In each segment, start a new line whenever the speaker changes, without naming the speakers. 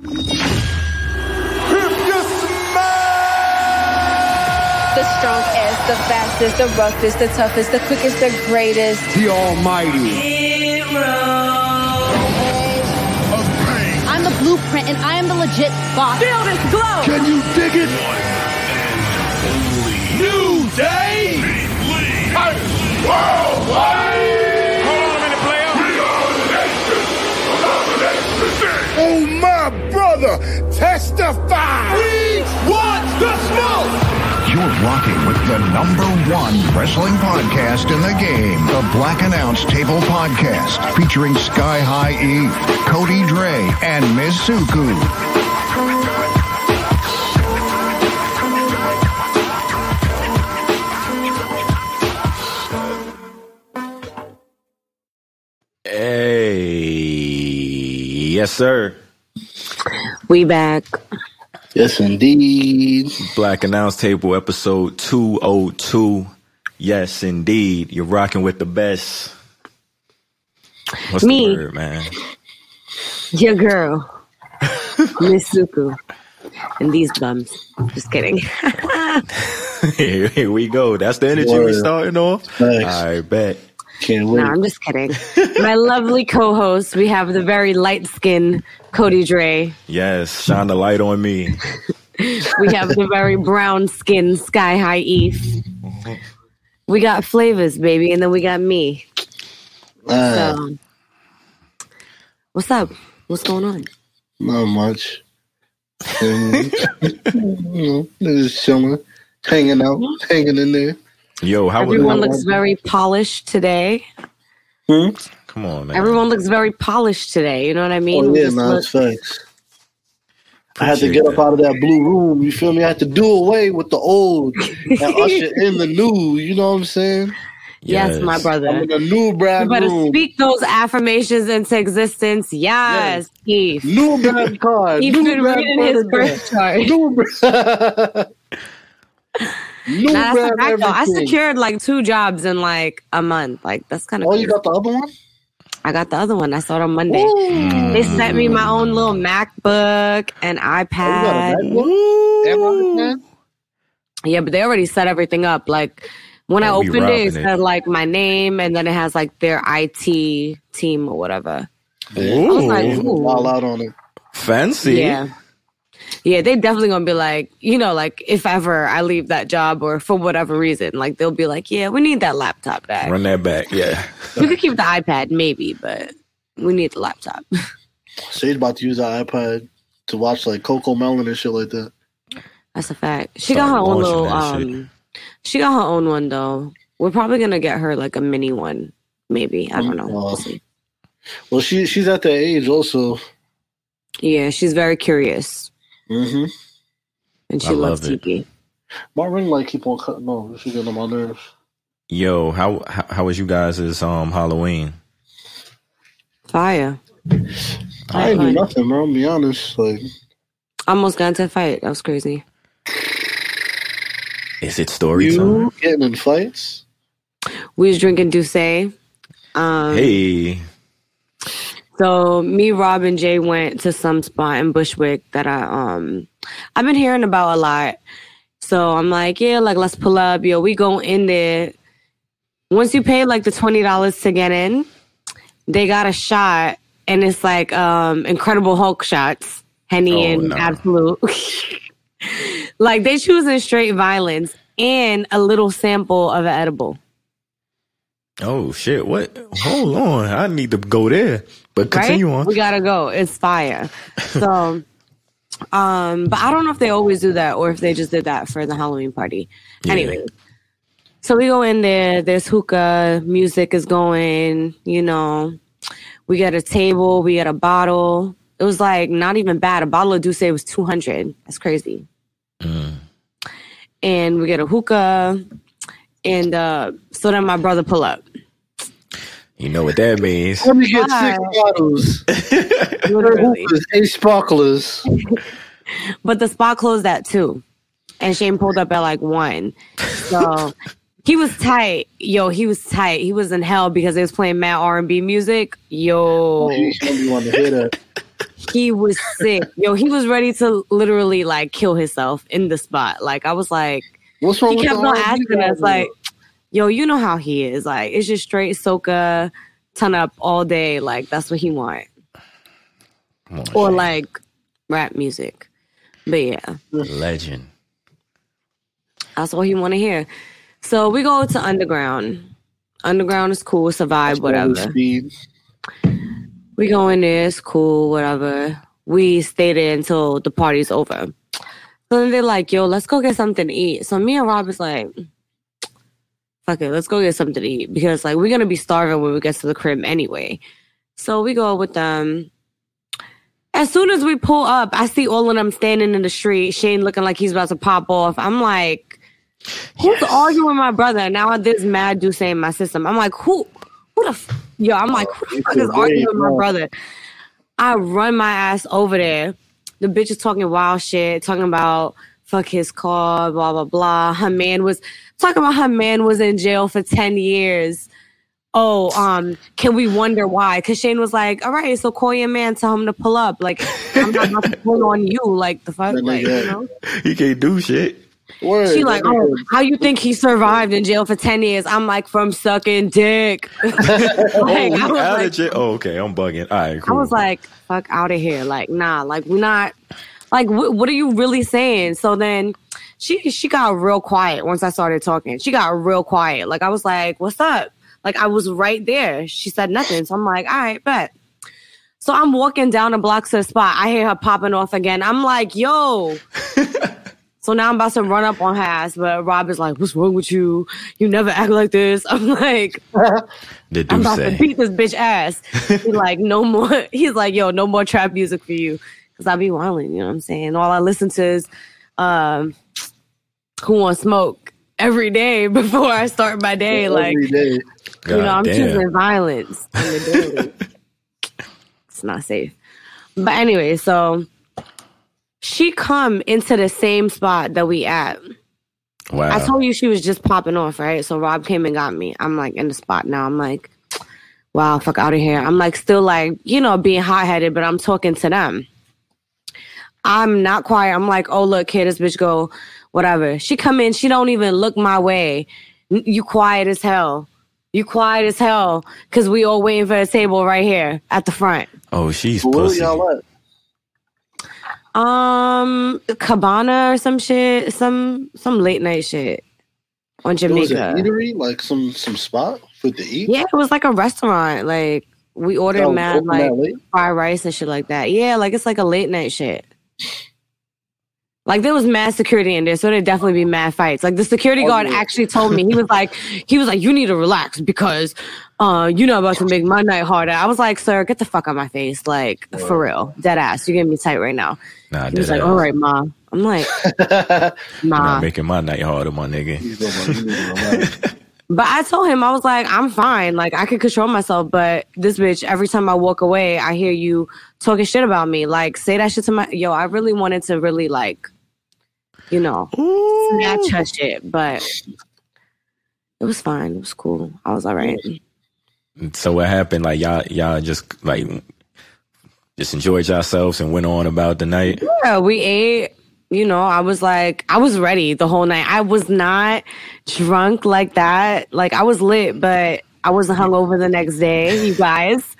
The strongest, the fastest, the roughest, the toughest, the quickest, the greatest.
The Almighty.
I'm the blueprint and I am the legit boss.
Feel this glow.
Can you dig it?
New Day.
Oh, brother, testify.
We want the smoke.
You're rocking with the number one wrestling podcast in the game, the Black Announce Table Podcast, featuring Sky High E, Cody Dre, and Mizuku.
Hey, yes, sir.
We back.
Yes, indeed.
Black Announce Table episode 202. Yes, indeed. You're rocking with the best. What's
Me.
the word, man?
Your girl, Miss Suku. And these bums. Just kidding.
here, here we go. That's the energy we
Word.
starting off.
Thanks.
I bet.
Can't wait.
no, I'm just kidding. My lovely co host, we have the very light skinned Cody Dre.
Yes, shine the light on me.
We have the very brown skinned Sky High Eve. We got flavors, baby, and then we got me.
Ah,
So, what's up? What's going on?
not much. You know, just chilling, hanging out, hanging in there.
Yo, how
Everyone
was
looks very polished today.
Hmm?
Come on, man.
Everyone looks very polished today. You know what I mean?
Oh yeah, man,
look-
it's. I had to get up out of that blue room. You feel me? I had to do away with the old and usher in the new. You know what I'm saying?
yes, my brother.
I'm in a new
You
brand
better
room.
speak those affirmations into existence. Yes, Keith.
New brand card.
He's
new
been
brand
reading his birth chart.
New brand. new
Nah, that's a fact, though. I secured like two jobs in like a month. Like that's kind of.
Oh, you got the other one?
I got the other one. I saw it on Monday. They sent me my own little MacBook and
Oh, you got
iPad.
a MacBook?
Yeah, but they already set everything up. Like when I
Oh, we
opened it, it
rocking
said like my name, and then it has like their IT team or whatever.
Yeah.
I was like,
Ooh.
ooh.
All out on it.
Fancy.
Yeah. Yeah, they definitely gonna be like, you know, like if ever I leave that job or for whatever reason, like they'll be like, yeah, we need that laptop back.
Run that back. Yeah.
we could keep the iPad, maybe, but we need the laptop.
Sage about to use the iPad to watch like Cocomelon and shit like that.
That's a fact. She got her own little um she got her own one though. We're probably gonna get her like a mini one, maybe. I don't know.
Oh.
We'll see.
Well, she she's at that age also.
Yeah, she's very curious
Mm-hmm.
and she
I
loves
love it.
TV.
My ring light keep on cutting off. She getting on my nerves.
Yo, how how, how was you guys' um Halloween?
Fire.
I ain't do nothing, bro. I'm be honest. Like
Almost got into a fight. That was crazy.
Is it story time?
you getting in fights.
We was drinking D'USSÉ. Um
Hey.
So me, Rob, and Jay went to some spot in Bushwick that I um I've been hearing about a lot. So I'm like, yeah, like let's pull up. Yo, we go in there. Once you pay like the twenty dollars to get in, they got a shot and it's like um Incredible Hulk shots, Henny
Oh,
and
no.
Absolut. like they choosing straight violence and a little sample of an edible.
Oh shit! What? Hold on, I need to go there. But continue
right?
on.
We gotta go. It's fire. So, um, but I don't know if they always do that or if they just did that for the Halloween party.
Yeah.
Anyway, so we go in there. There's hookah, music is going. You know, we got a table, we got a bottle. It was like not even bad. A bottle of D'USSÉ was two hundred. That's crazy.
Mm.
And we get a hookah, and uh, so then my brother pull up.
You know what that means?
Let me get six bottles.
Literally.
Hoopers, eight sparklers.
But the spot closed at two, and Shane pulled up at like one. So he was tight, yo. He was tight. He was in hell because they was playing mad R and B music, yo.
Oh, you want to hear that?
he was sick. Yo, he was ready to literally like kill himself in the spot. Like I was like,
What's wrong
he
with
kept
the
on asking us like, yo, you know how he is. Like it's just straight soca, turn up all day. Like that's what he want.
Come on,
Or
Shane.
like rap music. But yeah.
legend.
That's all he want to hear. So we go to underground. Underground is cool, survive, whatever. We go in there, it's cool, whatever. We stay there until the party's over. So then they're like, yo, let's go get something to eat. So me and Rob is like, fuck it, let's go get something to eat. Because like we're gonna be starving when we get to the crib anyway. So we go with them. As soon as we pull up, I see all of them standing in the street, Shane looking like he's about to pop off. I'm like, who's arguing with my brother? Now this mad do in my system. I'm like, who who the f- yo, I'm like, who the fuck is arguing with my brother? I run my ass over there. The bitch is talking wild shit, talking about fuck his car, blah blah blah. Her man was talking about her man was in jail for 10 years. Oh, um, can we wonder why? Cause Shane was like, All right, so call your man, tell him to pull up. Like, I'm not about to pull on you, like the fuck, like, you know?
He can't do shit.
Word.
She like, oh, how you think he survived in jail for 10 years? I'm like, from sucking dick. Like,
oh,
I was
out
like-
of jail. Oh, okay. I'm bugging. All right,
I was like, fuck out of here. Like, nah, like we're not like wh- what are you really saying? So then she she got real quiet once I started talking. She got real quiet. Like I was like, what's up? Like I was right there. She said nothing. So I'm like, all right, bet. So I'm walking down the block to the spot. I hear her popping off again. I'm like, yo. so now I'm about to run up on her ass, but Rob is like, what's wrong with you? You never act like this. I'm like,
the
I'm about to beat this bitch ass. He's like, no more. He's like, yo, no more trap music for you. Cause I be wilding, you know what I'm saying? All I listen to is um Who Want Smoke every day before I start my day. Like,
every day.
you know, I'm
damn.
choosing violence in the daily. it's not safe. But anyway, so she come into the same spot that we at.
Wow.
I told you she was just popping off, right? So Rob came and got me. I'm like in the spot now. I'm like, wow, fuck out of here. I'm like still like, you know, being hot headed, but I'm talking to them. I'm not quiet. I'm like, oh look, kid, this bitch go, whatever. She come in, she don't even look my way. You quiet as hell. You quiet as hell. Cause we all waiting for a table right here at the front.
oh, she's
Where
pussy.
y'all at?
Um Cabana or some shit. Some some late night shit on
It was
Jamaica.
an eatery, like some some spot for to eat.
Yeah, it was like a restaurant. Like we ordered
That
mad like
that
fried rice and shit like that. Yeah, like it's like a late night shit. Like there was mad security in there, so there'd definitely be mad fights. Like the security
Oh,
guard
yeah.
actually told me he was like, he was like, you need to relax because uh you know about to make my night harder. I was like, sir, get the fuck out of my face, like for real, dead ass. You're getting me tight right now.
Nah,
He was like,
ass.
all right, ma. I'm like,
You're not making my night harder, my nigga.
He's the one, you need to relax.
But I told him I was like, I'm fine. Like I can control myself. But this bitch, every time I walk away, I hear you talking shit about me. Like say that shit to my yo. I really wanted to really like, you know, snatch her shit, but it was fine. It was cool. I was all right. Mm.
So what happened? Like y'all, y'all just like just enjoyed yourselves and went on about the night.
Yeah, we ate. You know, I was like, I was ready the whole night. I was not drunk like that. Like I was lit, but I wasn't mm. hungover the next day. You guys,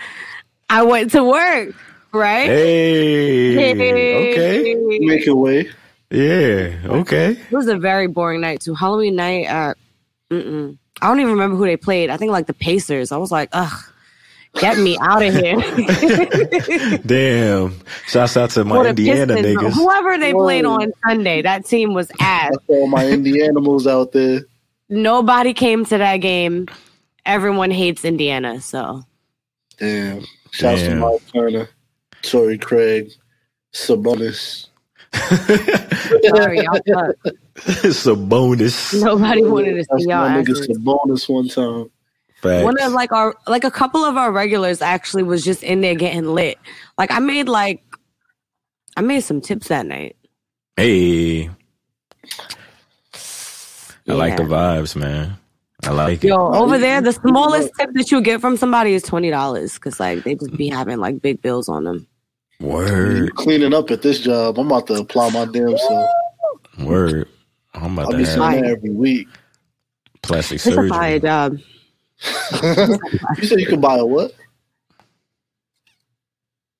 I went to work. Right?
Hey, okay,
Make your way.
Yeah, okay.
It was a very boring night too. Halloween night at mm-mm. I don't even remember who they played. I think like the Pacers. I was like, ugh, get me out of here.
Damn. Shouts out to my Indiana
Pistons.
niggas.
Whoever they played on Sunday, that team was ass.
All my Indianimals out there.
Nobody came to that game. Everyone hates Indiana, so
Damn. Shouts to
Damn.
Mike Turner, Torrey Craig, Sabonis.
sorry, y'all suck.
it's a bonus.
Nobody wanted to see y'all
my nigga
asses.
Sabonis one time.
Facts.
One of like our like a couple of our regulars actually was just in there getting lit. Like I made like I made some tips that night.
hey, I like the vibes, man. I like it.
Yo, over there, the smallest tip that you get from somebody is twenty dollars because like they just be having like big bills on them.
Word,
Cleaning up at this job. I'm about to apply my damn self.
word. I'm about
I'll
to
be
have
sitting every week.
plastic
It's a fire
surgery.
job.
you said you could buy a what?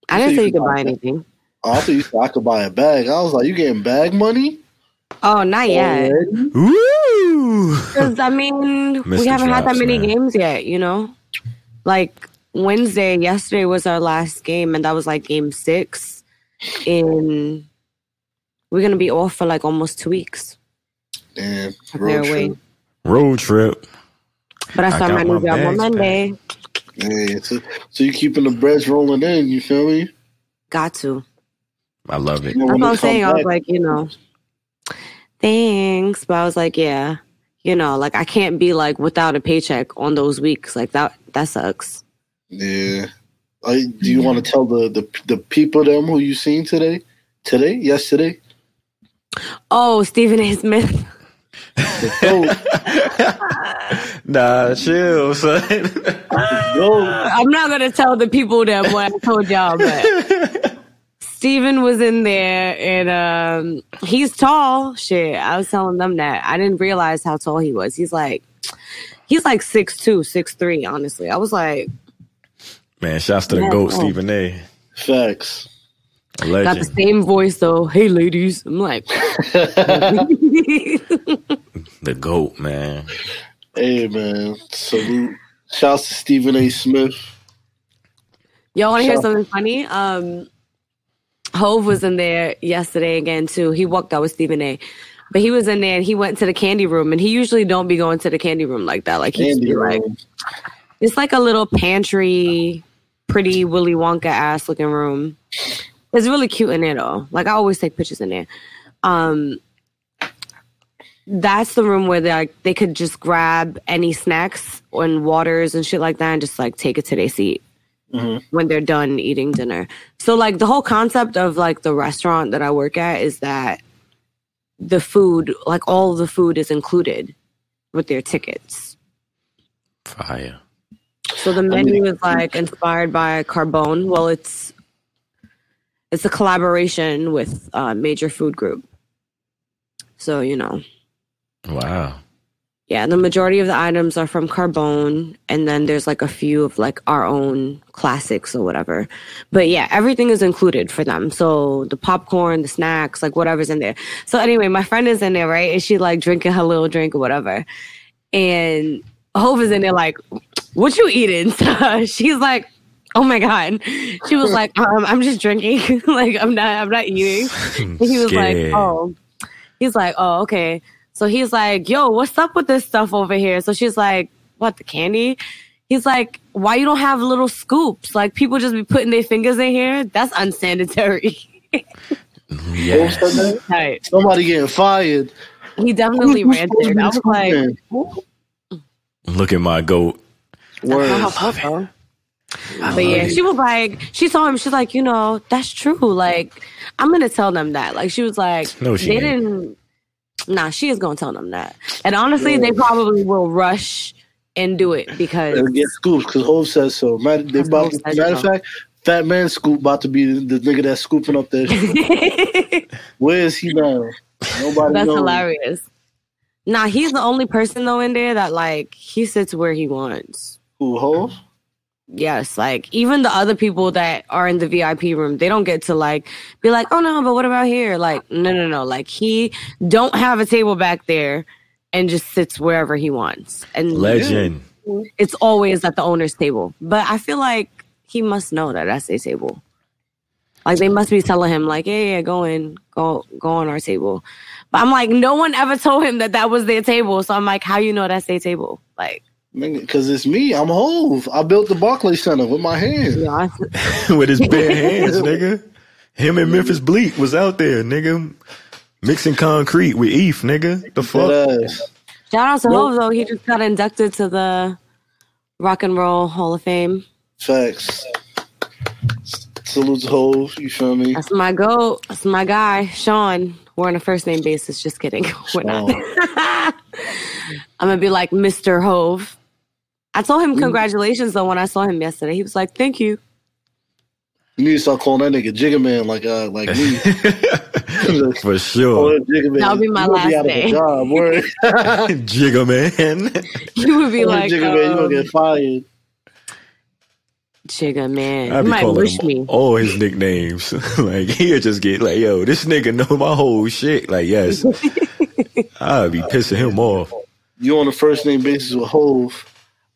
I didn't
said
say
you
you could
could
buy
buy-
anything.
Oh, I thought you said I could buy a bag. I was like, you getting bag money?
Oh, not yet.
Already?
Woo!
Because I mean, we haven't had that many
man.
games yet. You know, like Wednesday, yesterday was our last game, and that was like game six. In we're gonna be off for like almost two weeks.
Damn.
if They're
road
away.
trip.
Road trip.
But I
I
start my new job on Monday.
Yeah, so, so you keeping the breads rolling in, you feel me?
Got to.
I love it.
You know,
That's what I'm saying.
come
I was like, you know, thanks. But I was like, yeah, you know, like I can't be like without a paycheck on those weeks. Like that, that sucks.
Yeah. I, do you want to tell the, the the people them who you seen today? Today? Yesterday?
Oh, Stephen A. Smith.
Go,
Nah, chill, son.
go.
I'm not gonna tell the people that what I told y'all, but Stephen was in there and um he's tall. Shit. I was telling them that. I didn't realize how tall he was. He's like he's like six two, six three, honestly. I was like,
Man, shouts to the
Yeah,
GOAT. Stephen A.
Facts.
A
got the same voice though. Hey ladies. I'm like
The GOAT, man.
Hey man, salute. Shouts to Stephen A. Smith.
Y'all want to hear something funny? Um, Hov was in there yesterday again too. He walked out with Stephen A. But he was in there and he went to the candy room and he usually don't be going to the candy room like that. Like he's
Andy
like
room.
it's like a little pantry, pretty Willy Wonka ass looking room. It's really cute in there though. Like I always take pictures in there. Um that's the room where they like they could just grab any snacks and waters and shit like that and just like take it to their seat
Mhm.
when they're done eating dinner. So like the whole concept of like the restaurant that I work at is that the food, like all the food is included with their tickets.
Fire.
So the menu is like inspired by Carbone. Well, it's it's a collaboration with uh, Major Food Group. So you know,
Wow.
yeah, the majority of the items are from Carbone, and then there's like a few of like our own classics or whatever. But yeah, everything is included for them. So the popcorn, the snacks, like whatever's in there. So anyway, my friend is in there, right? And she like drinking her little drink or whatever, and Hov is in there like, "What you eating?" So she's like. Oh my god! She was like, um, "I'm just drinking. like I'm not. I'm not eating." And he was
Scared.
like, "Oh." He's like, "Oh, okay." So he's like, "Yo, what's up with this stuff over here?" So she's like, "What the candy?" He's like, "Why you don't have little scoops? Like people just be putting their fingers in here. That's unsanitary."
Yes.
Who said that?
Right.
Somebody getting fired.
He definitely
Who's
ranted. I was like,
scooping?
Look at my GOAT.
Word.
"How about though?" But yeah, she was like, she told him, she's like, you know, that's true. Like, I'm gonna tell them that. Like, she was like,
No, she
they
ain't.
didn't. Nah, she is gonna tell them that. And honestly, they probably will rush and do it because
They'll get scoops because Hov says so. Matter, they about, matter of fact, Fat Man Scoop about to be the, the nigga that's scooping up there. Where is he now? Nobody
That's
knows.
hilarious. Nah, he's the only person though in there that like he sits where he wants.
Who, Hov?
Yes, like even the other people that are in the VIP room, they don't get to like be like, "Oh no, but what about here?" Like, no, no, no. Like he don't have a table back there and just sits wherever he wants. And
Legend.
it's always at the owner's table. But I feel like he must know that that's their table. Like they must be telling him, like, yeah, yeah, go in, go, go on our table. But I'm like, no one ever told him that that was their table. So I'm like, how you know that's their table? Like,
Because it's me. I'm Hov. I built the Barclays Center with my hands.
you I,
With his bare hands, nigga. Him and Memphis Bleek was out there, nigga. Mixing concrete with Eve, nigga. The fuck?
That ass.
shout out to Hov though. He just got inducted to the Rock and Roll Hall of Fame.
Facts. Salute to Hov. You feel me?
That's my goat. That's my guy, Shawn. We're on a first name basis. Just kidding. We're not. I'm gonna be like Mr. Hov. I told him congratulations though when I saw him yesterday. He was like, "Thank you."
You need to start calling that nigga Jigga Man like uh like me.
For sure.
him Jigga Man.
That'll be my
You gonna
last
out of a
name.
Job, word.
Jigga man.
You would be
Call
like,
Jigga Man, you gonna
um,
get fired.
Jigga man.
I
You
be
might
calling
wish
him
me.
all his nicknames. like he'll just get like, yo, this nigga know my whole shit. Like, yes. I'd be pissing him off.
You on a first name basis with Hov.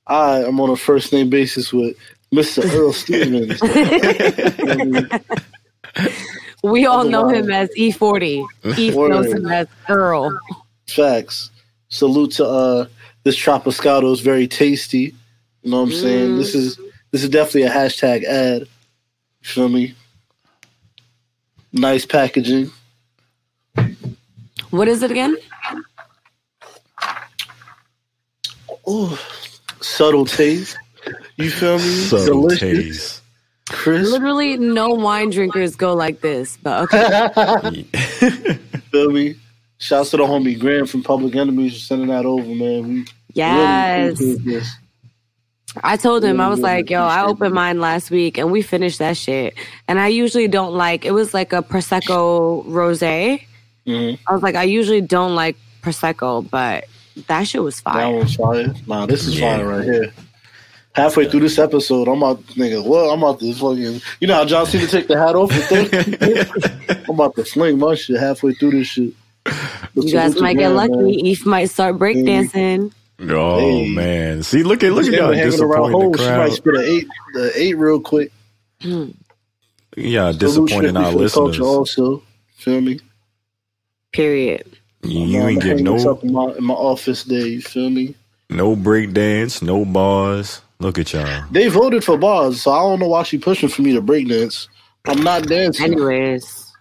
I am on a first name basis with Mr. Earl Stevens.
We all know him as E40. Eve
Word.
knows him as Earl.
Facts. Salute to uh this Tropiscato is very tasty. You know what I'm saying? This is this is definitely a hashtag ad. You feel me? Nice packaging.
What is it again?
Ooh, subtle taste. You feel me?
Subtle
Delicious,
taste.
crisp.
Literally, no wine drinkers go like this. But okay,
feel me? Shouts to the homie Graham from Public Enemies for sending that over, man. We
yes.
really.
I told him I was like, "Yo, I opened mine last week, and we finished that shit." And I usually don't like. It was like a prosecco rosé.
Mhm.
I was like, I usually don't like prosecco, but that shit was
That
fire.
one's fire. Nah, this is
Yeah.
fire right here. Halfway through this episode, I'm out, nigga. Well, I'm out to fucking. You know how John Cena take the hat off? and thing? I'm about to fling my shit halfway through this shit. But
You guys might get
Graham,
lucky.
man.
Eve might start breakdancing.
Oh
Hey.
man. See, look at look at
Him
y'all
hanging around
disappointing
Hov,
the
She might spit an eight, the eight real quick. Hmm.
Y'all
Salute
disappointing
strictly
our
for the
listeners.
Culture also, feel me?
Period.
You, you ain't get no
up in my, in my office day. You feel me?
no break dance, no bars. Look at y'all.
They voted for bars, so I don't know why she pushing for me to break dance. I'm not dancing.
Anyways.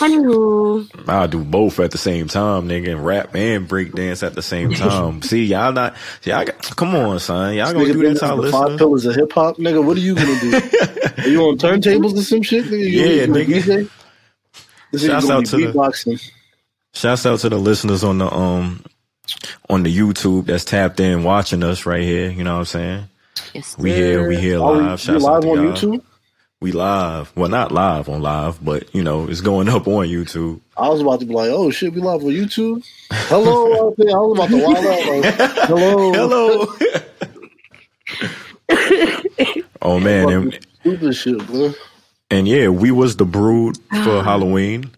Anywho.
I'll do both at the same time, nigga, and rap and break dance at the same time. See, y'all not. See, I got, come on, son. Y'all gonna
Nigga,
do that
this
to our
the five
listeners?
pillars of hip hop, nigga. What are you gonna do? are you on turntables or some shit, nigga? You-
Yeah,
you gonna
nigga.
DJ? This
Shouts
nigga gonna
out
be
to the-
beatboxing.
Shouts out to the listeners on the um on the YouTube that's tapped in watching us right here. You know what I'm saying?
Yes,
We here, we here
Are we,
live. Shouts out
live
to
on
y'all.
YouTube?
We live. Well, not live on live, but you know, it's going up on YouTube.
I was about to be like, oh shit, we live on YouTube. Hello out there. I was about to wild out. Like, hello.
Hello. oh man, and,
Stupid shit, bro.
and yeah, we was the brood for Halloween.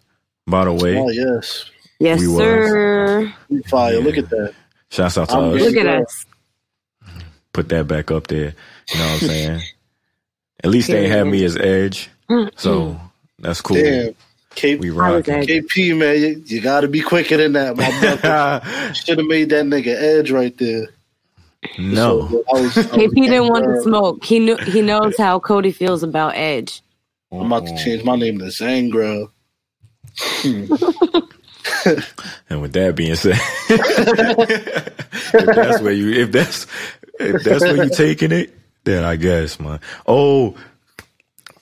By the way,
Oh yes,
Yes,
We
sir.
We fire.
Yeah.
Look at that.
shouts out to
I'm
us.
Look at us.
Put that back up there. You know what I'm saying? At least they ain't have me as Edge, so that's cool.
Damn. K-
We
I
rocking.
KP man, you, you got to be quicker than that, my brother. Should have made that nigga edge right there.
no.
So, I was, I was-
KP didn't want to smoke. He knew he knows how Cody feels about Edge.
I'm about to change my name to Zangra. Hmm.
And with that being said, if that's where you if that's if that's where you taking it, then I guess, man. Oh,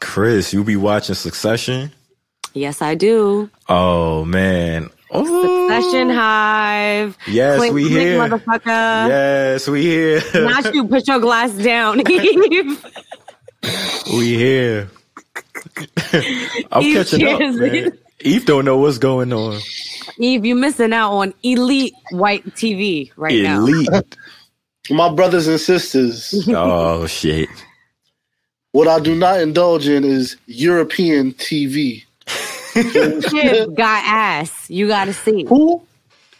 Chris, you be watching Succession?
Yes, I do.
Oh man. Oh,
Session Hive.
Yes,
Clink,
we
clink,
here.
motherfucker.
Yes, we here.
Not you. Put your glass down. Eve.
we here. I'm
Eve,
catching up, man. Eve don't know what's going on.
Eve, you're missing out on elite white TV right now.
Elite.
My brothers and sisters,
oh shit.
what I do not indulge in is European TV.
Shiv got ass. You got to see.
Who?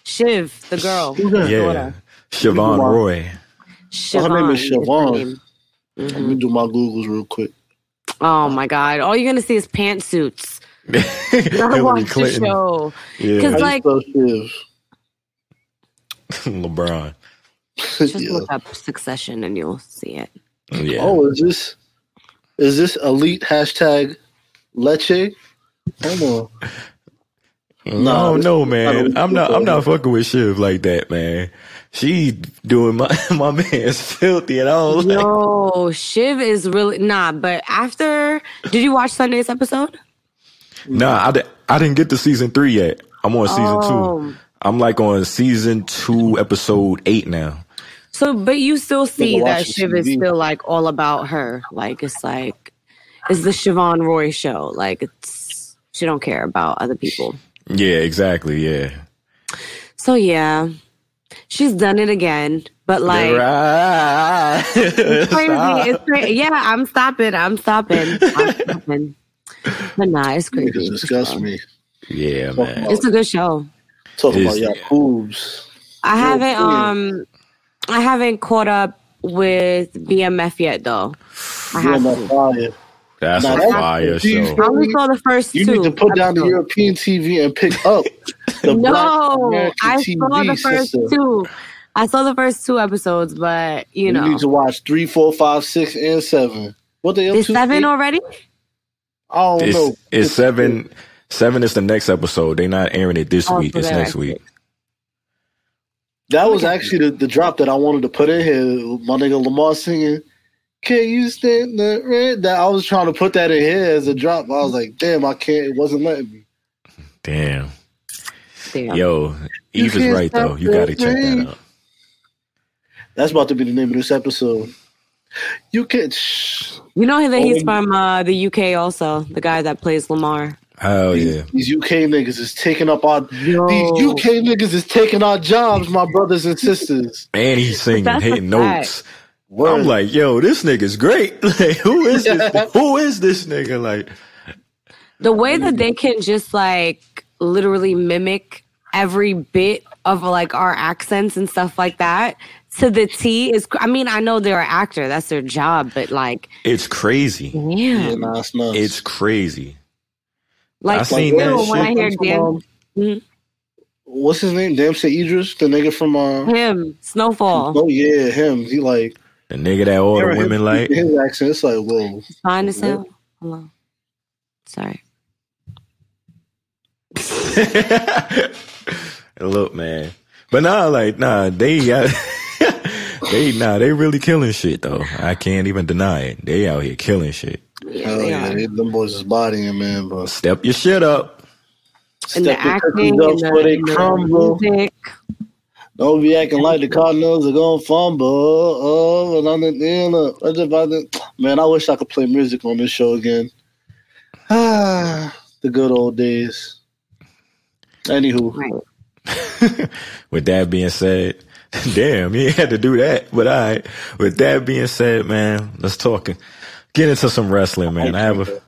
Shiv, the girl.
Yeah. Siobhan Roy.
Siobhan.
her name is
her
Siobhan.
name.
Let me mm-hmm. do my Googles real quick.
Oh my God. All you're going to see is pantsuits. Gotta
Hillary
watch the show. Cause
How
like,
Shiv?
LeBron.
just
Yeah.
look up Succession and you'll see it.
Yeah.
Oh, is this is this elite hashtag leche? Hold on.
no,
this-
no, man. I'm not. I'm not fucking with Shiv like that, man. She doing my my man's filthy, and I was like,
Yo, Shiv is really nah. But after, did you watch Sunday's episode?
Nah, I, di- I didn't get to season three yet. I'm on season
Oh.
two. I'm like on season two, episode eight now.
So, but you still see that
watched
Shiv is still like all about her. Like it's like It's the Siobhan Roy show. Like it's she don't care about other people.
Yeah, exactly. Yeah.
So yeah, she's done it again. But like,
Right.
it's crazy. It's crazy. Yeah, I'm stopping. I'm stopping. I'm stopping. But nah, it's
Niggas
crazy.
disgust me.
yeah, man.
It's a good show.
Talking
Is-
about y'all boobs.
I haven't
cool.
um I haven't caught up with BMF yet though. I
You're
have
not fire.
That's
Nah,
a
that's-
fire
you-
show.
I only saw the first
You
two.
need to put down the
episodes.
European TV and pick up the
No,
American
I
TV,
saw the first
sister.
two. I saw the first two episodes, but you
You
know,
need to watch three, four, five, six, and seven. What the? up
there's seven
Eight?
already.
I don't
It's,
know.
it's seven. Seven is the next episode. They're not airing it this
Oh,
week. It's next week.
That oh, was actually the, the drop that I wanted to put in here. My nigga Lamar singing. Can you stand the red? That I was trying to put that in here as a drop. I was like, damn, I can't. It wasn't letting me.
Damn.
Damn.
Yo,
You
Eve is right though. You got to check that out.
That's about to be the name of this episode. You can. Shh.
You know that he's
Oh.
from uh, the UK also. The guy that plays Lamar.
Oh
These,
yeah.
these UK niggas is taking up our.
Yo.
These UK niggas is taking our jobs, my brothers and sisters.
And he's singing,
That's
hitting notes.
Word.
I'm like, yo, this nigga's great. Like, who is this? who is this nigga? Like,
The way that they can just like literally mimic every bit of like our accents and stuff like that to the T is. I mean, I know they're an actor; that's their job. But like,
it's crazy.
yeah,
yeah,
nah, it's.
It's crazy.
like
I seen that
still, when I hear Dan,
Um,
Mhm.
what's his name? Damson Idris, the nigga from uh.
him, Snowfall,
Oh yeah, him. He like
The nigga that all the women
him
like.
his accent. It's like whoa.
fine as hell. Hello, sorry.
Look, man. But nah, like, nah, they got, they, nah, they really killing shit though. I can't even deny it. They out here killing shit.
Yeah,
Hell
they
yeah,
are.
they, them boys is bodying man, but
Step your shit up.
And the
step your
acting,
cookies
and
up
the,
they
and
crumble.
music.
Don't be acting like the Cardinals are gonna fumble. Oh, and I'm the you know, I just about to- man. I wish I could play music on this show again. Ah, the good old days. Anywho,
Right.
With that being said, damn, you had to do that. But all right. With that being said, man, let's talk. Get into some wrestling, man. I have a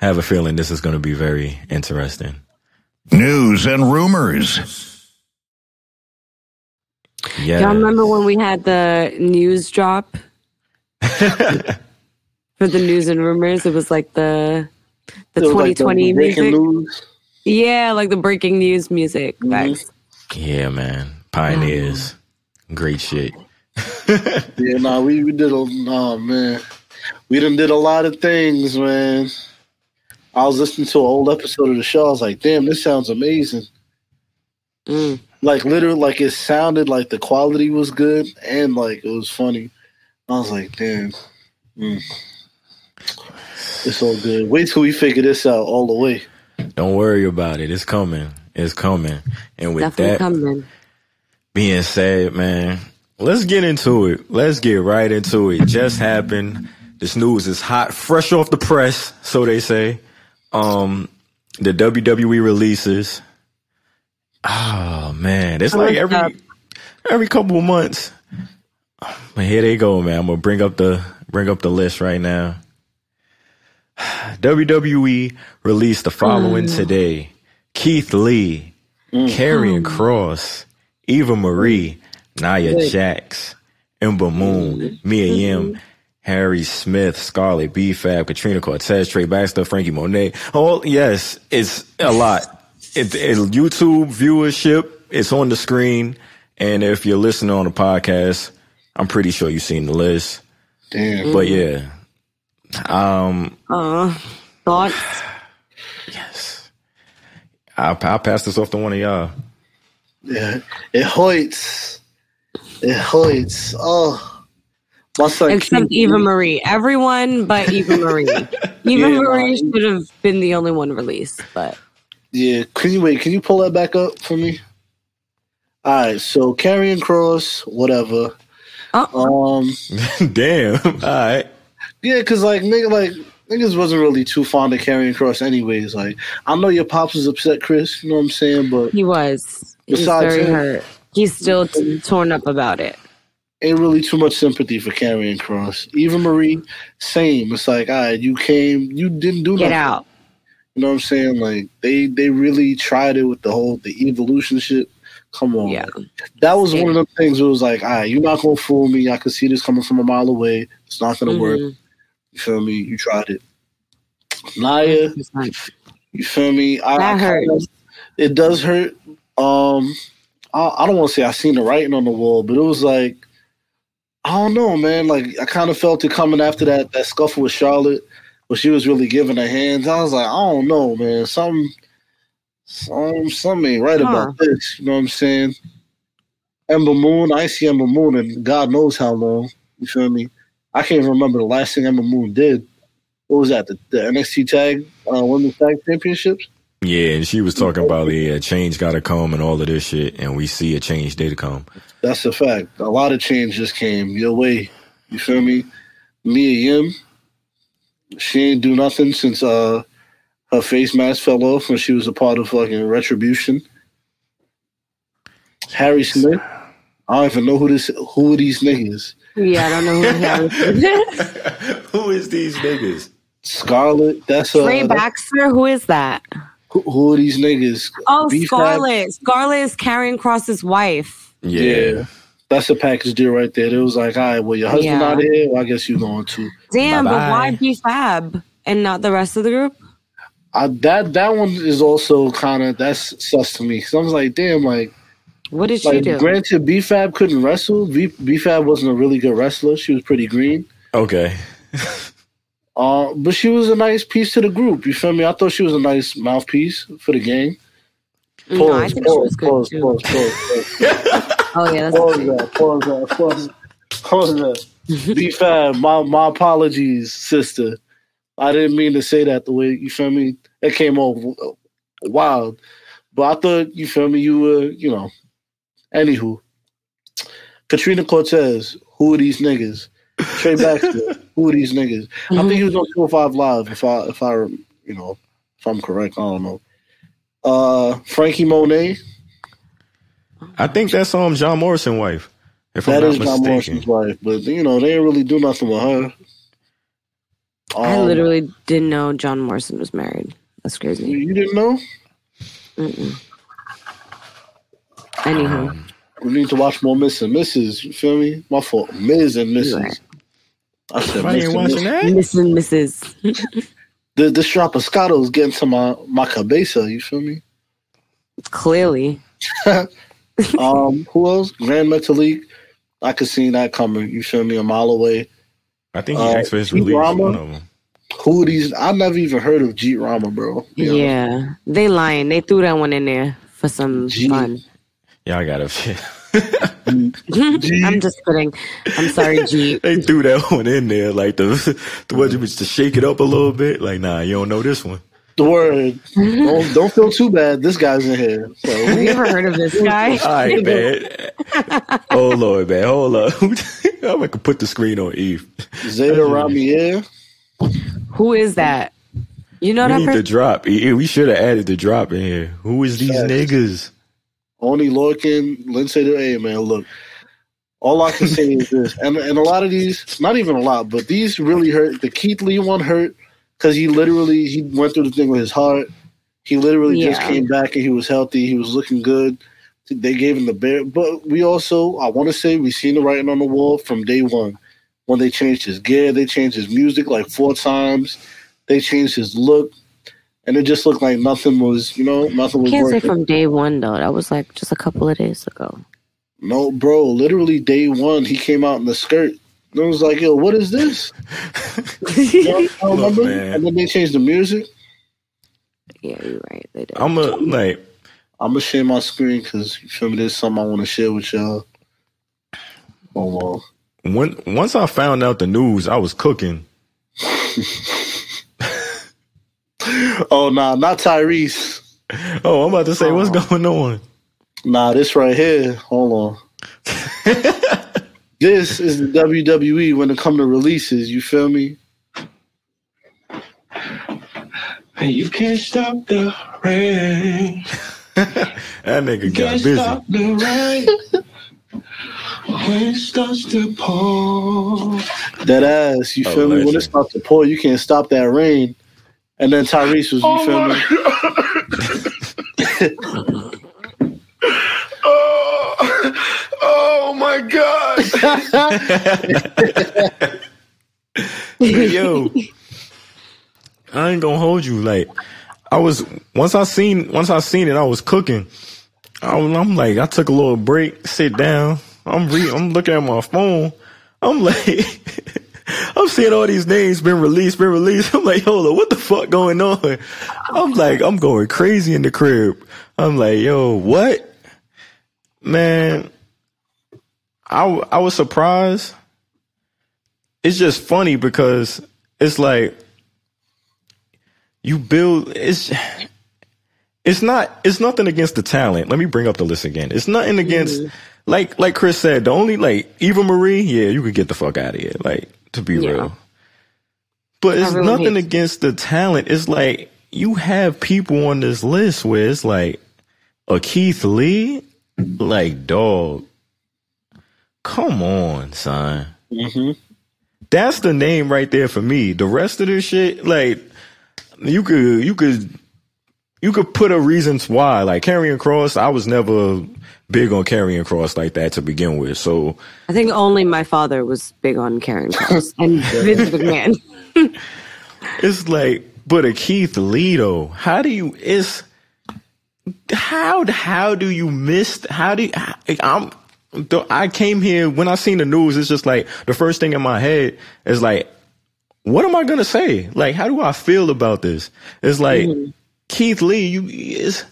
have a feeling this is going to be very interesting.
News and rumors.
Yeah.
Y'all remember when we had the news drop for the news and rumors? It was like the the
it was like
2020 music.
news.
Yeah, like the breaking news music.
Mhm.
Yeah, man. Pioneers. Great shit.
Yeah, nah, we, we did a oh man. We done did a lot of things, man. I was listening to an old episode of the show. I was like, damn, this sounds amazing.
Mm.
Like literally like it sounded like the quality was good and like it was funny. I was like, damn. Mm. It's all good. Wait till we figure this out all the way.
Don't worry about it. It's coming. It's coming. And with
Definitely
that
coming.
Being said, man, let's get into it. Let's get right into it. Just happened. This news is hot, fresh off the press, so they say. Um, the WWE releases. Oh man, it's like every every couple of months. But here they go, man. I'm gonna bring up the bring up the list right now. WWE released the following mm. today: Keith Lee, mm-hmm. Karrion Kross, Eva Marie, Nia Jax, Ember Moon, Mia Yim, Harry Smith, Scarlett B. Fab, Katrina Cortez, Trey Baxter, Franky Monet. Oh yes, it's a lot. It, it, YouTube viewership, it's on the screen, and if you're listening on the podcast, I'm pretty sure you've seen the list.
Damn.
But yeah, um,
Uh, thoughts?
I'll, I'll pass this off to one of y'all.
Yeah. It hurts. It hurts. Oh. My son
Except
Keith-
Eva Marie. Everyone but Eva Marie. Eva
Yeah,
Marie
nah.
should have been the only one released, but
Yeah, can you wait? Can you pull that back up for me? All right, so Karrion Kross, whatever.
Oh.
Um,
Damn. All right.
yeah, cause like nigga, like niggas wasn't really too fond of Karrion Kross anyways. Like I know your pops was upset, Chris. You know what I'm saying? But
He was. He's
Besides
very
him-
hurt. He's still torn up about it.
ain't really too much sympathy for Karrion Kross. Eva Marie, same. It's like, all right, you came, you didn't do nothing.
Get
nothing.
out.
You know what I'm saying? Like they they really tried it with the whole the evolution shit. Come on,
Yeah.
that was one of the things. It was like, all right, you're not gonna fool me. I could see this coming from a mile away. It's not gonna work.
Mhm.
You feel me? You tried it. Nia, you feel me? I,
That
I
hurts.
it does hurt. Um, I, I don't want to say I seen the writing on the wall, but it was like I don't know, man. Like I kind of felt it coming after that that scuffle with Charlotte, where she was really giving her hands. I was like, I don't know, man. Some, some, something ain't right about this. You know what I'm saying? Ember Moon, I see Ember Moon, and God knows how long. You feel me? I can't even remember the last thing Ember Moon did. What was that? The, the NXT Tag uh, Women's Tag Championships.
Yeah, and she was talking about the uh, change got to come and all of this shit, and we see a change did come.
That's a fact. A lot of change just came your way. You feel me? Mia Yim, she ain't do nothing since uh her face mask fell off when she was a part of fucking Retribution. Harry Smith, I don't even know who this who are these niggas.
Yeah, I don't know who he is.
Who is these niggas?
Scarlett, that's uh,
Trey Baxter, who is that?
Who, who are these niggas?
Oh,
B-Fab?
Scarlett. Scarlett is Karrion Kross's wife.
Yeah.
That's a package deal right there. It was like, all right, well, your husband
Yeah.
not here. Well, I guess you're going to.
Damn, but
Bye-bye.
why B Fab and not the rest of the group?
I, that that one is also kind of that's sus to me because I was like, damn, like
What did she do?
granted, BFAB couldn't wrestle. B- BFAB wasn't a really good wrestler. She was pretty green.
Okay.
Uh, but she was a nice piece to the group. You feel me? I thought she was a nice mouthpiece for the game.
no, I think she was good
pause,
too.
pause, pause, pause,
Oh yeah, that's
pause that, pause that, pause, pause that. BFAB, my my apologies, sister. I didn't mean to say that the way you feel me. It came off wild, but I thought you feel me. You were, you know. Anywho, Katrina Cortez. Who are these niggas? Trey Baxter. who are these niggas? I think he was on 205 Live. If I, if I, you know, if I'm correct, I don't know. Uh, Franky Monet.
I think that's um John Morrison wife. If
That
I'm
is
not
John. Morrison's wife, but you know they didn't really do nothing with her.
I
Um,
literally didn't know John Morrison was married. That's crazy.
You didn't know?
Mm-mm. Anywho,
Um,
We need to watch more Miz and Mrs. You feel me? My fault. Miz and Mrs.
Right.
I said
I
Miss
ain't
and
watching
Mrs.
that.
Miz and Mrs.
The, this Strapascato is getting to my, my cabeza. You feel me?
Clearly,
um, who else? Gran Metalik. I could see that coming. You feel me? A mile away.
I think he
Uh,
asked for his
Pete
release.
Rama?
One of them.
Who these? I never even heard of Jeet Rama, bro. You know?
yeah, they lying. They threw that one in there for some
Gee.
fun.
Yeah, I got to.
I'm just kidding. I'm sorry, G.
they threw that one in there, like the the what was to shake it up a little bit. Like, nah, you don't know this one.
The word. don't, don't feel too bad. This guy's in here. So
Have you ever heard of this guy?
All right, man. oh Lord, man, hold up. I'm gonna put the screen on Eve.
Zayda Ramier.
Who is that? You know
We
that
need the drop. We should have added the drop in here. Who is these
Facts.
niggas?
Oney Lorcan, Lindsay, hey man, look. All I can say is this, and and a lot of these, not even a lot, but these really hurt. The Keith Lee one hurt because he literally he went through the thing with his heart. He literally just came back and he was healthy. He was looking good. They gave him the bear, but we also, I want to say, we seen the writing on the wall from day one. When they changed his gear, they changed his music like four times. They changed his look, and it just looked like nothing was, you know, nothing was
Can't say from day one though. That was like just a couple of days ago.
No, bro. Literally day one, he came out in the skirt. And I was like, "Yo, what is this?" You know, I don't
Look,
remember. And then they changed the music.
Yeah, you're right. They did.
I'm a like.
I'm gonna share my screen because you feel me. There's something I want to share with y'all. Oh, on.
When once I found out the news, I was cooking.
Oh nah, not Tyrese.
Oh, I'm about to say, what's going on?
Nah, this right here. Hold on. this is the WWE when it come to releases. You feel me?
And you can't stop the rain.
that nigga got
Can't
busy.
stop the rain. when it starts to pour.
That ass, you
Oh,
feel me? When it starts to pour, you can't stop that rain. And then Tyrese was, you
Oh
feel
my
me?
Oh, oh my God.
Yo, I ain't gonna hold you. Like, I was once I seen once I seen it, I was cooking. I, I'm like, I took a little break, sit down. I'm re, I'm looking at my phone. I'm like, I'm seeing all these names been released, been released. I'm like, hold on, what the fuck going on? I'm like, I'm going crazy in the crib. I'm like, yo, what? Man, I, I was surprised. It's just funny because it's like you build it's it's not it's nothing against the talent. Let me bring up the list again. It's nothing against mm-hmm. like like Chris said, the only like Eva Marie, yeah, you could get the fuck out of here. Like, to be
Yeah.
real. But it's
Everyone
nothing
hates-
against the talent. It's like you have people on this list where it's like a Keith Lee, like dog. Come on, son.
hmm
That's the name right there for me. The rest of this shit, like you could you could you could put a reasons why. Like Karrion Kross, I was never big on Karrion Kross like that to begin with. So
I think only my father was big on Karrion Kross and Vince McMahon.
it's like, but a Keith Lee though, how do you? It's how how do you miss? How do you, I'm? I came here when I seen the news. It's just like the first thing in my head is like, what am I gonna say? Like, how do I feel about this? It's like mm-hmm. Keith Lee. You is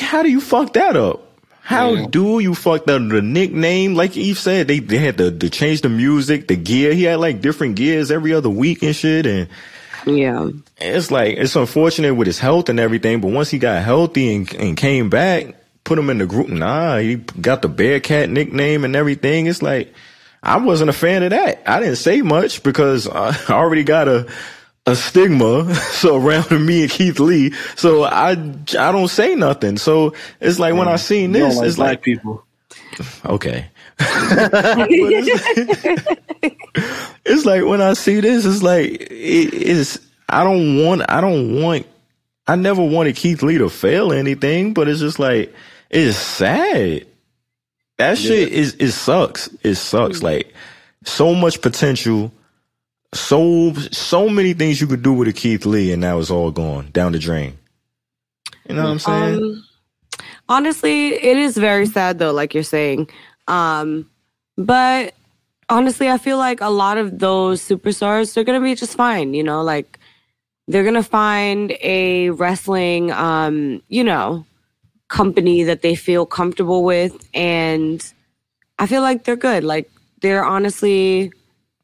how do you fuck that up? How do you fuck the, the nickname? Like Eve said, they, they had to, to change the music, the gear. He had like different gears every other week and shit. And
Yeah.
it's like, it's unfortunate with his health and everything. But once he got healthy and, and came back, put him in the group. Nah, he got the Bearcat nickname and everything. It's like, I wasn't a fan of that. I didn't say much because I already got a, a stigma surrounding me and Keith Lee. So I, I don't say nothing. So it's like when I seen this,
like
it's
black
like,
people.
okay. It's, it's like when I see this, it's like it is. I don't want. I don't want. I never wanted Keith Lee to fail anything, but it's just like it's sad. That shit is it sucks. It sucks. Mm-hmm. Like so much potential, so so many things you could do with a Keith Lee, and now it's all gone down the drain. You know what I'm saying?
Um, honestly, it is very sad though, like you're saying. Um, but honestly, I feel like a lot of those superstars, they're gonna be just fine. You know, like they're gonna find a wrestling, um, you know, company that they feel comfortable with, and I feel like they're good. Like they're honestly.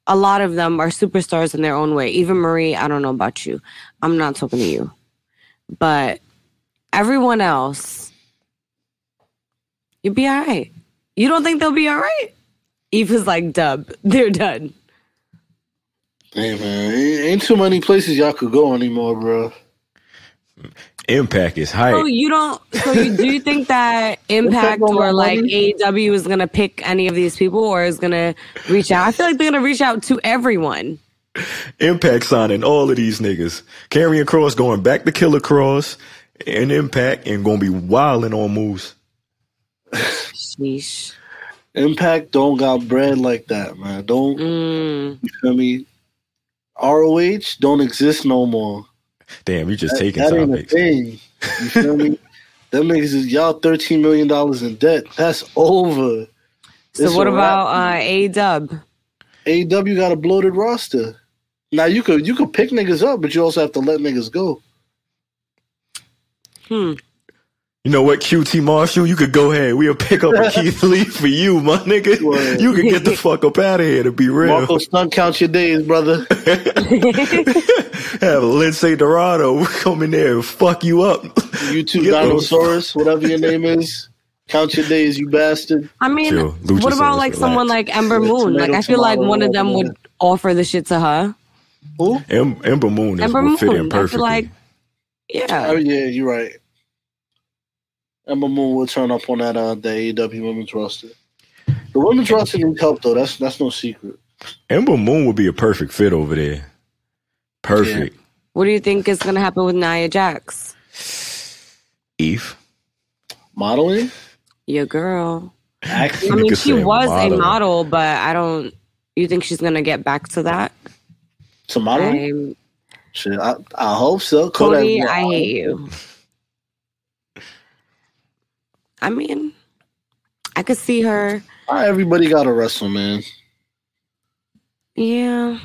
A lot of them are superstars in their own way. Eva Marie, I don't know about you. I'm not talking to you. But everyone else, you'll be all right. You don't think they'll be all right? Eve is like, dub, they're done.
Hey man, ain't, ain't too many places y'all could go anymore, bro.
Impact is hype.
So you don't. So you, do you think that Impact or like
money?
AEW is gonna pick any of these people, or is gonna reach out? I feel like they're gonna reach out to everyone.
Impact signing all of these niggas. Karrion Kross going back to Killer Kross and Impact and gonna be wilding on moves.
Sheesh.
Impact don't got bread like that, man. Don't
Mm.
you feel me? ROH don't exist no more.
Damn, you just taking
that ain't a thing. You feel me? Them niggas is y'all thirteen million dollars in debt. That's over.
So
It's
what about
wrap.
uh, A Dub?
AEW got a bloated roster. Now you could you could pick niggas up, but you also have to let niggas go.
Hmm.
You know what, QT Marshall? You could go ahead. We'll pick up a Keith Lee for you, my nigga.
Word.
You can get the fuck up out of here to be real.
Marko Stunt count your days, brother.
Have Lince Dorado come in there and fuck you up.
You two
Get those-
Dinosaurus, whatever your name is. Count your days, you bastard.
I mean,
Chill.
what about
Luchasaurus,
like someone like Ember
Yeah,
Moon? Like I feel like one of them
whatever.
would offer the shit to her.
Who?
Em, Ember Moon is
Ember
would fit in
Moon. I
perfectly.
feel like, yeah.
Oh
yeah,
yeah, you're right. Ember Moon will turn up on that uh the AEW women's roster. The women's roster needs help though. That's that's no secret.
Ember Moon would be a perfect fit over there. Perfect.
what do you think is gonna happen with Nia Jax?
Eve.
Modeling,
Your girl.
acting.
I mean, she
say
was a
model.
model, but I don't. You think she's gonna get back to that?
To modeling?
I'm-
Shit, I, I hope so.
Cody, I hate you. I mean, I could see her.
Everybody got to wrestle, man.
Yeah,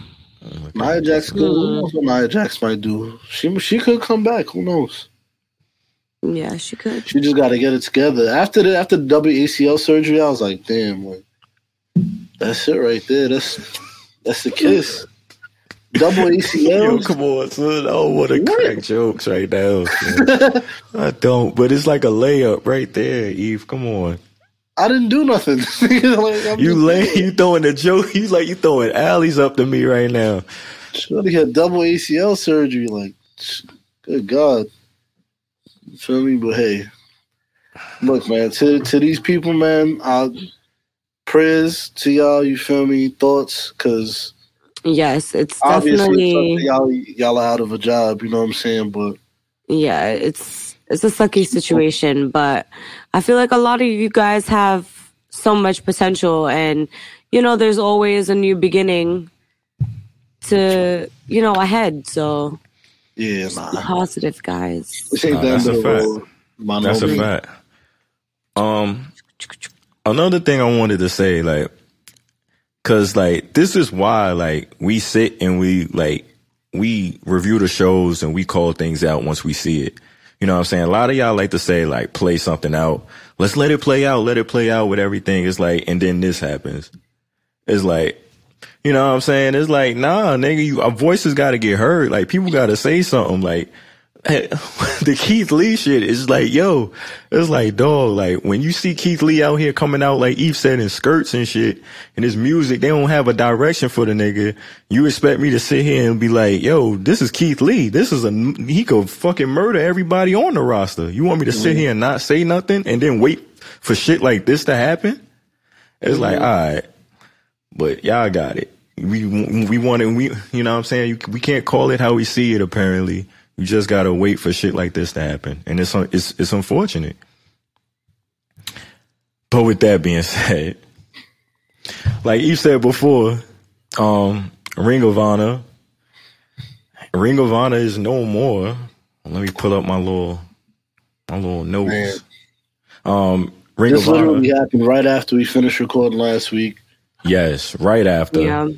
Nia Jax, good. Who knows what Nia Jax might do? She she could come back. Who knows?
yeah, she could.
She just got to get it together. After the after the WACL surgery, I was like, damn, like that's it right there. That's that's the kiss. Double
Yo,
ACL.
come on, son. I don't want to crack jokes right now. I don't, but it's like a layup right there, Eve. Come on.
I didn't do nothing. like,
You lay, you throwing a joke. You like you throwing alleys up to me right now.
Shorty had double ACL surgery. Like, good God. You feel me? But hey, look, man, to to these people, man, I prayers to y'all. You feel me? Thoughts, because
Yes, it's
obviously
definitely.
y'all y'all are out of a job. You know what I'm saying? But
yeah, it's it's a sucky situation, but I feel like a lot of you guys have so much potential, and you know, there's always a new beginning to you know ahead. So
yeah, nah,
positive, guys.
this
Nah, that's a fact.
road. by no
That's a fact. Um, another thing I wanted to say, like, cause like this is why like we sit and we like we review the shows and we call things out once we see it. You know what I'm saying? A lot of y'all like to say like play something out. Let's let it play out. Let it play out with everything. It's like, and then this happens. It's like, you know what I'm saying? It's like, nah, nigga, you, our voices got to get heard. Like people got to say something. Like the Keith Lee shit is like, yo, it's like, dog, like when you see Keith Lee out here coming out, like Eve said, in skirts and shit, and his music, they don't have a direction for the nigga. You expect me to sit here and be like, yo, this is Keith Lee. This is a, he could fucking murder everybody on the roster. You want me to sit mm-hmm. here and not say nothing and then wait for shit like this to happen? It's like, mm-hmm. all right, but y'all got it. We, we want it, we, you know what I'm saying? We can't call it how we see it apparently. You just gotta wait for shit like this to happen, and it's it's it's unfortunate. But with that being said, like you said before, um, Ring of Honor, Ring of Honor is no more. Let me pull up my little my little notes.
Man.
Um, Ring
This
of Honor,
literally happened right after we finished recording last week.
yes, right after.
Yeah,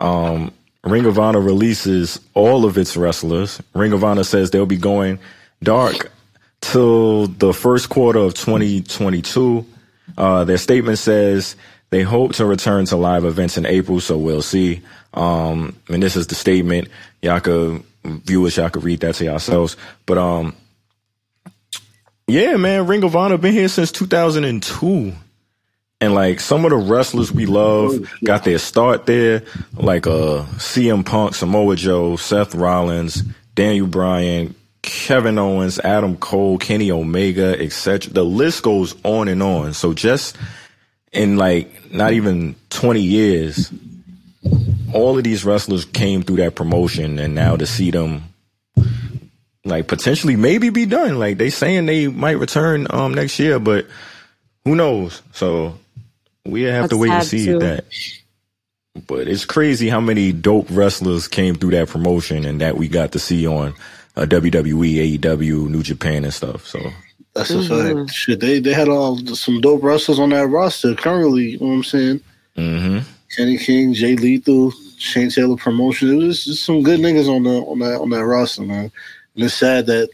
um, Ring of Honor releases all of its wrestlers. Ring of Honor says they'll be going dark till the first quarter of 2022. Uh, their statement says they hope to return to live events in April, so we'll see. Um, and this is the statement. Y'all could, viewers, y'all could read that to yourselves. But, um, yeah, man, Ring of Honor been here since 2002. And like some of the wrestlers we love got their start there, like uh CM Punk, Samoa Joe, Seth Rollins, Daniel Bryan, Kevin Owens, Adam Cole, Kenny Omega, etc. The list goes on and on. So just in like not even 20 years, all of these wrestlers came through that promotion and now to see them like potentially maybe be done. Like they saying they might return um next year, but who knows? So we have to wait and see
too.
that. But it's crazy how many dope wrestlers came through that promotion and that we got to see on uh, WWE, AEW, New Japan, and stuff. So
That's a
Mhm.
fact. Shit, they they had all some dope wrestlers on that roster currently. You know what I'm saying?
hmm
Kenny King, Jay Lethal, Shane Taylor promotion. It was just some good niggas on the on that on that roster, man. And it's sad that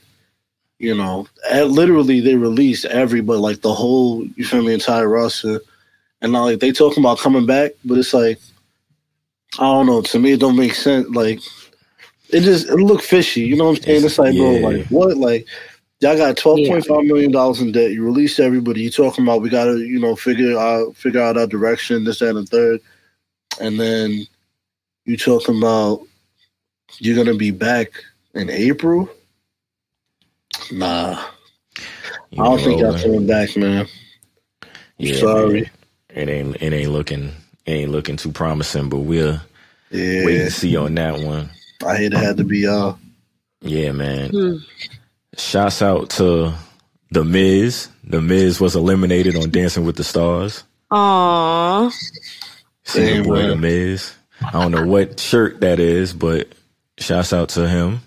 you know, at, literally they released everybody, like the whole you feel me, entire roster, and now like they talking about coming back, but it's like I don't know. To me, it don't make sense. Like it just it look fishy. You know what I'm saying? It's like,
Yeah.
bro, like what? Like y'all got twelve point five million dollars in debt. You released everybody. You talking about we gotta, you know, figure out figure out our direction, this, that, and the third. And then you talking about you're gonna be back in April. Nah,
You
I don't think y'all
rolling.
coming back, man.
Yeah,
sorry.
man. It ain't it ain't looking it ain't looking too promising, but we'll
Yeah,
wait and see on that one.
I hate it had to be y'all.
Yeah, man.
Hmm.
Shouts out to the Miz. The Miz was eliminated on Dancing with the Stars.
Aww.
See the boy
man.
the Miz. I don't know what shirt that is, but shouts out to him.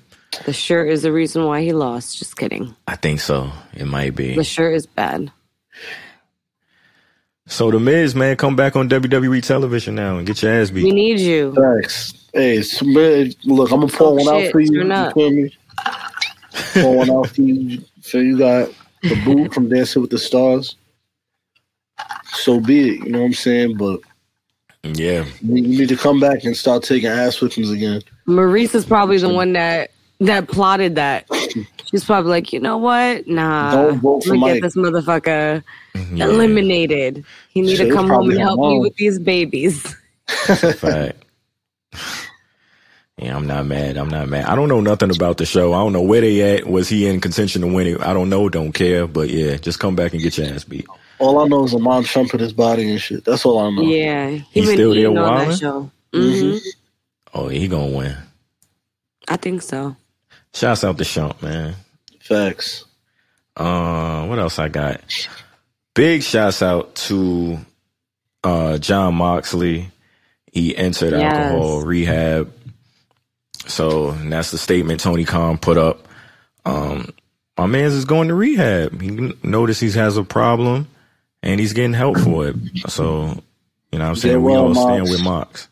The shirt is the reason why he lost. Just kidding.
I think so. It might be.
The shirt is bad.
So the Miz, man, come back on WWE television now and get your ass beat.
We need you.
Thanks. Hey, it's- look, I'm gonna pour oh, one
shit,
out for you.
turn
You
up.
feel me? pour one out for you. So you got the boot from Dancing with the Stars. So be it. You know what I'm saying? But
Yeah.
you you need to come back and start taking ass whippings again.
Maurice is probably the one that that plotted that. She's probably like, you know what? Nah,
Don't vote for
let me
Mike.
get this motherfucker
Yeah.
eliminated. He need
Shit,
to come home and
her
help me with these babies.
Fact. Yeah, I'm not mad. I'm not mad. I don't know nothing about the show. I don't know where they at. Was he in contention to win it? I don't know. Don't care. But yeah, just come back and get your ass beat.
All I know is a Iman Shumpert his body and shit. That's all I know.
Yeah, he
He's still there
eating on
wilding?
that show. hmm
Oh, he gonna win.
I think so.
Shouts out to Shump, man.
Facts.
Uh, what else I got? Big shouts out to uh Jon Moxley. He entered
Yes.
alcohol rehab. So and that's the statement Tony Khan put up. Um, my man's is going to rehab. He noticed he has a problem, and he's getting help for it. So, you know, what I'm saying
Get
we
well,
all stand with Mox.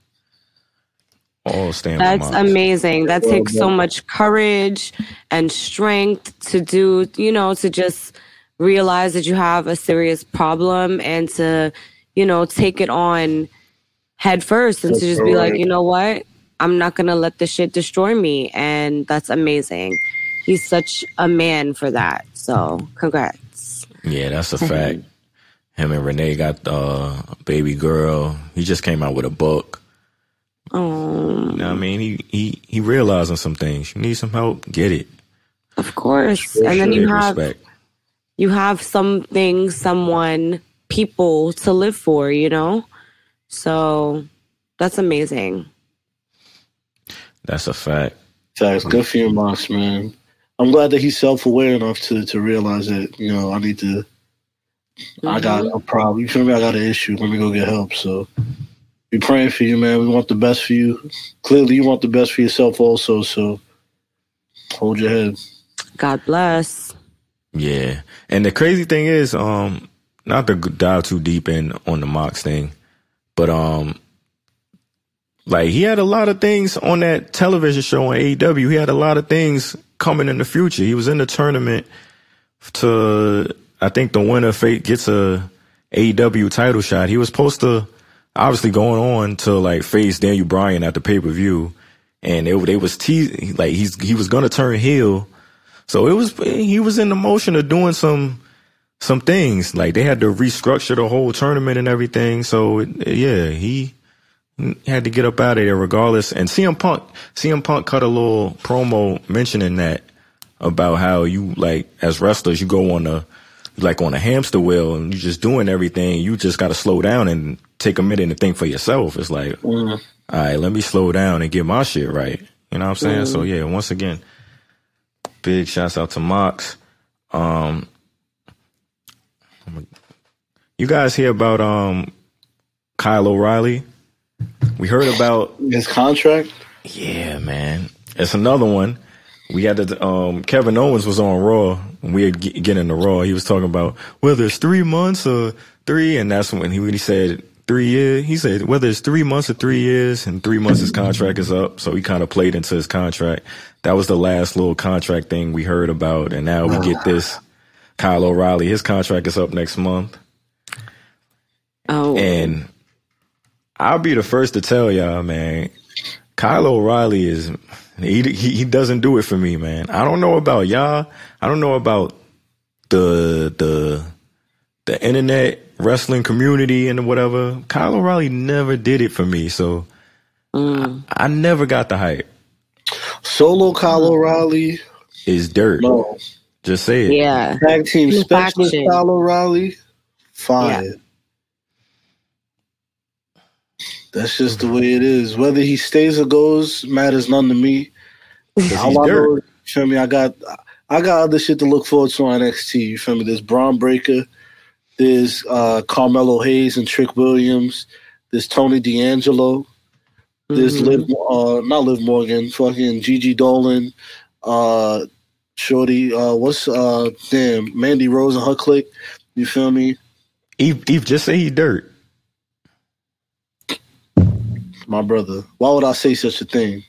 All stand
That's
with
amazing. That takes so much courage and strength to do, you know, to just realize that you have a serious problem and to, you know, take it on head first and to just be like, you know what? I'm not going to let this shit destroy me. And that's amazing. He's such a man for that. So, congrats.
Yeah, that's a fact. Him and Renee got uh, a baby girl. He just came out with a book.
Oh,
You know I mean? He he he realizing some things. You need some help, get it.
of course. And then you have
respect.
you have something, someone, people to live for, you know? So that's amazing.
That's a fact.
Facts. Good for your Mox, man. I'm glad that he's self aware enough to to realize that, you know, I need to I got
Mm-hmm.
a problem. You feel me? I got an issue. Let me go get help. So we praying for you, man. We want the best for you. Clearly you want the best for yourself also, so hold your head.
God bless.
Yeah. And the crazy thing is, um, not to dive too deep in on the Mox thing, but um, like he had a lot of things on that television show on AEW. He had a lot of things coming in the future. He was in the tournament to, I think the winner fate gets a AEW title shot. He was supposed to obviously going on to like face Daniel Bryan at the pay per view, and it, they was teasing like he's he was gonna turn heel. So it was he was in the motion of doing some some things. Like they had to restructure the whole tournament and everything. So it, yeah, he had to get up out of there regardless. And CM Punk CM Punk cut a little promo mentioning that about how you like as wrestlers you go on a like on a hamster wheel and you're just doing everything. You just got to slow down and take a minute and think for yourself. It's like,
Mm.
all right, let me slow down and get my shit right. You know what I'm saying? So yeah, once again, big shouts out to Mox. Um, you guys hear about um Kyle O'Reilly? We heard about
His contract?
yeah, man. It's another one. We had the um Kevin Owens was on Raw. When we had getting the Raw, he was talking about whether it's three months or three, and that's when he when he said three years. He said whether it's three months or three years, and three months his contract is up. So he kind of played into his contract. That was the last little contract thing we heard about, and now we get this. Kyle O'Reilly, his contract is up next month.
Oh,
And I'll be the first to tell y'all, man, Kyle O'Reilly is he, he he doesn't do it for me, man. I don't know about y'all. I don't know about the the the internet wrestling community and whatever. Kyle O'Reilly never did it for me, so I, I never got the hype.
Solo Kyle O'Reilly.
Is dirt.
No.
Just say it.
Yeah.
Tag team
New
specialist
faction.
Kyle O'Reilly. Fire. That's just the way it is. Whether he stays or goes matters none to me.
he's
All I
dirt.
know, you feel me? I got I got other shit to look forward to on NXT. You feel me? There's Bron Breakker, there's uh, Carmelo Hayes and Trick Williams, there's Tony D'Angelo, there's
Mhm.
Liv, uh, not Liv Morgan, fucking Gigi Dolan, uh, Shorty, uh, what's uh, damn Mandy Rose and her clique. You feel me?
Eve, Eve, just say he dirt.
My brother. Why would I say such a thing?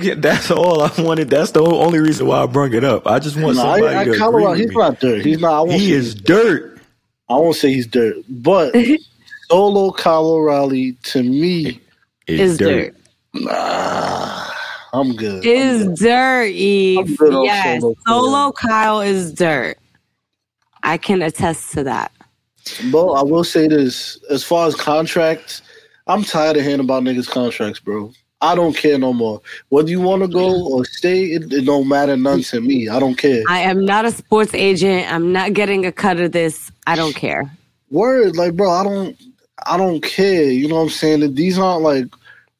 Get, that's all I wanted. That's the only reason why I brung it up. I just want
No,
somebody
I, I
to agree
O'Reilly,
with
he's
me.
not dirt. He's not. I won't
He
say
is dirt.
I won't say he's dirt, but solo Kyle O'Reilly to me,
Is
Is dirt.
nah, I'm good. I'm
Is
good.
dirt, Eve.
Good
Yes.
Solo
Solo,
Kyle.
Kyle is dirt. I can attest to that.
But I will say this: as far as contracts, I'm tired of hearing about niggas' contracts, bro. I don't care no more. Whether you want to go or stay, it, it don't matter none to me. I don't care.
I am not a sports agent. I'm not getting a cut of this. I don't care.
Word, like, bro, I don't, I don't care. You know what I'm saying? That These aren't like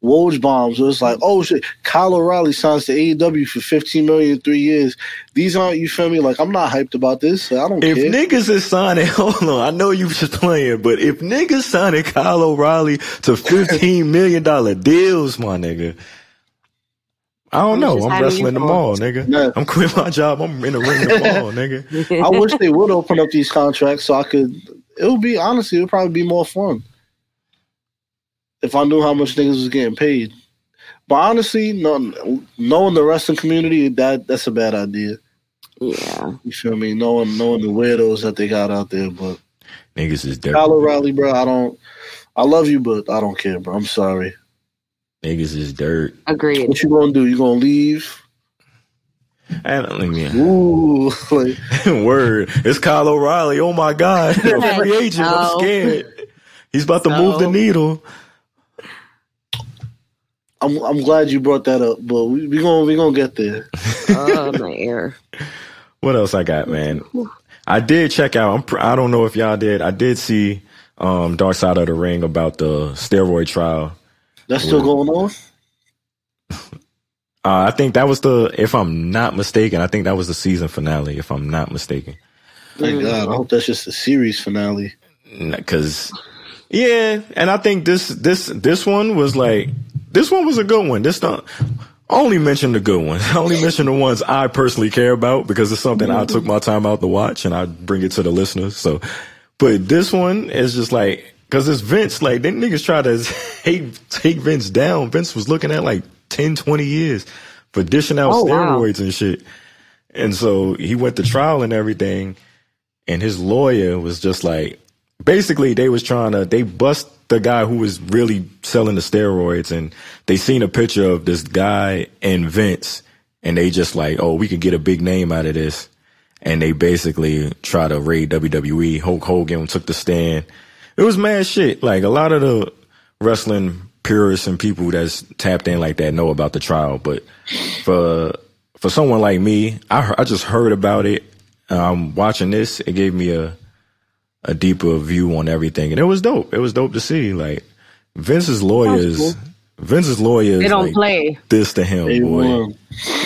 Woj bombs. Where it's like, oh shit, Kyle O'Reilly signs to AEW for 15 million in three years. These aren't, you feel me? Like, I'm not hyped about this. I don't
If
care.
niggas is signing, hold on, I know you just playing, but if niggas signing Kyle O'Reilly to fifteen million dollar deals, my nigga, I don't know. I'm wrestling
you
them
for-
nigga.
Yeah.
I'm quitting my job. I'm in the ring the tomorrow, nigga.
I wish they would open up these contracts so I could. It would be honestly, it would probably be more fun if I knew how much niggas was getting paid. But honestly, no, knowing the wrestling community, that that's a bad idea.
Yeah.
You feel me? Knowing knowing the weirdos that they got out there, but
Niggas is dirty.
Kyle O'Reilly, bro, I don't. I love you, but I don't care, bro. I'm sorry.
Niggas is dirt.
Agreed.
What you gonna do? You gonna leave?
And I mean,
Ooh, like,
word. It's Kyle O'Reilly. Oh my God. Free agent. I'm scared. He's about to move the needle.
I'm I'm glad you brought that up, but we we gonna we gonna get there.
oh, my ear.
What else I got, man? I did check out. I'm, pr- I don't know if y'all did. I did see um, Dark Side of the Ring about the steroid trial.
That's still going on.
Uh, I think that was the, if I'm not mistaken, I think that was the season finale. If I'm not mistaken,
Thank God. I hope that's just the series finale.
because yeah, and I think this this this one was like this one was a good one. This don't only mention the good ones. I only mention the ones I personally care about because it's something I took my time out to watch and I bring it to the listeners. So, but this one is just like because it's Vince. Like them niggas try to hate take Vince down. Vince was looking at like 10, 20 years for dishing out
Oh, wow.
steroids and shit. And so he went to trial and everything. And his lawyer was just like, basically they was trying to, they bust the guy who was really selling the steroids and they seen a picture of this guy and Vince and they just like, oh, we could get a big name out of this. And they basically try to raid WWE. Hulk Hogan took the stand. It was mad shit. Like a lot of the wrestling purists and people that's tapped in like that know about the trial, but for for someone like me, I I just heard about it. I'm um, watching this, it gave me a a deeper view on everything, and it was dope. It was dope to see. Like Vince's lawyers,
cool.
Vince's lawyers,
They don't
like,
play.
this to him,
They
boy.
won.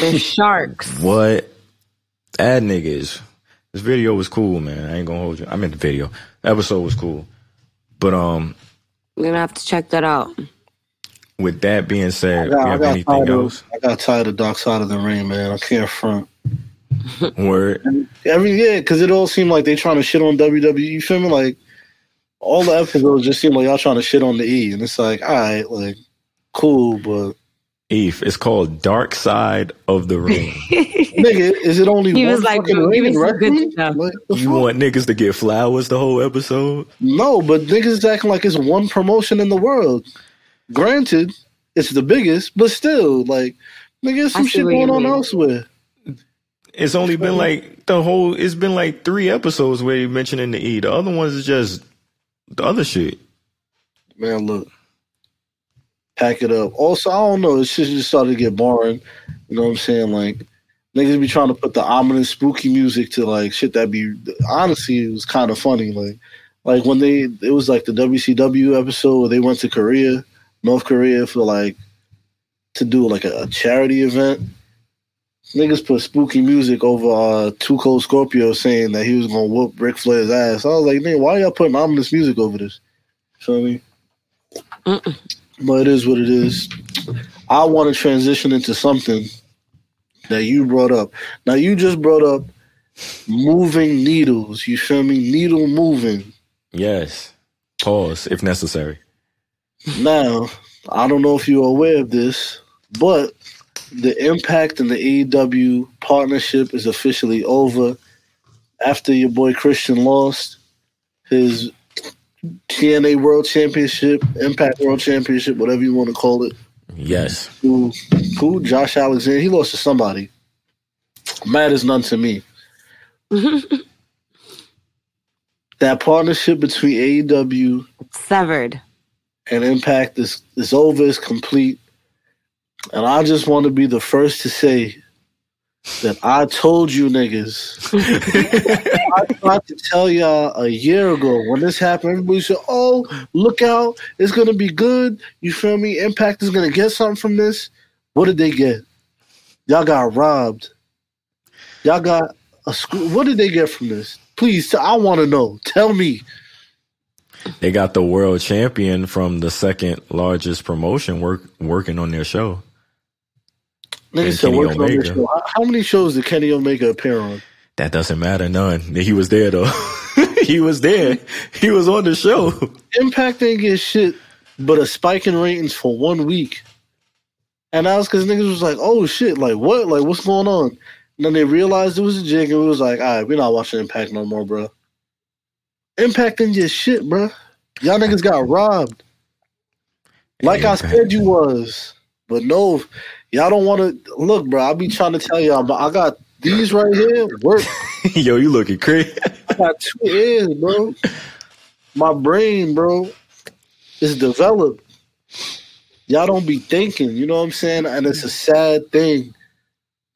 They're sharks.
What? Ad niggas. This video was cool, man. I ain't gonna hold you. I meant the video. episode was cool. But um,
I'm gonna have to check that out.
with that being
I
said,
got,
you
I
have
got
anything
tired
else?
of, I got tired of Dark Side of the Ring, man. I can't front.
Word.
Every yeah, because it all seemed like they trying to shit on WWE. You feel me? Like all the episodes just seem like y'all trying to shit on the E, and it's like, all right, like cool, but
Eve, it's called Dark Side of the Ring.
nigga, is it only
He
one
was like,
fucking
"Give
ring
me
in
good
wrestling? Like,
you
fuck?
want niggas to get flowers the whole episode?
No, but niggas is acting like it's one promotion in the world. Granted, it's the biggest, but still, like, nigga, some shit going on
mean.
elsewhere.
It's only been like the whole. It's been like three episodes where you mentioning the E. The other ones is just the other shit.
Man, look. pack it up. Also, I don't know. It's just, just started to get boring. You know what I'm saying? Like niggas be trying to put the ominous, spooky music to like shit that be. Honestly, it was kind of funny. Like, like when they it was like the WCW episode where they went to Korea, North Korea for like to do like a, a charity event. Niggas put spooky music over uh, Two Cold Scorpio saying that he was gonna whoop Ric Flair's ass. I was like, nigga, why y'all putting ominous music over this? Feel me?
Mm-mm.
But it is what it is. I want to transition into something that you brought up. Now you just brought up moving needles. You feel me? Needle moving.
Yes. Pause if necessary.
Now, I don't know if you're aware of this, but the Impact and the AEW partnership is officially over after your boy Christian lost his TNA World Championship, Impact World Championship, whatever you want to call it.
Yes.
Who, who? Josh Alexander. He lost to somebody. Matters none to me. that partnership between AEW
Severed.
and Impact is is over, is complete. And I just want to be the first to say that I told you niggas. I tried to tell y'all a year ago when this happened. Everybody said, "Oh, look out! It's gonna be good." You feel me? Impact is gonna get something from this. What did they get? Y'all got robbed. Y'all got a screw. What did they get from this? Please, t- I want to know. Tell me.
They got the world champion from the second largest promotion work working on their show.
Nigga
And
said
Kenny
working on this show. How- many shows did Kenny Omega appear on?
That doesn't matter none. He was there though. he was there. He was on the show.
Impact ain't get shit but a spike in ratings for one week. And that was because niggas was like, oh shit, like what? Like what's going on? And then they realized it was a jig and it was like, all right, we're not watching Impact no more, bro. Impact didn't get shit, bro. Y'all niggas got robbed. Like I said you was. But no, y'all don't want to look, bro. I'll be trying to tell y'all, but I got these right here. Work.
Yo, you looking crazy.
I got two ears, bro. My brain, bro, is developed. Y'all don't be thinking, you know what I'm saying? And it's a sad thing.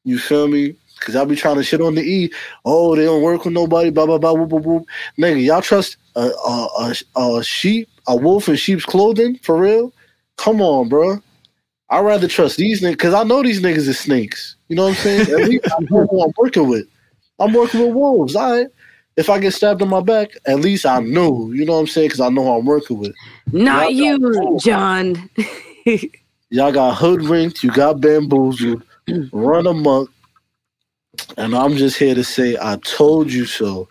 You feel me? Cause y'all be trying to shit on the E. Oh, they don't work with nobody. Blah blah blah. Whoop whoop whoop. Nigga, y'all trust a a, a, a sheep, a wolf in sheep's clothing for real? Come on, bro. I'd rather trust these niggas because I know these niggas is snakes. You know what I'm saying? At least I know who I'm working with. I'm working with wolves. All right. If I get stabbed in my back, at least I know. You know what I'm saying? Because I know who I'm working with.
Not
Y'all got-
John.
Y'all got hoodwinked. You got bamboozled. run amok. And I'm just here to say, I told you so.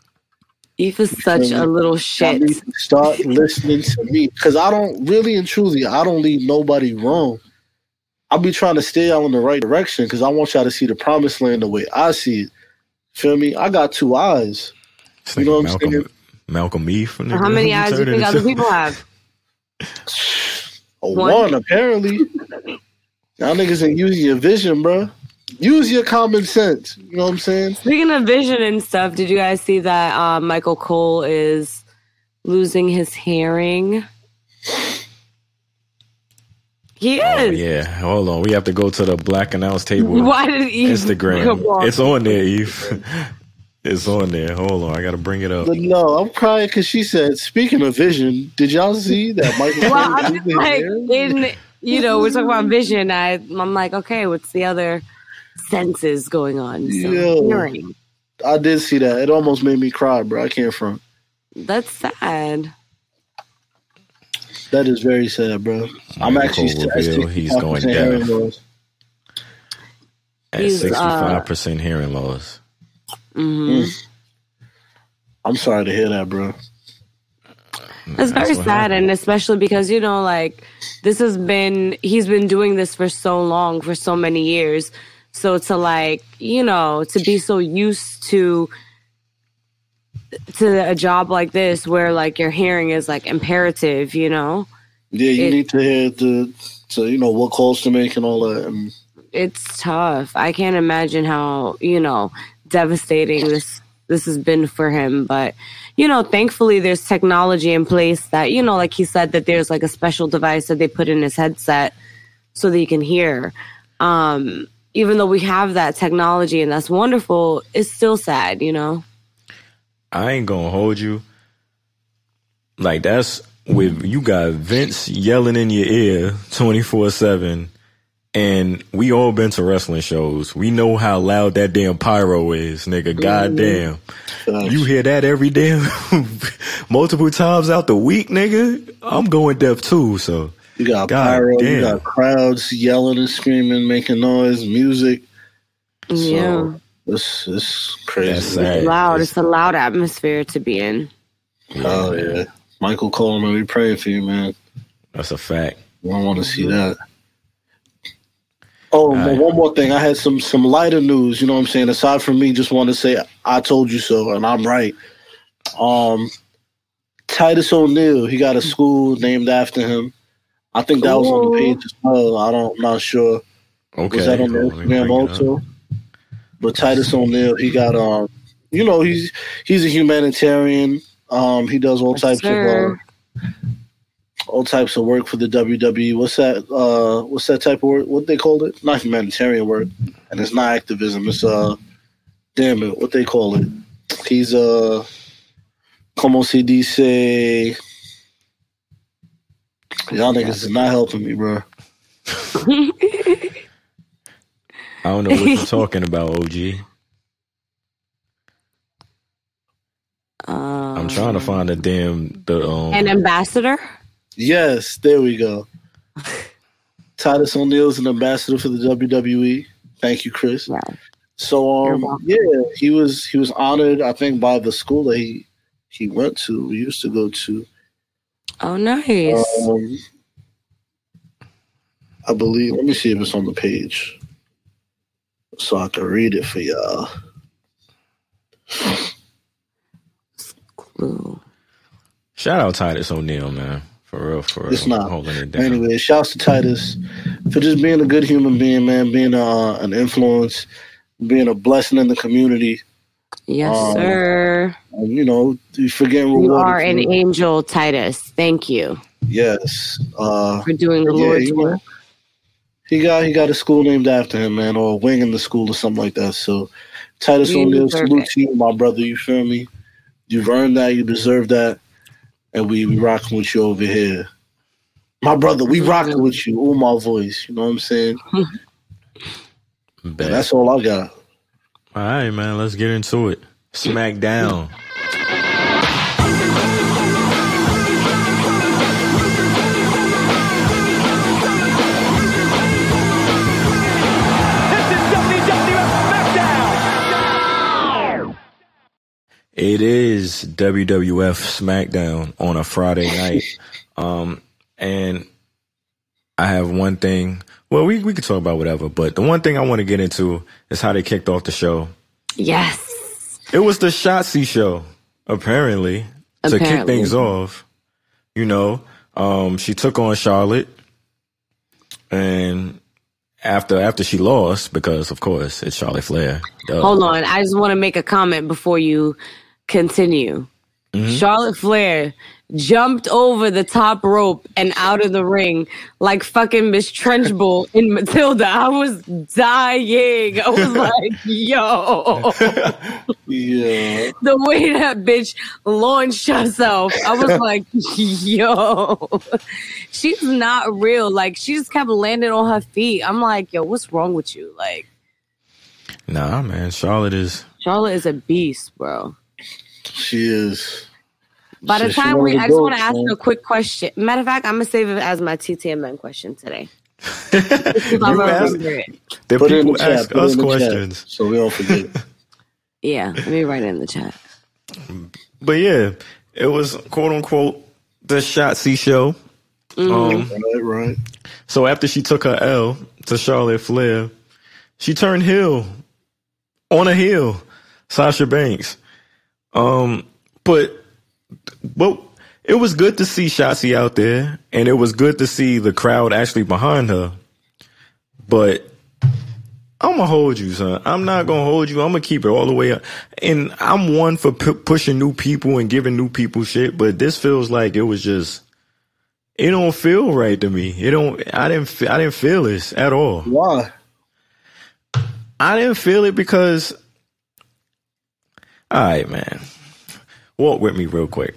Eve is such a little shit.
start listening to me. Because I don't really and truly, I don't leave nobody wrong. I'll be trying to steer y'all in the right direction because I want y'all to see the promised land the way I see it. Feel me? I got two eyes. You know what I'm saying?
Malcolm, Malcolm E. From
How many eyes do you think other people have?
A
One.
one, apparently. Y'all niggas ain't using your vision, bro. Use your common sense. You know what I'm saying?
Speaking of vision and stuff, did you guys see that uh, Michael Cole is losing his hearing? He
Oh,
is.
yeah, hold on. We have to go to the black announce table.
Why did Eve come
Instagram.
on?
It's on there, Eve. it's on there. Hold on, I gotta bring it up.
But no, I'm crying because she said, speaking of vision, did y'all see that Michael
Well, I'm just like in you know we're talking about vision. I I'm like okay, what's the other senses going on? So
Yo.
hearing.
I did see that. It almost made me cry, bro. I can't front.
That's sad.
That is very sad, bro. I'm
Michael
actually
Cole
at
reveal he's going
hearing
deaf.
loss.
At
He's, uh,
65% hearing loss.
hmm
I'm sorry to hear that, bro.
It's very
what
sad, and especially because you know, like this has been he's been doing this for so long, for so many years. So to like you know to be so used to to a job like this where like your hearing is like imperative, you know,
Yeah, you
It-
need to hear the, to you know what calls to make and all that. And
it's tough. I can't imagine how you know devastating this this has been for him. But, you know, thankfully there's technology in place that, you know, like he said, that there's like a special device that they put in his headset so that he can hear. Um, even though we have that technology and that's wonderful, it's still sad, you know?
I ain't gonna hold you. Like that's with you got Vince yelling in your ear 24 7 and we all been to wrestling shows. We know how loud that damn pyro is, nigga. Mm-hmm. Goddamn. You hear that every damn multiple times out the week, nigga. I'm going deaf too, so
You got
God
pyro, you got crowds yelling and screaming, making noise, music.
Yeah.
This is crazy.
That's sad.
Loud. It's a loud atmosphere to be in.
Oh yeah. Michael Coleman, we praying for you, man.
That's a fact.
I don't want to see that. Oh,
Alright.
one more thing. I had some some lighter news. You know what I'm saying? Aside from me, just want to say I told you so, and I'm right. Um, Titus O'Neil, he got a school named after him. I think that was on the page as well. I don't, not sure.
Okay.
Was that on the
Let
Instagram
bring up.
also? But Titus O'Neil, he got um, you know, he's he's a humanitarian. Um, he does all
Yes,
types
sir.
of uh, all types of work for the WWE. What's that? Uh, what's that type of work? What they call it? Not humanitarian work, and it's not activism. It's uh, damn it, what they call it? He's uh, como se dice? Y'all niggas is not helping me, bro.
I don't know what you're talking about, OG. I'm trying to find the damn the um
An ambassador?
Yes, there we go. Titus O'Neil is an ambassador for the WWE. Thank you, Chris. So um yeah, he was he was honored, I think, by the school that he he went to, we used to go to.
Oh, nice.
Um, I believe let me see if it's on the page. So I can read it for y'all.
shout out Titus O'Neil, man. For real, for real.
It's not.
holding it down.
Anyway, shouts to Titus for just being a good human being, man, being uh, an influence, being a blessing in the community.
yes,
um,
sir.
And, you know, you forgetting
You are an angel, Titus. Thank you
Yes. Uh,
for doing the
yeah,
Lord's
you know,
work.
He got he got a school named after him, man, or a wing in the school or something like that. So Titus
You
O'Neil,
deserve
salute to you, my brother. You feel me? You've earned that. You deserve that. And we we rocking with you over here. My brother, we rocking with you. All my voice. You know what I'm saying? That's all I got.
All right, man. Let's get into it. Smackdown. It is WWF SmackDown on a Friday night. Um, and I have one thing. Well, we, we could talk about whatever, but the one thing I want to get into is how they kicked off the show.
Yes.
It was the Shotzi show, apparently, to kick things off. You know, um, she took on Charlotte, and after after she lost, because of course it's Charlotte Flair. Duh.
Hold on. I just want to make a comment before you continue.
Mm-hmm.
Charlotte Flair jumped over the top rope and out of the ring like fucking Miss Trunchbull in Matilda. I was dying. I was like, yo.
Yeah.
the way that bitch launched herself, I was like, yo, she's not real. Like, she just kept landing on her feet. I'm like, yo, what's wrong with you? Like,
Nah, man, Charlotte is.
Charlotte is a beast, bro.
She is.
By the
She- she
time we, I just want to ask you a quick question. Matter of fact, I'm gonna save it as my TTMN question today.
You ask-
remember
the
Put in
people
the chat.
ask us
in chat
questions.
so we don't forget.
Yeah, let me write it in the chat.
But yeah, it was quote unquote the Shotzi show. Um,
right, right.
so after she took her L to Charlotte Flair, she turned heel on a heel, Sasha Banks. Um, but well, it was good to see Shotzi out there, and it was good to see the crowd actually behind her. But I'm gonna hold you, son. I'm not gonna hold you. I'm gonna keep it all the way up. And I'm one for p- pushing new people and giving new people shit, but this feels like it was just. It don't feel right to me. It don't. I didn't. fe- I didn't feel this at all.
Why?
I didn't feel it because. All right, man. Walk with me real quick.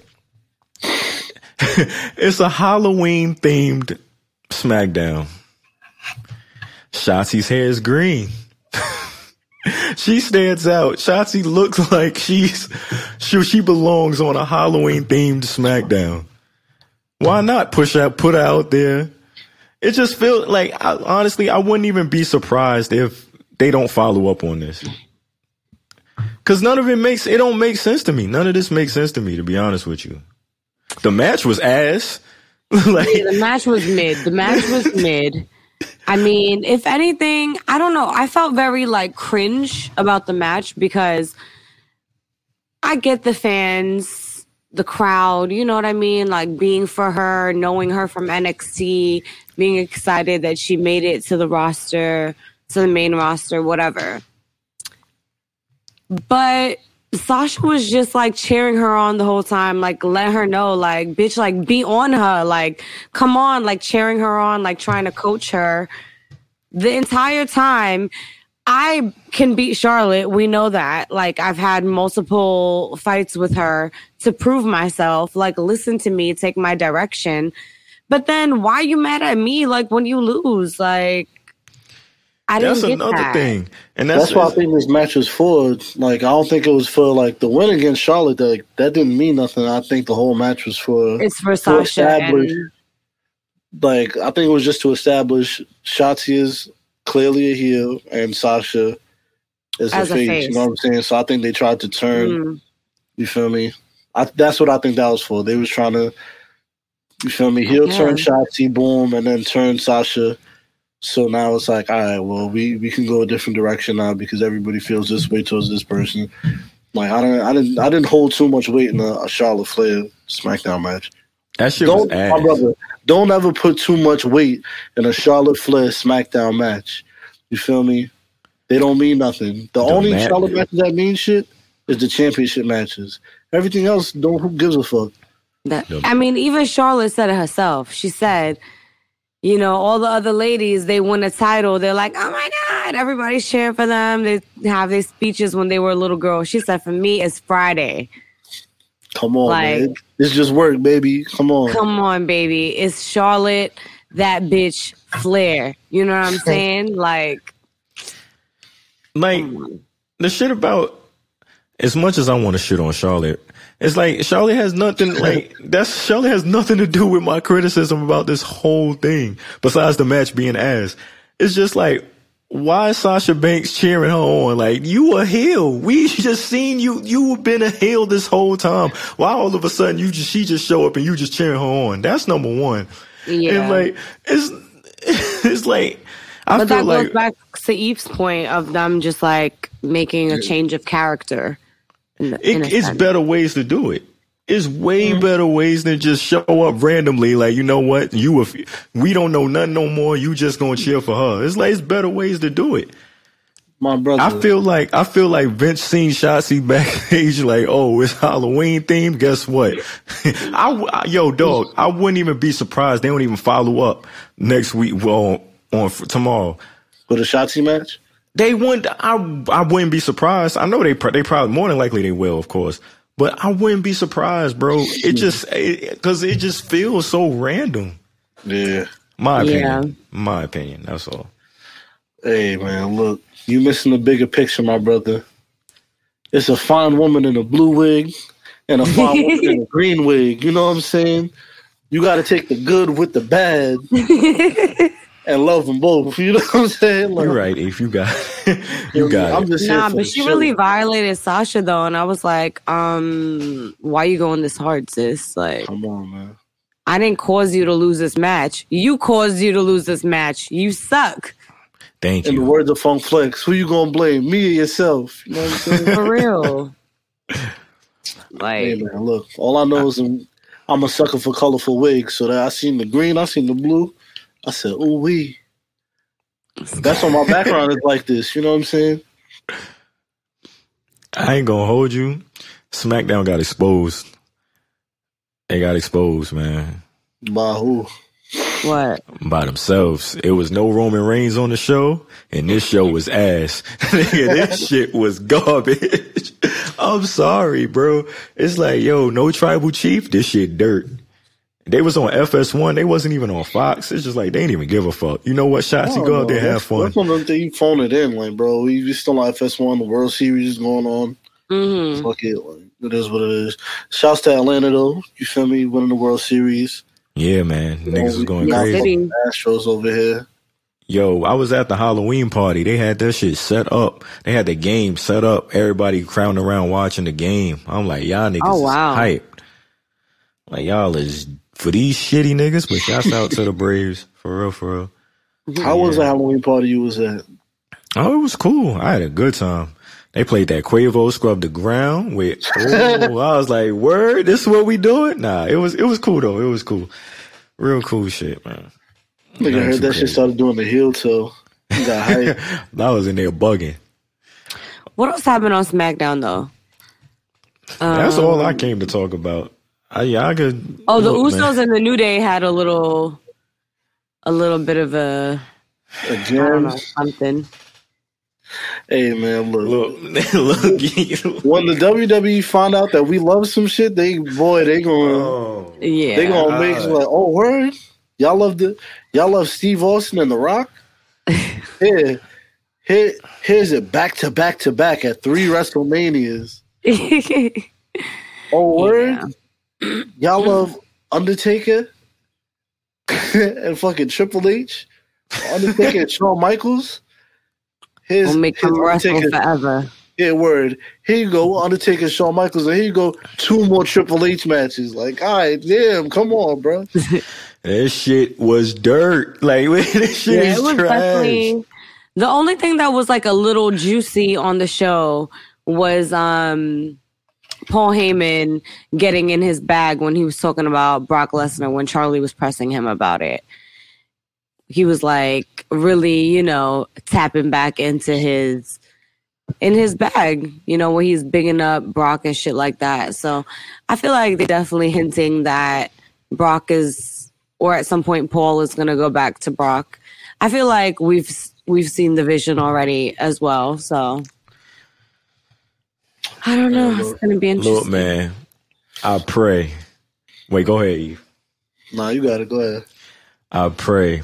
it's a Halloween themed SmackDown. Shotzi's hair is green. she stands out. Shotzi looks like she's she, she belongs on a Halloween themed SmackDown. Why not push out put her out there? It just feels like I, honestly, I wouldn't even be surprised if they don't follow up on this. Cause none of it makes it don't make sense to me. None of this makes sense to me, to be honest with you. The match was ass. like
the match was mid. The match was mid. I mean, if anything, I don't know. I felt very like cringe about the match because I get the fans, the crowd, you know what I mean? Like being for her, knowing her from NXT, being excited that she made it to the roster, to the main roster, whatever. But Sasha was just like cheering her on the whole time, like let her know, like, bitch, like be on her, like, come on, like cheering her on, like trying to coach her. The entire time, I can beat Charlotte. We know that. Like, I've had multiple fights with her to prove myself. Like, listen to me, take my direction. But then why you mad at me? Like, when you lose, like, I didn't
that's
get
another
that.
thing. And that's,
That's what I think this match was for. Like, I don't think it was for like the win against Charlotte. Like, that didn't mean nothing. I think the whole match was for
It's for
to
Sasha. And,
like I think it was just to establish Shotzi is clearly a heel and Sasha is
As
a
a
face,
face.
You know what I'm saying? So I think they tried to turn.
Mm.
You feel me? I, that's what I think that was for. They was trying to. You feel me? Heel turn
Yeah.
Shotzi, boom, and then turn Sasha. So now it's like, all right, well, we we can go a different direction now because everybody feels this way towards this person. Like I don't, I didn't, I didn't hold too much weight in a, a Charlotte Flair SmackDown match.
that shit
Don't,
was ass.
my brother, don't ever put too much weight in a Charlotte Flair SmackDown match. You feel me? They don't mean nothing. The only
mat-
Charlotte matches that mean shit is the championship matches. Everything else, don't. Who gives a fuck?
That, I mean, even Charlotte said it herself. She said, you know, all the other ladies, they win a title. They're like, oh my God, everybody's cheering for them. They have their speeches when they were a little girl. She said, for me, it's Friday.
Come on,
Like-
man. It's just work, baby. Come on.
Come on, baby. It's Charlotte, that bitch Flair. You know what I'm saying? Like,
like the shit about as much as I want to shit on Charlotte, it's like Charlotte has nothing like that's Charlotte has nothing to do with my criticism about this whole thing besides the match being ass. It's just like why is Sasha Banks cheering her on? Like you a heel. We just seen you. You have been a heel this whole time. Why all of a sudden you just she just show up and you just cheering her on? That's number one.
yeah.
And like it's it's like I
but
feel
that
like
goes back to Eve's point of them just like making a change of character. In the,
it, it's
sense.
better ways to do it. It's way mm-hmm. better ways than just show up randomly. Like you know what, you if we don't know nothing no more. You just gonna cheer for her. It's like it's better ways to do it.
My brother.
I feel like I feel like Vince seen Shotzi backstage. Like, oh, it's Halloween themed. Guess what? I yo dog, I wouldn't even be surprised. They don't even follow up next week. Well, on f- tomorrow.
with a Shotzi match.
They wouldn't. I I wouldn't be surprised. I know they they probably more than likely they will, of course. But I wouldn't be surprised, bro. It just because it, just feels so random.
Yeah.
My opinion.
Yeah.
My opinion. That's all.
Hey man, look, you missing the bigger picture, my brother. It's a fine woman in a blue wig and a fine woman in a green wig. You know what I'm saying? You got to take the good with the bad and love them both. You know what I'm saying? Like,
You're right. If you got you got
I'm
it.
just here
Nah, but she
show.
really violated Sasha though, and I was like, um, why you going this hard, sis? Like,
Come on, man.
I didn't cause you to lose this match. You caused you to lose this match. You suck.
Thank you.
In the words of Funk Flex, who you gonna blame? Me or yourself? You know what I'm saying?
For real.
hey
like,
man, look, all I know is I'm, I'm a sucker for colorful wigs. So that I seen the green, I seen the blue. I said, ooh wee. That's why my background is like this. You know what I'm saying?
I ain't gonna hold you. SmackDown got exposed. They got exposed, man.
By who?
What?
By themselves. It was no Roman Reigns on the show, and this show was ass. Nigga, this shit was garbage. I'm sorry, bro. It's like, yo, no tribal chief, this shit dirt. They was on FS1. They wasn't even on Fox. It's just like they didn't even give a fuck. You know what? Shots, you go out there, have
that's,
fun.
That's one of them things you phone it in, like, bro. We we still on FS1. The World Series is going on.
Mm-hmm.
Fuck it, like, it is what it is. Shouts to Atlanta though. You feel me? Winning the World Series.
Yeah, man. Niggas was going
We got
crazy.
fucking Astros over here.
Yo, I was at the Halloween party. They had that shit set up. They had the game set up. Everybody crowding around watching the game. I'm like, y'all niggas
Oh, wow.
is hyped. Like y'all is for these shitty niggas, but shouts out to the Braves. For real, for real.
How was the Halloween party you was at?
Oh, it was cool. I had a good time. They played that Quavo scrub the ground with. Oh, I was like, word, this is what we doing? Nah, it was it was cool though. It was cool, real cool shit, man.
Nigga
Nothing
heard that
crazy.
shit started doing the heel toe. He got hype.
I was in there bugging.
What else happened on SmackDown though?
That's all I
Um,
came to talk about. I, yeah, I could.
Oh, the
look,
Usos
man.
and the New Day had a little, a little bit of a,
A
I don't know, something.
Hey man, look.
Look, look.
When the WWE find out that we love some shit, they boy, they gonna
oh,
Yeah.
they gonna make
God.
like, oh word, y'all love the y'all love Steve Austin and The Rock. Here, here, here's it back to back to back at three WrestleManias. Oh word, y'all love Undertaker and fucking Triple H, Undertaker and Shawn Michaels. Here's,
We'll make
here's
them wrestle forever.
Yeah, word. Here you go, Undertaker, Shawn Michaels, and here you go, two more Triple H matches. Like, all right, damn, come on, bro.
that shit was dirt. Like this shit
Yeah,
is
it was
trash.
definitely the only thing that was like a little juicy on the show was um Paul Heyman getting in his bag when he was talking about Brock Lesnar when Charlie was pressing him about it. He was like really, you know, tapping back into his in his bag, you know, when he's bigging up Brock and shit like that. So I feel like they're definitely hinting that Brock is, or at some point Paul is to go back to Brock. I feel like we've we've seen the vision already as well. So I don't know. It's going to be
Look,
interesting.
man, I pray. Wait, go ahead, Eve.
Nah, you got it. Go ahead.
I pray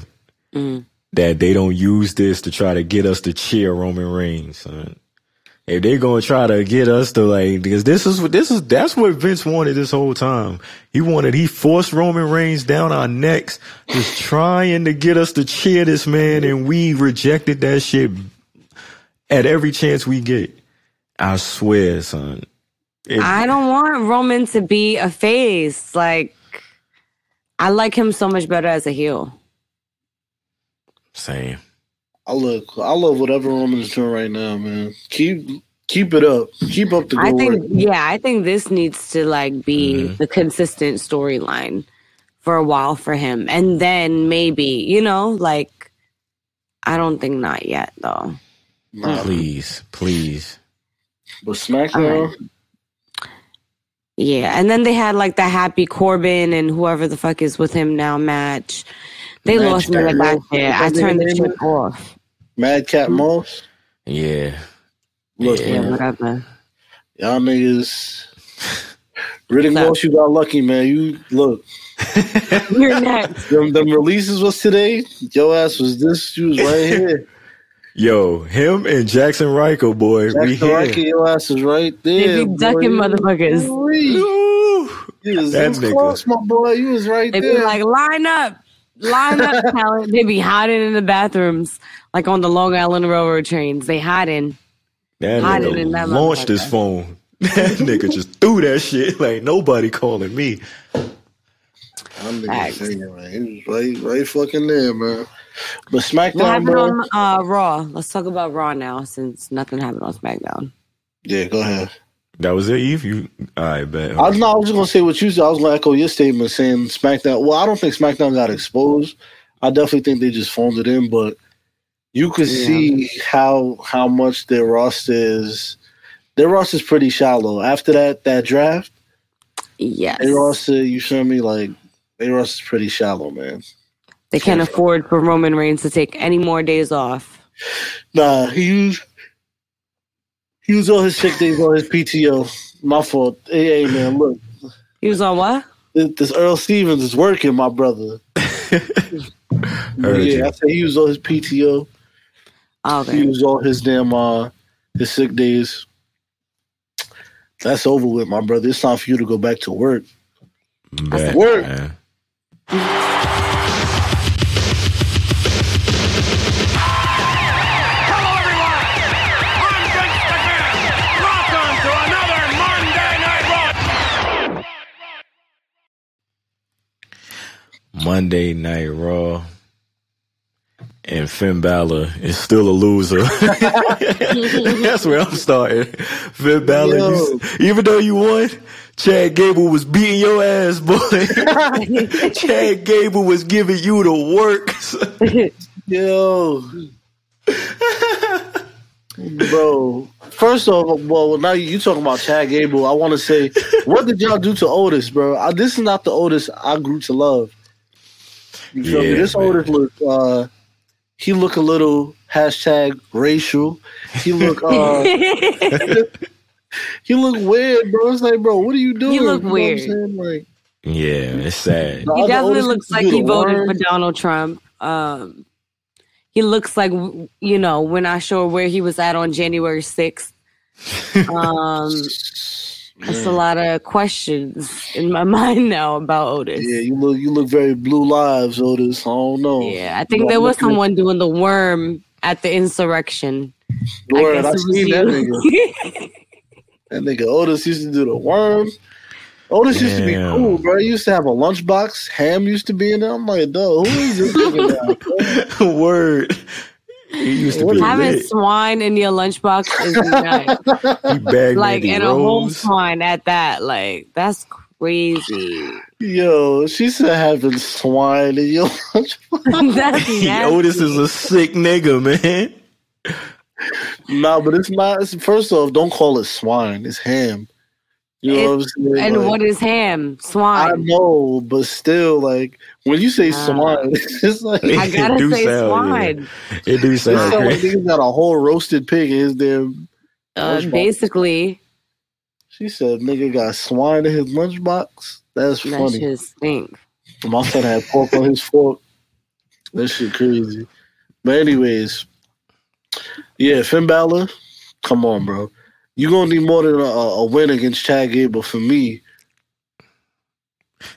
Mm.
that they don't use this to try to get us to cheer Roman Reigns. Son. If they're gonna try to get us to like, because this is what this is, that's what Vince wanted this whole time. He wanted, he forced Roman Reigns down our necks, just trying to get us to cheer this man, and we rejected that shit at every chance we get. I swear, son. If-
I don't want Roman to be a face. Like I like him so much better as a heel.
Same.
I look. I love whatever Roman's doing right now, man. Keep keep it up. Keep up the good
I think
work.
yeah, I think this needs to like be
Mm-hmm.
the consistent storyline for a while for him. And then maybe, you know, like I don't think not yet though.
Nah,
Please, please.
But SmackDown.
Yeah. And then they had like the happy Corbin and whoever the fuck is with him now match. They
Match
lost me like that
real-
shit.
that
I turned the shit
is?
off.
Madcap mm-hmm. Moss.
Yeah.
Look,
Yeah.
Yeah,
man,
whatever.
y'all niggas. Riddick
So-
Moss, you got lucky, man. You look.
You're next.
Them, them releases was today. Your ass was this. You was right here.
Yo, him and Jaxson Ryker, boy, we
Jaxson
here.
Ryker, your ass was right
They be ducking
boy.
motherfuckers.
Ooh,
Ooh.
You was,
That
you was
nigga.
close, my boy. You was right
They be
there.
like, line up, line up, talent. They be hiding in the bathrooms, like on the Long Island Railroad trains. They hiding.
That
Hiding in
nigga
that
launched his phone. That nigga just threw that shit like nobody calling me.
I'm nigga
Facts.
saying, man. He was right, right fucking there, man. But
What
SmackDown,
happened
bro.
on uh, Raw? Let's talk about Raw now, since nothing happened on SmackDown.
Yeah, go ahead.
That was it, Eve. You, all right, bet.
I was, no, I was just gonna say what you said. I was gonna echo your statement saying SmackDown. Well, I don't think SmackDown got exposed. I definitely think they just phoned it in. But you could
Yeah.
see how how much their roster is. Their roster is pretty shallow. After that that draft,
Yes.
their roster, you feel me? Like their roster is pretty shallow, man.
They can't afford for Roman Reigns to take any more days off.
Nah, he used he used all his sick days on his PTO. My fault. Hey, hey man, look,
He was on what?
this, this Earl Stevens is working, my brother.
Heard
yeah,
you.
I said he used all his PTO.
Oh,
He used all his damn uh his sick days. That's over with, my brother. It's time for you to go back to work.
Back,
Work.
Monday Night Raw.
And Finn Balor is still a loser. That's where I'm starting. Finn Balor, you, even though you won, Chad Gable was beating your ass, boy. Chad Gable was giving you the work.
Yo. Bro, first off, well, now you talking about Chad Gable. I want to say, what did y'all do to Otis, bro? I, this is not the Otis I grew to love. You feel me? This
man.
Otis look, uh, he look a little hashtag racial. He look, uh, he look weird, bro. It's like, bro, what are you doing?
look
You know what I'm
weird.
saying? Like,
yeah, it's sad.
He definitely looks like he voted
worm.
for Donald Trump. Um, he looks like you know when I showed where he was at on January sixth. Um, that's a lot of questions in my mind now about Otis.
Yeah, you look, you look very blue lives, Otis. I don't know.
Yeah, I think
You
there was
looking at-
someone doing the worm at the insurrection.
Word, I,
guess it was
seen that nigga. That nigga Otis used to do the worm. Otis used to be cool, bro. He used to have a lunchbox. Ham used to be in there. I'm like, dog, who is this nigga now?
Word. He used to be
Having
lit.
swine in your lunchbox is nice.
He
like in a whole swine at that. Like that's crazy.
Yo, she said having swine in your lunchbox.
that's
He-
nasty.
Otis is a sick nigga, man.
nah, but it's not. It's, first off, don't call it swine. It's ham. You know what I'm saying?
And
Like,
what is ham? Swine.
I know, but still, like when you say
Ah.
swine, it's like
I gotta
It do
say
sound,
swine.
It do
It
sound
sound like
crazy.
niggas got a whole roasted pig in his damn.
Uh,
lunchbox.
basically,
She said, "Nigga got swine in his lunchbox." That's
that
funny.
shit stink.
My son had pork on his fork. That shit crazy. But anyways, yeah, Finn Balor, come on, bro. You gonna need more than a, a win against Chad Gable for me.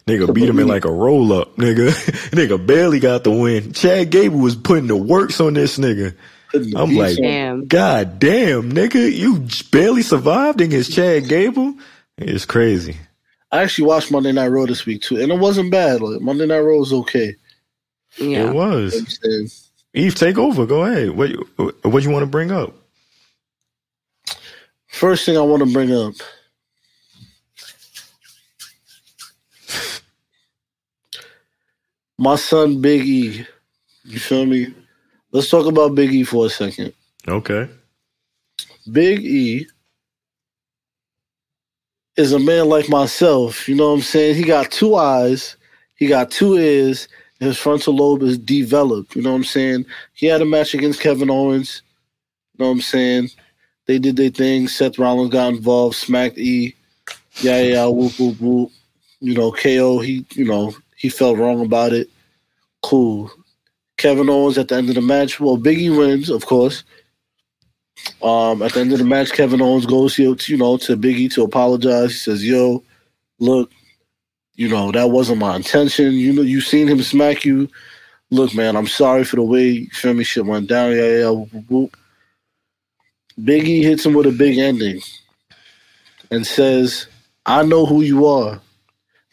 Nigga beat him in like a roll up, nigga. nigga barely got the win. Chad Gable was putting the works on this nigga. I'm like,
Damn.
God damn, nigga, you barely survived against Chad Gable. It's crazy.
I actually watched Monday Night Raw this week too, and it wasn't bad. Like Monday Night Raw was okay.
Yeah.
It was. Eve, take over. Go ahead. What what you want to bring up?
First thing I want to bring up. My son Big E. You feel me? Let's talk about Big E for a second.
Okay.
Big E is a man like myself. You know what I'm saying? He got two eyes, he got two ears, his frontal lobe is developed. You know what I'm saying? He had a match against Kevin Owens. You know what I'm saying? They did their thing. Seth Rollins got involved, smacked E. Yeah, yeah, whoop, whoop, whoop. You know, KO, he, you know, he felt wrong about it. Cool. Kevin Owens at the end of the match. Well, Biggie wins, of course. Um, at the end of the match, Kevin Owens goes here, to, you know, to Biggie to apologize. He says, "Yo, look, you know that wasn't my intention. You know, you seen him smack you. Look, man, I'm sorry for the way you feel me shit went down. Yeah, yeah. Whoop, whoop." Biggie hits him with a big ending and says, "I know who you are,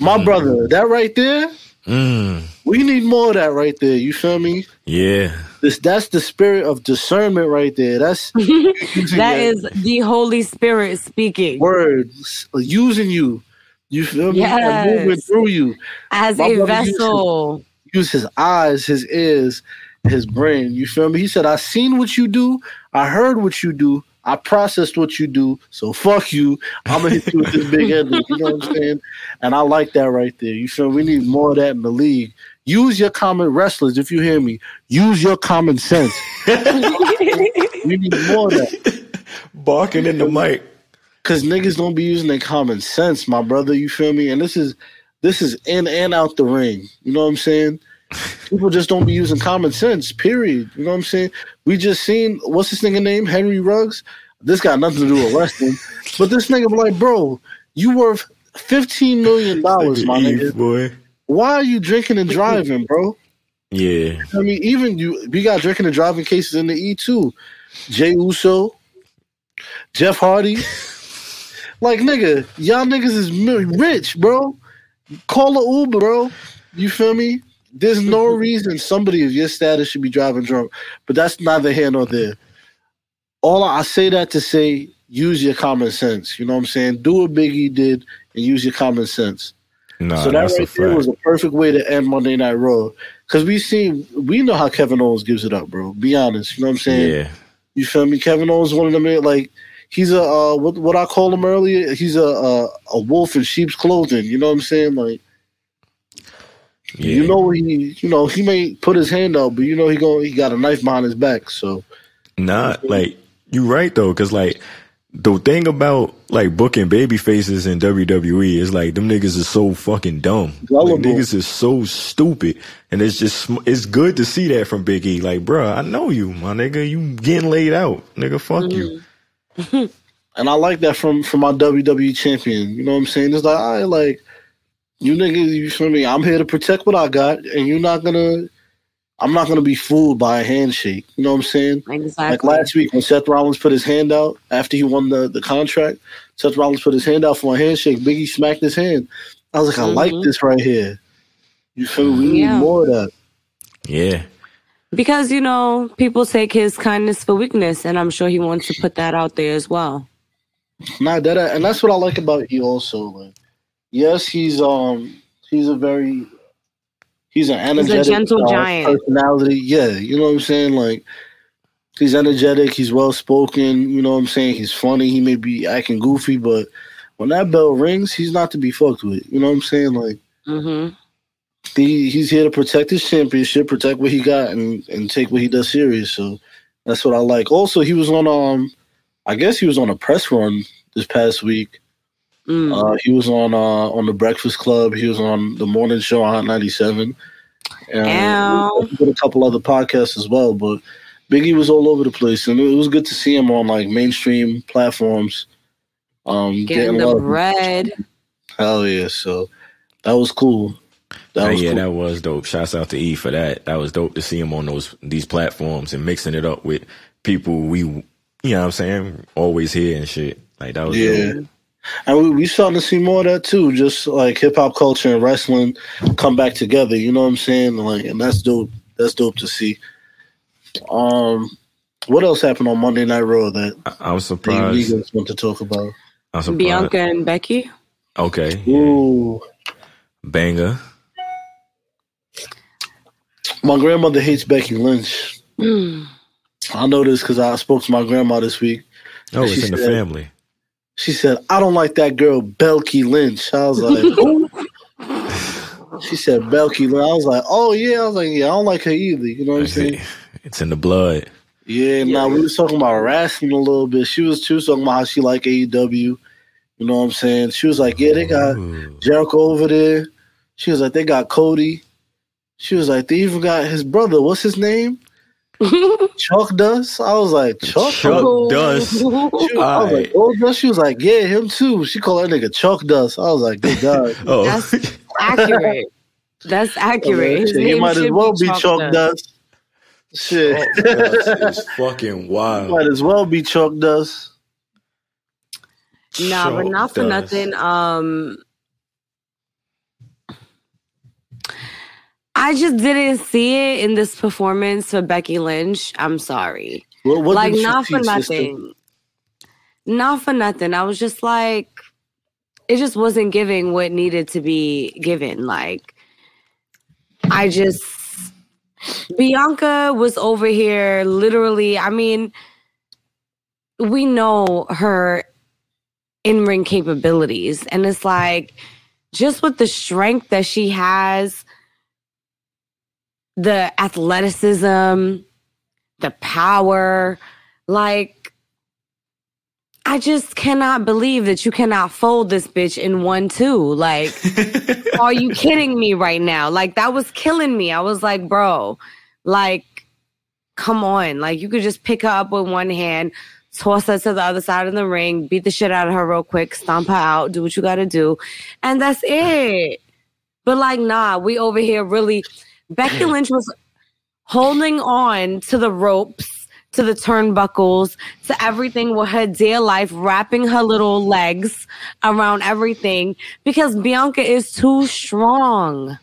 my brother." That right there,
Mm,
we need more of that right there. You feel me?
yeah.
This that's the spirit of discernment right there. That's using
That
your
is the Holy Spirit speaking
words using you. You feel me? And
Yes.
moving through you.
as
My
a vessel.
Use his eyes, his ears, his brain. You feel me? He said, I seen what you do, I heard what you do, I processed what you do, so fuck you. I'm gonna hit you with this big head. You know what I'm saying? And I like that right there. You feel me? We need more of that in the league. Use your common wrestlers, if you hear me. Use your common sense. we need more of that.
Barking in the mic.
Cause niggas don't be using their common sense, my brother. You feel me? And this is this is in and out the ring. You know what I'm saying? People just don't be using common sense. Period. You know what I'm saying? We just seen what's this nigga name? Henry Ruggs. This got nothing to do with wrestling, but this nigga be like, bro, you worth fifteen million dollars, my nigga.
boy.
Why are you drinking and driving, bro?
Yeah.
I mean, even you, we got drinking and driving cases in the E too. Jey Uso, Jeff Hardy. like, nigga, y'all niggas is rich, bro. Call a Uber, bro. You feel me? There's no reason somebody of your status should be driving drunk, but that's neither here nor there. All I, I say that to say, use your common sense. You know what I'm saying? Do what Biggie did and use your common sense.
Nah,
so that right there was a perfect way to end Monday Night Raw. Because we seen, we know how Kevin Owens gives it up, bro. Be honest. You know what I'm saying?
Yeah.
You feel me? Kevin Owens one of them like he's a uh, what what I called him earlier. He's a, a a wolf in sheep's clothing. You know what I'm saying? Like
Yeah.
you know he you know he may put his hand out, but you know he go he got a knife behind his back. So
Not like you right though, because like the thing about like booking baby faces in WWE is like them niggas is so fucking dumb. Like, niggas is so stupid, and it's just it's good to see that from Big E. Like, bruh, I know you, my nigga. You getting laid out, nigga. Fuck you. Mm-hmm.
and I like that from from my WWE champion. You know what I'm saying? It's like I like you niggas. You feel me? I'm here to protect what I got, and you're not gonna. I'm not gonna be fooled by a handshake. You know what I'm saying?
Exactly.
Like last week when Seth Rollins put his hand out after he won the, the contract, Seth Rollins put his hand out for a handshake. Biggie smacked his hand. I was like, I like
Mhm.
this right here. You feel me? We need
Yeah.
more of that.
Yeah.
Because, you know, people take his kindness for weakness, and I'm sure he wants to put that out there as well.
Nah, that and that's what I like about you also. Like, yes, he's um he's a very he's an energetic
gentle
uh,
giant.
personality. Yeah, you know what I'm saying? Like he's energetic, he's well spoken, you know what I'm saying? He's funny, he may be acting goofy, but when that bell rings, he's not to be fucked with. You know what I'm saying? Like
hmm
he he's here to protect his championship, protect what he got, and and take what he does serious. So that's what I like. Also, he was on um, I guess he was on a press run this past week.
Mm.
Uh, he was on uh on the Breakfast Club. He was on the morning show on Hot 97. And
Ow.
a couple other podcasts as well. But Biggie was all over the place, and it was good to see him on like mainstream platforms. Um,
Getting
a
the
lot of-
bread.
Hell yeah! So that was cool. That
Oh,
was
yeah,
cool.
that was dope. Shouts out to E for that. That was dope to see him on those these platforms and mixing it up with people we, you know, what I'm saying, always here and shit. Like that was
Yeah.
dope.
And we, we starting to see more of that too, just like hip hop culture and wrestling come back together. You know what I'm saying? Like, and that's dope. That's dope to see. Um, what else happened on Monday Night Raw that
I, I was
the
surprised.
Eagles want to talk about?
I was.
Bianca and Becky.
Okay,
Ooh,
banger.
my grandmother hates Becky Lynch. I know this because I spoke to my grandma this week.
Oh,
And
it's
she
in the family.
She said, "I don't like that girl, Belky Lynch." I was like, "Who?" She said, "Belky Lynch." I was like, "Oh yeah." I was like, "Yeah, I don't like her either." You know what I'm saying?
It's in the blood.
Yeah, now we was talking about wrestling a little bit. She was she was talking about how she like AEW. You know what I'm saying? She was like, Yeah, they got
Ooh.
Jericho over there. She was like, They got Cody. She was like, They even got his brother. What's his name? Chuck Dust. I was like, Chuck.
Chuck Dust.
She was, I was like,
Alright.
Gold She was like, Yeah, him too. She called that nigga Chuck Dust. I was like, Good God.
Oh,
That's accurate. That's accurate. His
he might as well be
Chalk
Chuck
Dust.
Dust. Shit.
That's is fucking wild.
might as well be Chuck Dust.
Nah, but not for
Dust.
nothing. Um, I just didn't see it in this performance for Becky Lynch. I'm sorry.
What, what
like not for nothing. Not for nothing. I was just like, it just wasn't giving what needed to be given. Like, I just, Bianca was over here literally, I mean, we know her in ring capabilities. And it's like, just with the strength that she has, the athleticism, the power, like, I just cannot believe that you cannot fold this bitch in one, two. Like, are you kidding me right now? Like, that was killing me. I was like, bro, like, come on. Like, you could just pick her up with one hand, toss her to the other side of the ring, beat the shit out of her real quick, stomp her out, do what you gotta do. And that's it. But, like, nah, we over here really. Becky Lynch was holding on to the ropes, to the turnbuckles, to everything with her dear life, wrapping her little legs around everything because Bianca is too strong.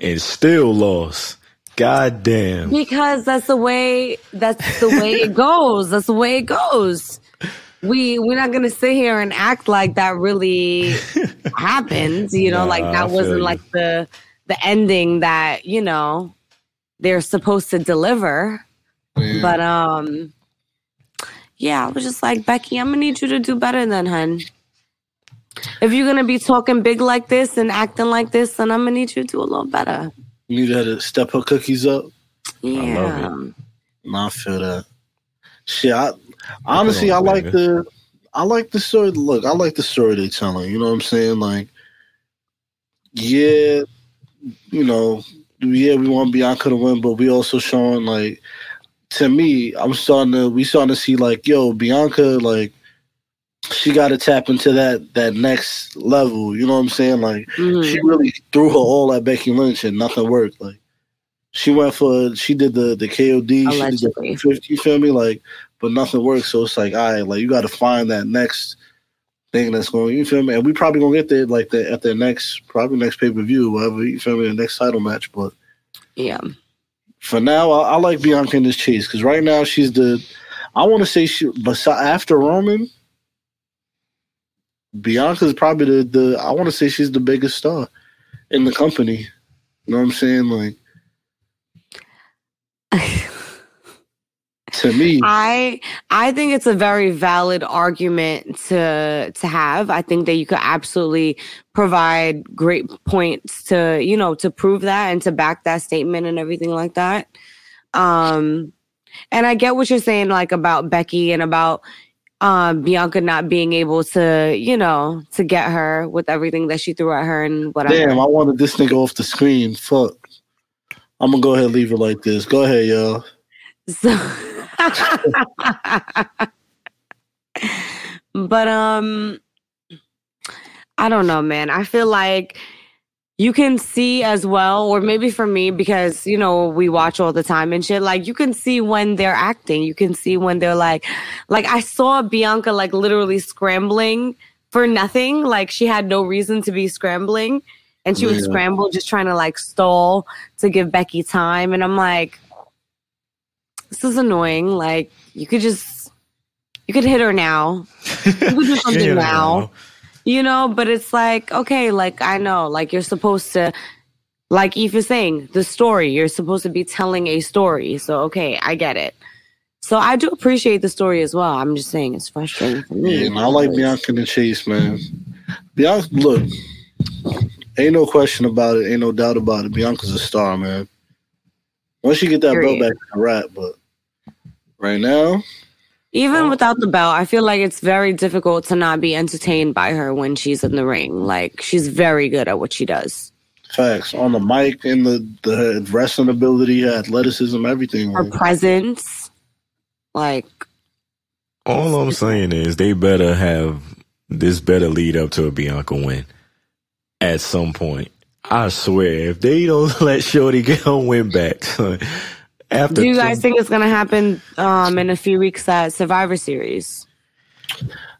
And still lost. God damn.
Because that's the way that's the way it goes. That's the way it goes. We we're not gonna sit here and act like that really happened, You know,
Nah,
like that wasn't
you.
like the the ending that, you know, they're supposed to deliver. But um yeah, I was just like, Becky, I'm gonna need you to do better than hun. If you're gonna be talking big like this and acting like this, then I'm gonna need you to do a little better.
You need her to step her cookies up.
Yeah.
No, I feel that. Shit, I, honestly, I like the, I like the story. Look, I like the story they're telling. You know what I'm saying? Like, yeah, you know, yeah, we want Bianca to win, but we also showing like, to me, I'm starting to, we starting to see like, yo, Bianca, like, she got to tap into that that next level. You know what I'm saying? Like,
Mhm.
she really threw her all at Becky Lynch and nothing worked. Like she went for she did the the KOD,
Allegedly.
she did the 50, you feel me? Like, but nothing worked. So it's like, all right, like you got to find that next thing that's going. You feel me? And we probably gonna get there like that at the next probably next pay per view, whatever. You feel me? The next title match, but
Yeah.
for now, I, I like Bianca in this chase because right now she's the. I want to say she, but after Roman, Bianca's probably the the. I want to say she's the biggest star in the company. You know what I'm saying? Like to me,
I I think it's a very valid argument to to have. I think that you could absolutely provide great points to, you know, to prove that and to back that statement and everything like that. Um and I get what you're saying like about Becky and about um Bianca not being able to, you know, to get her with everything that she threw at her and whatever.
damn, I wanted this nigga off the screen. Fuck. I'm gonna go ahead and leave it like this. Go ahead, y'all.
So but um I don't know, man. I feel like you can see as well, or maybe for me, because you know, we watch all the time and shit, like you can see when they're acting. You can see when they're like like I saw Bianca like literally scrambling for nothing. Like she had no reason to be scrambling. And she would
Yeah.
scramble just trying to like stall to give Becky time. And I'm like, this is annoying. Like you could just you could hit her now. You could do something
Yeah,
now. You know, but it's like, okay, like I know, like you're supposed to like Eve is saying, the story. You're supposed to be telling a story. So okay, I get it. So I do appreciate the story as well. I'm just saying it's frustrating for me.
Yeah, and I like Bianca and Chase, man. Bianca, look, ain't no question about it. Ain't no doubt about it. Bianca's a star, man. Once you get that
Period.
belt back, it's a wrap. But right now,
Even um, without the belt, I feel like it's very difficult to not be entertained by her when she's in the ring. Like she's very good at what she does.
facts on the mic and the the wrestling ability, her athleticism, everything.
Her presence, like
All I'm saying is they better have this better lead up to a Bianca win at some point. I swear, if they don't let Shorty get her win back, son, after
do you guys think it's gonna happen um in a few weeks at Survivor Series?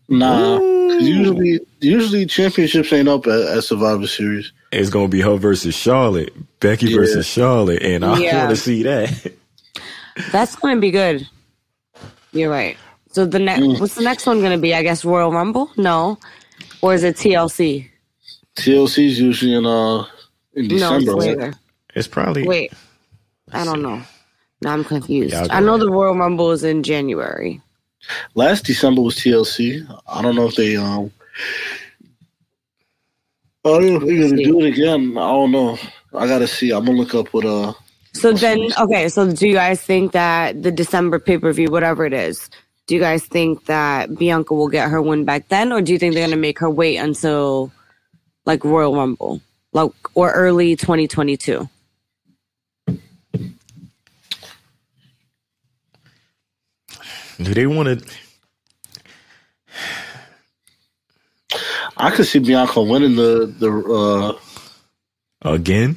Nah, 'cause usually usually championships ain't up at, at Survivor Series.
it's gonna be her versus Charlotte, Becky
Yeah.
versus Charlotte, and I
Yeah.
want to see that.
That's gonna be good. You're right. So the next,
Mm.
what's the next one gonna be? I guess Royal Rumble. No, or is it TLC?
TLC's usually in uh in
No, it's later.
It's probably
Wait, I don't know. Now I'm confused.
Y'all
I know
ahead.
the Royal Rumble is in January.
Last December was TLC. I don't know if they um. I don't know if they're gonna do it again. I don't know. I gotta see. I'm gonna look up what uh.
So then, okay. So do you guys think that the December pay per view, whatever it is, do you guys think that Bianca will get her win back then, or do you think they're gonna make her wait until like Royal Rumble, like or early 2022?
Do they want to?
I could see Bianca winning the the uh
Again?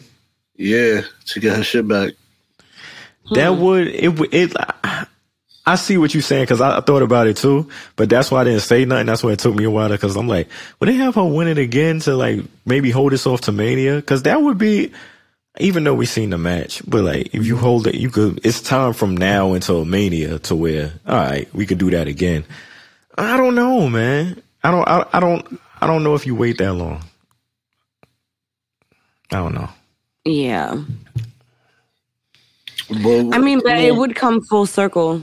yeah to get her shit back.
That would it would it. I see what you're saying because I, I thought about it too, but that's why I didn't say nothing. That's why it took me a while because I'm like, would they have her win it again to like maybe hold this off to Mania? Because that would be, even though we seen the match, but like if you hold it, you could. It's time from now until Mania to where all right, we could do that again. I don't know, man. I don't. I, I don't. I don't know if you wait that long. I don't know.
Yeah,
But,
I mean, but it would come full circle.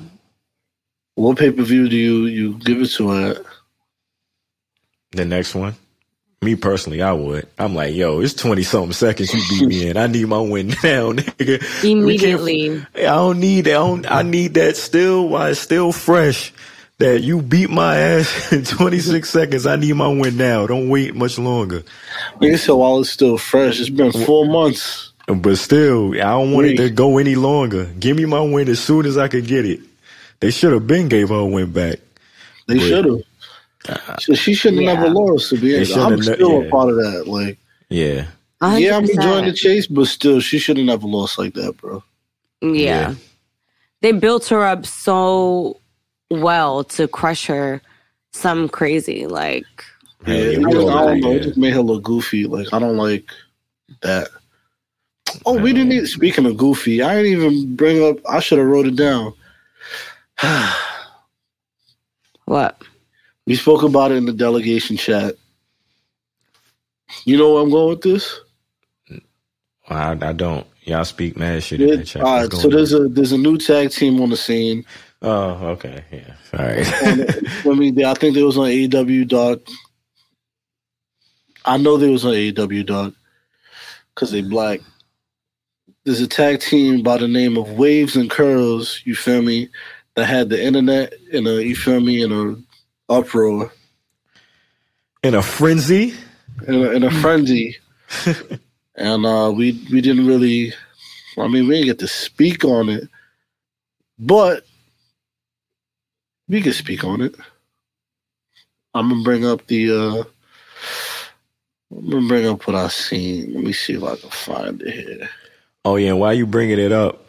What pay per view do you you give it to? At?
The next one. Me personally, I would. I'm like, yo, it's 20 something seconds you beat me in. I need my win now, nigga.
Immediately.
I don't need that. I, don't, I need that still while it's still fresh. That you beat my ass in 26 seconds. I need my win now. Don't wait much longer.
Like I said, while it's still fresh, it's been four months.
But still, I don't want it to go any longer. Give me my win as soon as I can get it. They should have been gave her a win back.
They should have. Uh, so she shouldn't have never lost. To be honest, I'm still
yeah.
a part of that. Like,
Yeah.
yeah, I'm enjoying the chase, but still, she should have never lost like that, bro.
Yeah. They built her up so well to crush her some crazy. Like,
Yeah,
yeah,
it
we
I don't know. It just made her look goofy. Like, I don't like that. Oh, we didn't. Even, speaking of goofy, I didn't even bring up. I should have wrote it down.
what?
We spoke about it in the delegation chat. You know where I'm going with this?
I, I don't. Y'all speak mad shit in the chat.
all
What's
right, so
going
there's a there's a new tag team on the scene.
Oh, okay. Yeah. All right.
Uh, I mean, I think they was on AEW Dark. I know they was on AEW Dark because they black. There's a tag team by the name of Waves and Curls. You feel me? That had the internet in a you feel me in a uproar
in a frenzy.
in a, in a frenzy, and uh, we we didn't really. I mean, we didn't get to speak on it, but we can speak on it. I'm gonna bring up the. uh I'm gonna bring up what I seen. Let me see if I can find it here.
Oh yeah, and while you bringing it up,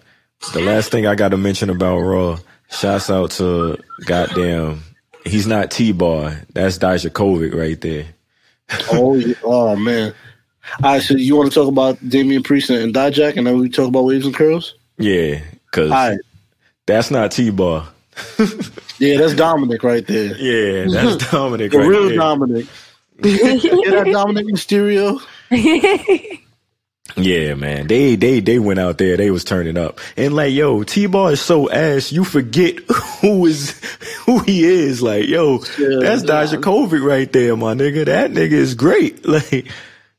the last thing I got to mention about Raw. Shouts out to goddamn. He's not T-Bar. That's Dijakovic right there.
Oh, oh man! All right, so you want to talk about Damian Priest and Dijak, and then we talk about waves and curls?
Yeah, cause
All right.
that's not T-Bar.
Yeah, that's Dominik right there.
Yeah, that's Dominik
The
right
real
there.
Dominik. yeah, that Dominik Mysterio.
Yeah, man. They they they went out there. They was turning up. And like, yo, T-Bar is so ass. You forget who is who he is. Like, yo, that's Dijakovic right there, my nigga. That nigga is great. Like,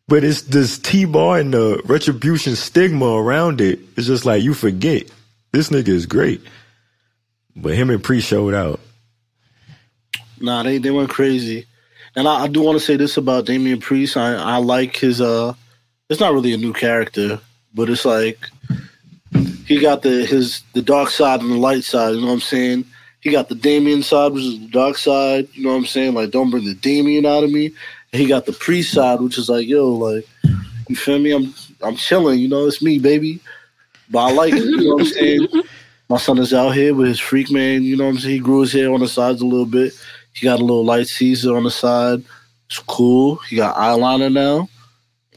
but it's this T-Bar and the retribution stigma around it. It's just like you forget this nigga is great. But him and Pre showed out.
Nah, they, they went crazy. And I, I do want to say this about Damian Priest. I, I like his uh it's not really a new character, but it's like he got the his the dark side and the light side, you know what I'm saying? He got the Damian side, which is the dark side, you know what I'm saying? Like don't bring the Damian out of me. And he got the Priest side, which is like, yo, like, you feel me? I'm I'm chilling, you know, it's me, baby. But I like it, you know what I'm saying? My son is out here with his freak man, you know what I'm saying? He grew his hair on the sides a little bit. He got a little light Caesar on the side. It's cool. He got eyeliner now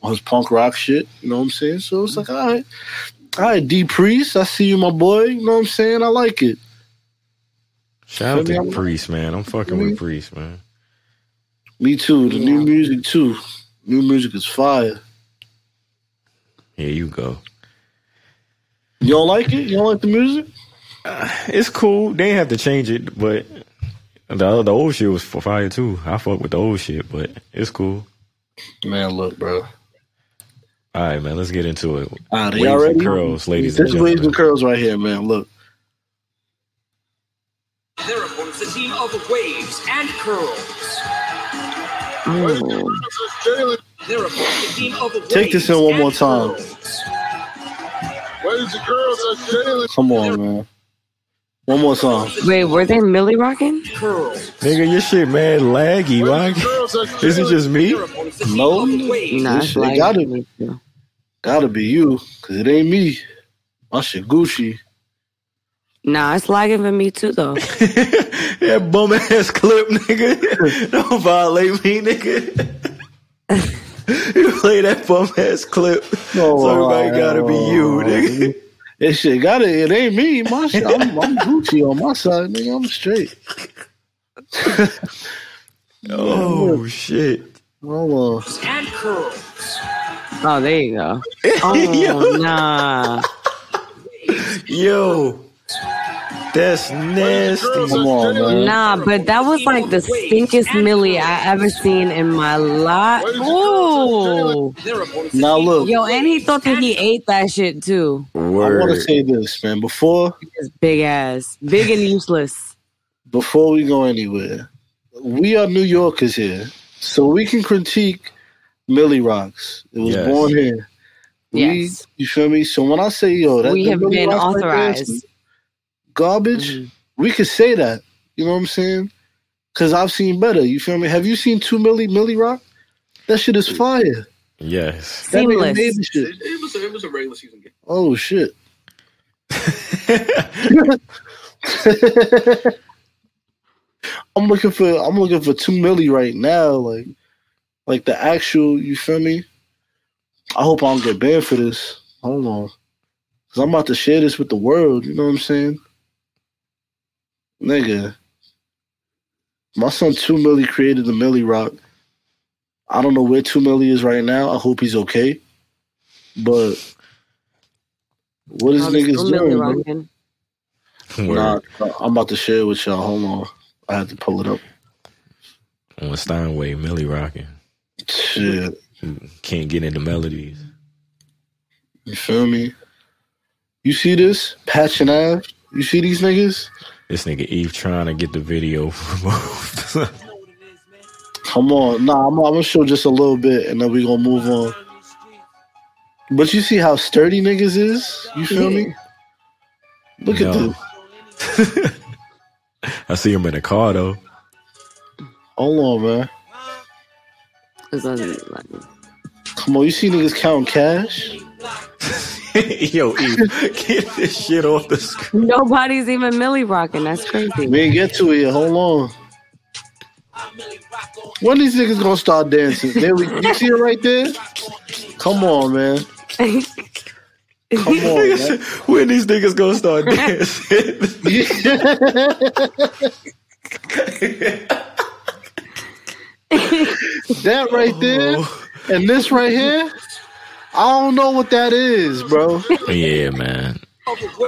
on his punk rock shit. You know what I'm saying? So it's like, all right. All right, D Priest, I see you, my boy. You know what I'm saying? I like it.
Shout out to
I'm-
Priest, man. I'm fucking with Priest, man.
Me too. The new music too. New music is fire.
Here you go.
You don't like it? You don't like the music?
Uh, it's cool. They have to change it, but the the old shit was for fire too. I fuck with the old shit, but it's cool.
Man, look, bro.
All right, man. Let's get into it.
All right,
Waves
y'all
and
ready?
curls, ladies
This
and
waves and curls right here, man. Look.
Their opponents, a team of waves and curls.
Oh.
Their a team of
Take this in one more time.
Ladies and girls, that's Jalen.
Come on, man. One more song.
Wait, were they Millie rocking?
Nigga, your shit man laggy. Why? Is it just me?
No,
Nah,
this
it's
shit
like
gotta be, you, cause it ain't me. My shit Gucci.
Nah, it's lagging for me too though.
That bum ass clip, nigga. Don't violate me, nigga. you play that bum ass clip. so everybody gotta be you, nigga.
It shit gotta. It ain't me. My shit. I'm, I'm Gucci on my side, nigga. I'm straight.
Oh shit.
Hold on.
And curls.
Oh, there you go. Oh, nah.
Yo. That's nasty.
Come on, man.
Nah, but that was like the stinkiest Millie I ever seen in my life. Ooh.
Now look,
Yo, and he thought that he ate that shit too.
I want to say this, man. Before
His big ass. Big and useless.
before we go anywhere, we are New Yorkers here, so we can critique Millie Rocks. It was
Yes.
born here. We,
Yes.
you feel me? So when I say yo, that
We have
Millie
been
Rocks right there is
authorized.
garbage.
Mhm.
We could say that. You know what I'm saying? Because I've seen better. You feel me? Have you seen two Millie Millie Rock? That shit is fire.
Yes.
That
Seamless.
made the shit.
It was a, it was a regular season game.
Oh shit. I'm looking for I'm looking for two milli right now, like like the actual. You feel me? I hope I don't get banned for this. Hold on, cause I'm about to share this with the world. You know what I'm saying, nigga? My son Two Millie created the Millie Rock. I don't know where Two Millie is right now. I hope he's okay. But what is
there's
niggas
still Millie
doing? bro? Nah, I'm about to share it with y'all. Hold on. I have to pull it up.
On Steinway, Millie rocking.
Shit.
Can't get into melodies.
You feel me? You see this? Patch and Ave? You see these niggas?
This nigga Eve trying to get the video removed.
Come on. Nah, I'm, I'm gonna show just a little bit and then we gonna move on. But you see how sturdy niggas is? You feel me? Look at this.
I see him in a car though.
Hold on, man.
It's on, like,
Come on, you see niggas counting cash?
Yo, Eve, get this shit off the screen.
Nobody's even Millie rocking. That's crazy.
We ain't get to it yet. Hold on. When these niggas gonna start dancing? There we, you see it right there? Come on, man. Come on, man.
when these niggas gonna start dancing?
That right there and this right here, I don't know what that is, bro.
yeah, man.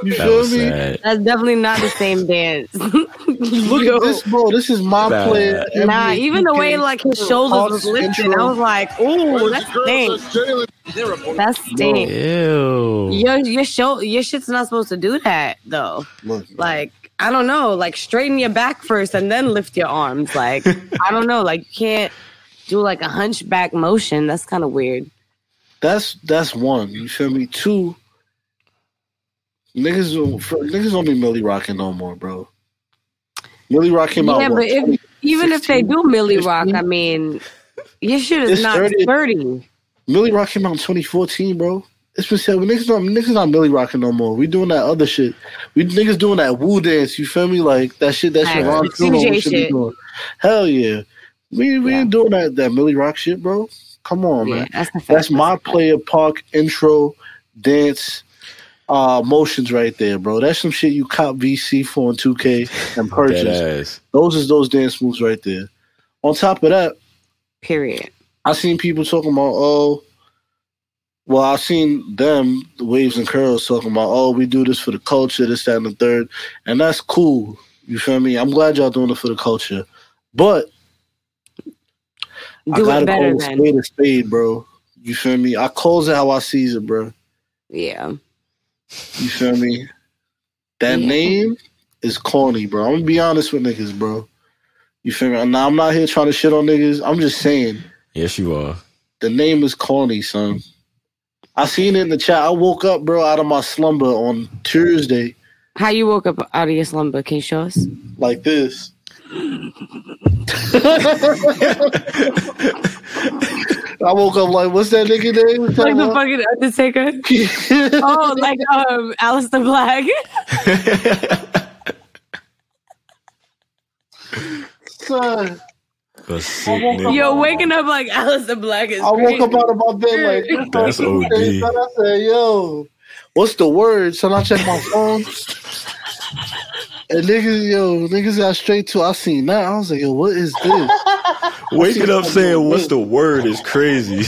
You
That
feel me?
sad.
That's definitely not the same dance.
Look at this, bro. This is my
Bad.
player.
Nah, even the way like his shoulders was lifted, I was like, "Ooh, that stinks. That's stinks."
Ew.
Your your show your shit's not supposed to do that though.
Look,
Like I don't know, like straighten your back first and then lift your arms. Like I don't know, like you can't do like a hunchback motion. That's kind of weird.
that's that's one. You feel me? Two. Niggas don't niggas don't be Millie rocking no more, bro. Millie Rock came out.
yeah, but if, even if they do Millie Rock, I mean, your shit is not
30.
sturdy.
Millie Rock came out in 2014, bro. It's been said, niggas not niggas not Millie rocking no more. We doing that other shit. We niggas doing that woo dance. You feel me? Like that shit. That shit.
Facts.
Ron
The
should be doing. Hell yeah. We we
Yeah.
ain't doing that that Millie Rock shit, bro. Come on,
Yeah,
man.
that's the.
That's my player park intro dance uh motions right there, bro. That's some shit you cop VC for in 2K and purchase. Those is those dance moves right there. On top of that,
period.
I seen people talking about, oh, Well, I've seen them, the Waves and Curls, talking about, oh, we do this for the culture, this, that, and the third. And that's cool. You feel me? I'm glad y'all doing it for the culture. But I
Do it
gotta
better
call a
then.
spade a spade, bro. You feel me? I calls it how I sees it, bro.
Yeah.
You feel me? That
Yeah.
name is corny, bro. I'm gonna be honest with niggas, bro. You feel me? Now I'm not here trying to shit on niggas. I'm just saying
Yes, you are.
the name is corny, son. I seen it in the chat. I woke up, bro, out of my slumber on Tuesday
How you woke up out of your slumber? Can you show us?
like this. I woke up like, what's that nigga name?
Like the fucking Undertaker? oh, like um Aleister Black.
Son,
A sick
woke up-
nigga.
Yo, waking up like Aleister Black is
I woke up out of my bed like.
That's
Son,
OD.
I said, yo, what's the word? So I check my phone. And niggas, yo, niggas got straight to. I seen that. I was like, yo, what is this?
Waking up saying what's the word is crazy.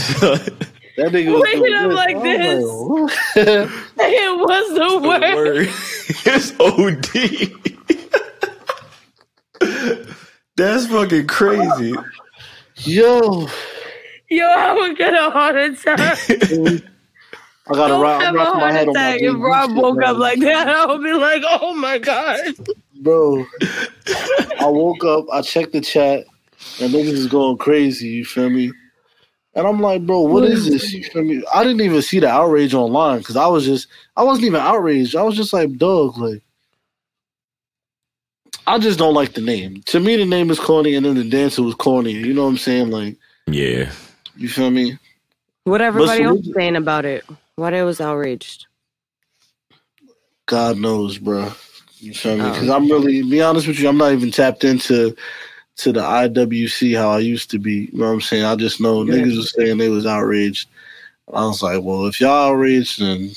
That nigga was
Waking
doing
up like
I
this.
was like,
It was the
the
word.
word is OD. That's fucking crazy.
yo,
Yo, I would get a heart attack.
I got to
Don't
rock,
have a
rock my
heart
head on my
attack. If Rob
shit,
woke
bro.
up like that, I would be like, oh my god.
bro. I woke up, I checked the chat, and niggas is going crazy. You feel me? And I'm like, bro, what is this? You feel me? I didn't even see the outrage online because I was just, I wasn't even outraged. I was just like, dog, like, I just don't like the name. To me, the name is corny, and then the dancer was corny. You know what I'm saying? Like,
Yeah.
you feel me?
What everybody else
salute-
saying about it? What they was outraged?
God knows, bro. You feel me?
Oh.
Because I'm really, be honest with you, I'm not even tapped into to the IWC how I used to be. You know what I'm saying? I just know
Yeah.
niggas was saying they was outraged. I was like, well, if y'all outraged, then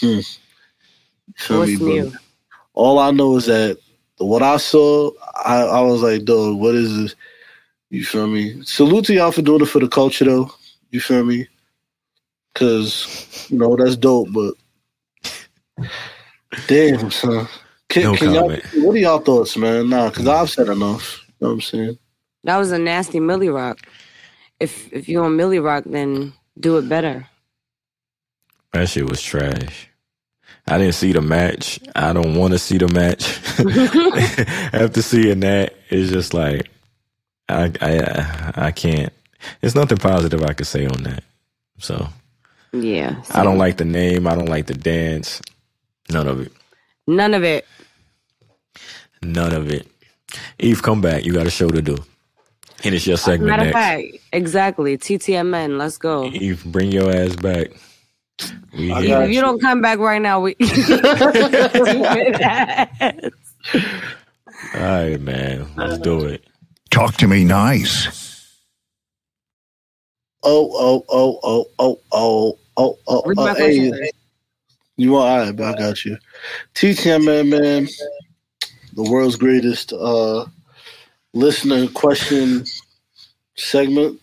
hmm. You feel
What's
me, bro?
new?
All I know is that what I saw, I, I was like, dog, what is this? You feel me? Salute to y'all for doing it for the culture, though. You feel me? Because, you know, that's dope, but damn, son. Can,
No
can y'all, what are y'all thoughts, man? Nah, because mm. I've said enough. You know what I'm saying?
That was a nasty Millie Rock. If if you on Millie Rock, then do it better.
That shit was trash. I didn't see the match. I don't want to see the match. After seeing that, it's just like I I I can't. There's nothing positive I could say on that. So
Yeah.
I don't like the name. I don't like the dance. None of it.
None of it.
None of it. Eve, come back. You got a show to do. And it's your segment
Matter of fact, exactly. TTMN. Let's go.
Eve, bring your ass back. We
I
If you don't come back right now, we.
All right, man. Let's do it.
Talk to me nice.
Oh, oh, oh, oh, oh, oh, oh, oh,
Read
oh,
my
hey. You want all right, but I got you. TTM man, man, the world's greatest uh listener question segment.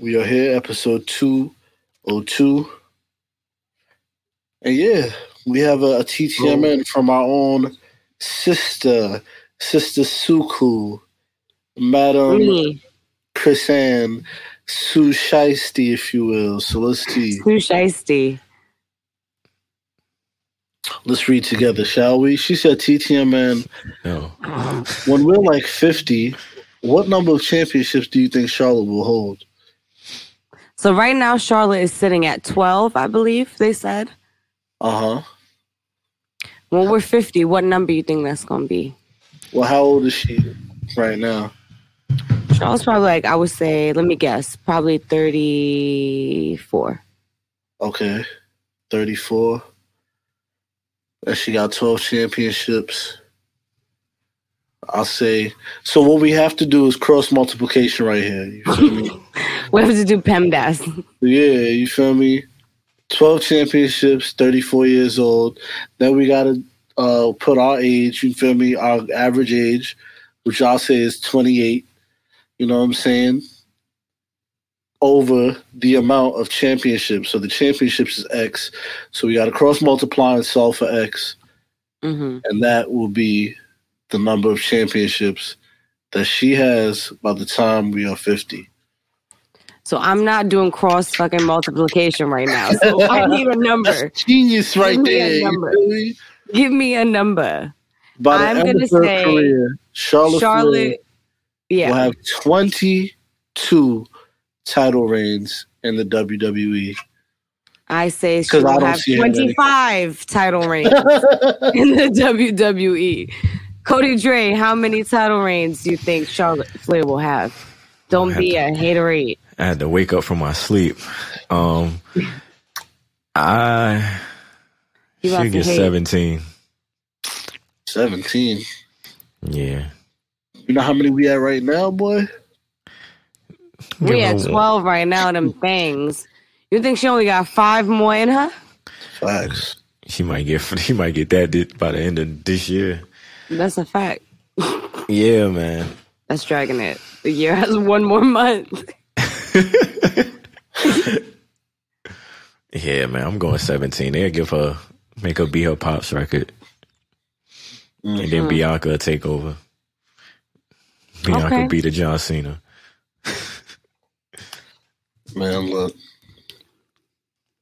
We are here, episode two oh two. And yeah, we have a, a TTMN from our own sister, Sister Suku, Madam
Me.
Chrisanne Sue Shiesty, if you will. So let's see.
Too shiesty.
Let's read together, shall we? She said, TTMN,
No.
when we're like 50, what number of championships do you think Charlotte will hold?
So right now, Charlotte is sitting at 12, I believe they said.
Uh huh.
When we're 50, what number you think that's going to be?
Well, how old is she right now?
Charlotte's probably like, I would say, let me guess, probably 34.
Okay. 34. And she got 12 championships. I'll say. So, what we have to do is cross multiplication right here. You feel me?
We have to do PEMDAS.
Yeah, you feel me? 12 championships, 34 years old. Then we got to uh, put our age, you feel me? Our average age, which I'll say is 28. You know what I'm saying? over the amount of championships. So the championships is X. So we got to cross multiply and solve for X,
hmm
and that will be the number of championships that she has by the time we are 50.
So I'm not doing cross fucking multiplication right now. So I need a number.
Genius right
Give me a
there.
number.
feel?
Give me a number.
By the
I'm
end
gonna
of her
say
career, Charlotte,
Charlotte.
will
Yeah.
have 22 title reigns in the. WWE.
I say she will have
see her in any-
25 title reigns in the WWE. Cody Dre, how many title reigns do you think Charlotte Flair will have? Don't be a haterade.
I had to wake up from my sleep. Um, I
You about
should get 17.
17.
Yeah.
You know how many we at right now, boy?
We
Give
at
her one.
12 right now, them things. You think she only got five more in her?
Facts.
She might get she might get that by the end of this year.
That's a fact.
Yeah, man.
That's dragging it. The year has one more month.
Yeah, man. I'm going 17. They'll give her make her be her pops record. And
Mm-hmm.
then Bianca will take over. Bianca
Okay.
be the John Cena.
Man, look.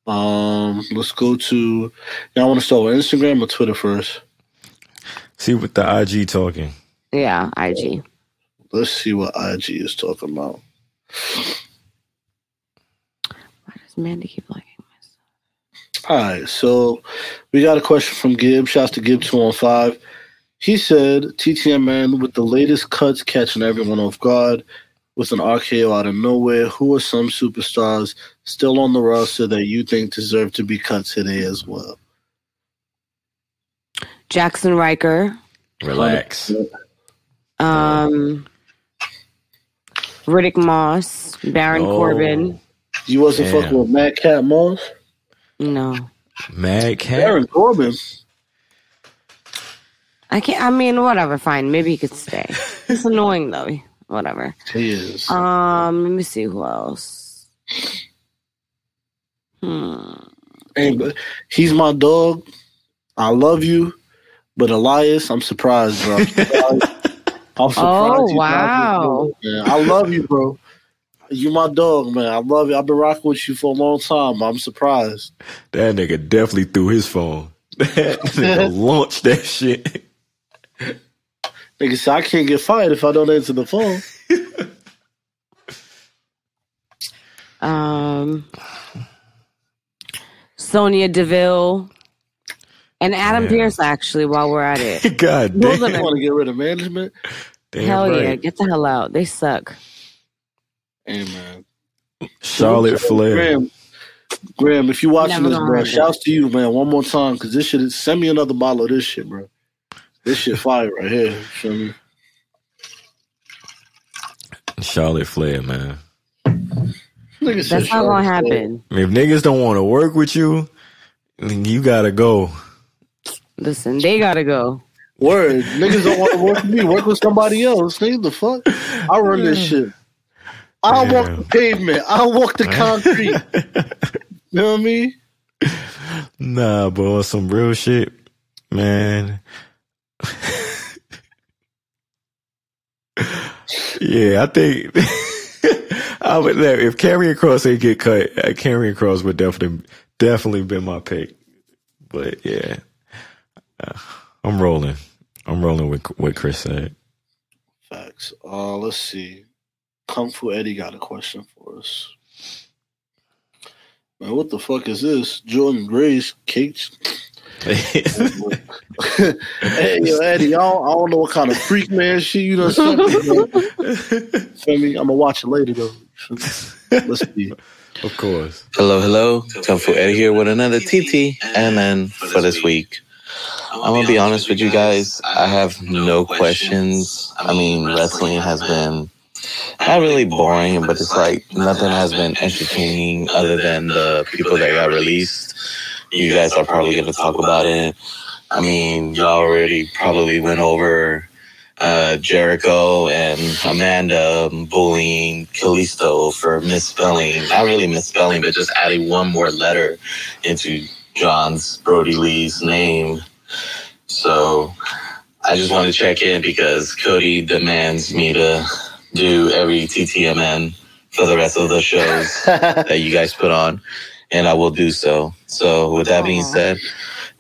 Um, let's go to. Y'all want to start with Instagram or Twitter first?
See what the IG talking.
Yeah, IG.
Let's see what IG is talking about.
Why does Mandy keep liking this?
All right, so we got a question from Gib. Shouts to Gib two on five. He said, "TTM man with the latest cuts catching everyone off guard with an RKO out of nowhere. Who are some superstars still on the roster that you think deserve to be cut today as well?"
Jaxson Ryker.
Relax.
Um, Riddick Moss. Baron
Oh.
Corbin.
You wasn't
Damn.
fucking with Mad Cap Moss,
No.
Mad Cap.
Baron Corbin.
I can't. I mean, whatever. Fine. Maybe he could stay. It's annoying though. Whatever.
He is.
Um, let me see who else. Hmm.
Hey, but he's my dog. I love you, but Elias, I'm surprised, bro. I'm surprised. I'm surprised
Oh,
he's
wow.
this man. I love you, bro. You my dog, man. I love you. I've been rocking with you for a long time. I'm surprised.
That nigga definitely threw his phone. That nigga launched that shit.
Nigga said I can't get fired if I don't answer the phone.
Um, Sonya Deville and oh, Adam
Yeah.
Pearce. Actually, while we're at it,
God
Those
damn.
are
want to get rid of management?
Damn
hell yeah, get the hell out. They suck.
Hey, man.
Charlotte Flair.
Graham, Graham, if you're watching
Never
this, bro,
happen.
shouts to you, man. One more time, because this shit is, send me another bottle of this shit, bro. This shit fire right here. You Feel me?
Charlotte Flair, man.
Nigga
That's not gonna happen.
If niggas don't want to work with you, then you gotta go.
Listen, they gotta go.
Word. Niggas don't want to work with me. Work with somebody else. Nigga, the fuck? I run this shit. I don't walk the pavement. I don't walk the concrete. You know what I mean?
Nah, boy, some real shit, man. yeah, I think I would if Karrion Kross ain't get cut, uh, Karrion Kross would definitely definitely been my pick. But yeah, I'm rolling. I'm rolling with what Chris said.
Facts. Uh, let's see. Kung Fu Eddie got a question for us. Man, what the fuck is this? Jordan Grace cakes. hey, yo, Eddie, I don't, I don't know what kind of freak man shit you done sent me, bro. Feel me? I'm gonna watch it later though. Let's see.
of course.
Hello, hello. Kung Fu Eddie here with another TT and then for this week. I'm gonna be honest with you guys. I have no questions. I mean, wrestling has been not really boring, but it's like nothing has been entertaining other than the people that got released. You guys are probably gonna talk about it. I mean, y'all already probably went over uh, Jericho and Amanda bullying Kalisto for misspelling, not really misspelling, but just adding one more letter into John's Brodie Lee's name. So I just want to check in because Cody demands me to do every TTMN for the rest of the shows that you guys put on, and I will do so. So with that being said,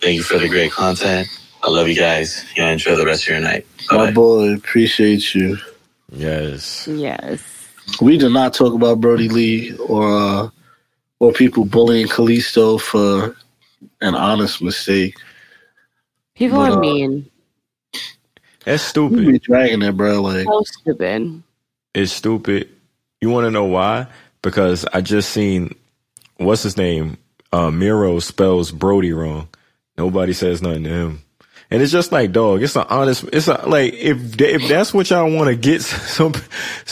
thank you for the great content. I love you guys. You enjoy the rest of your night.
My boy, appreciate you.
Yes.
Yes.
We did not talk about Brodie Lee or uh, or people bullying Kalisto for an honest mistake.
People
But,
are
uh,
mean.
That's
You
stupid.
be dragging it, bro. Like,
So stupid.
It's stupid. You want to know why? Because I just seen what's his name. Uh, Miro spells Brodie wrong. Nobody says nothing to him. And it's just like, dog, it's an honest, it's a, like, if, if that's what y'all want to get some,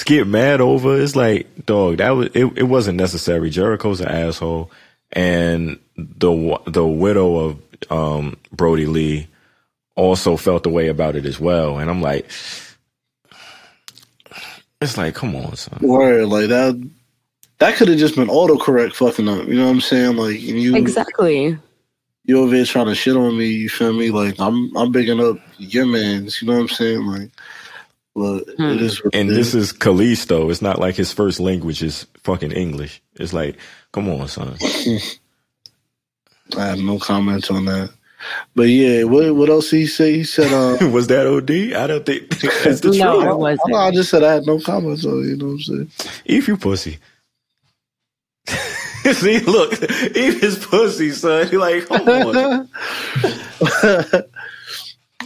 get mad over, it's like, dog, that was, it, it wasn't necessary. Jericho's an asshole. And the, the widow of, um, Brodie Lee also felt the way about it as well. And I'm like, it's like, come on, son.
word, like that. That could have just been autocorrect fucking up. You know what I'm saying? Like, you
Exactly.
you over here trying to shit on me. You feel me? Like, I'm I'm bigging up your man's. You know what I'm saying? Like, but it is. what
And this is Kalisto. It's not like his first language is fucking English. It's like, come on, son.
I have no comments on that. But yeah, what what else did he say? He said, uh,
Was that OD? I don't think that's the
No,
truth.
it wasn't.
I just said I had no comments on it. You know what I'm saying?
Eve, you pussy. See, look, Eve is pussy, son. You're like, come on.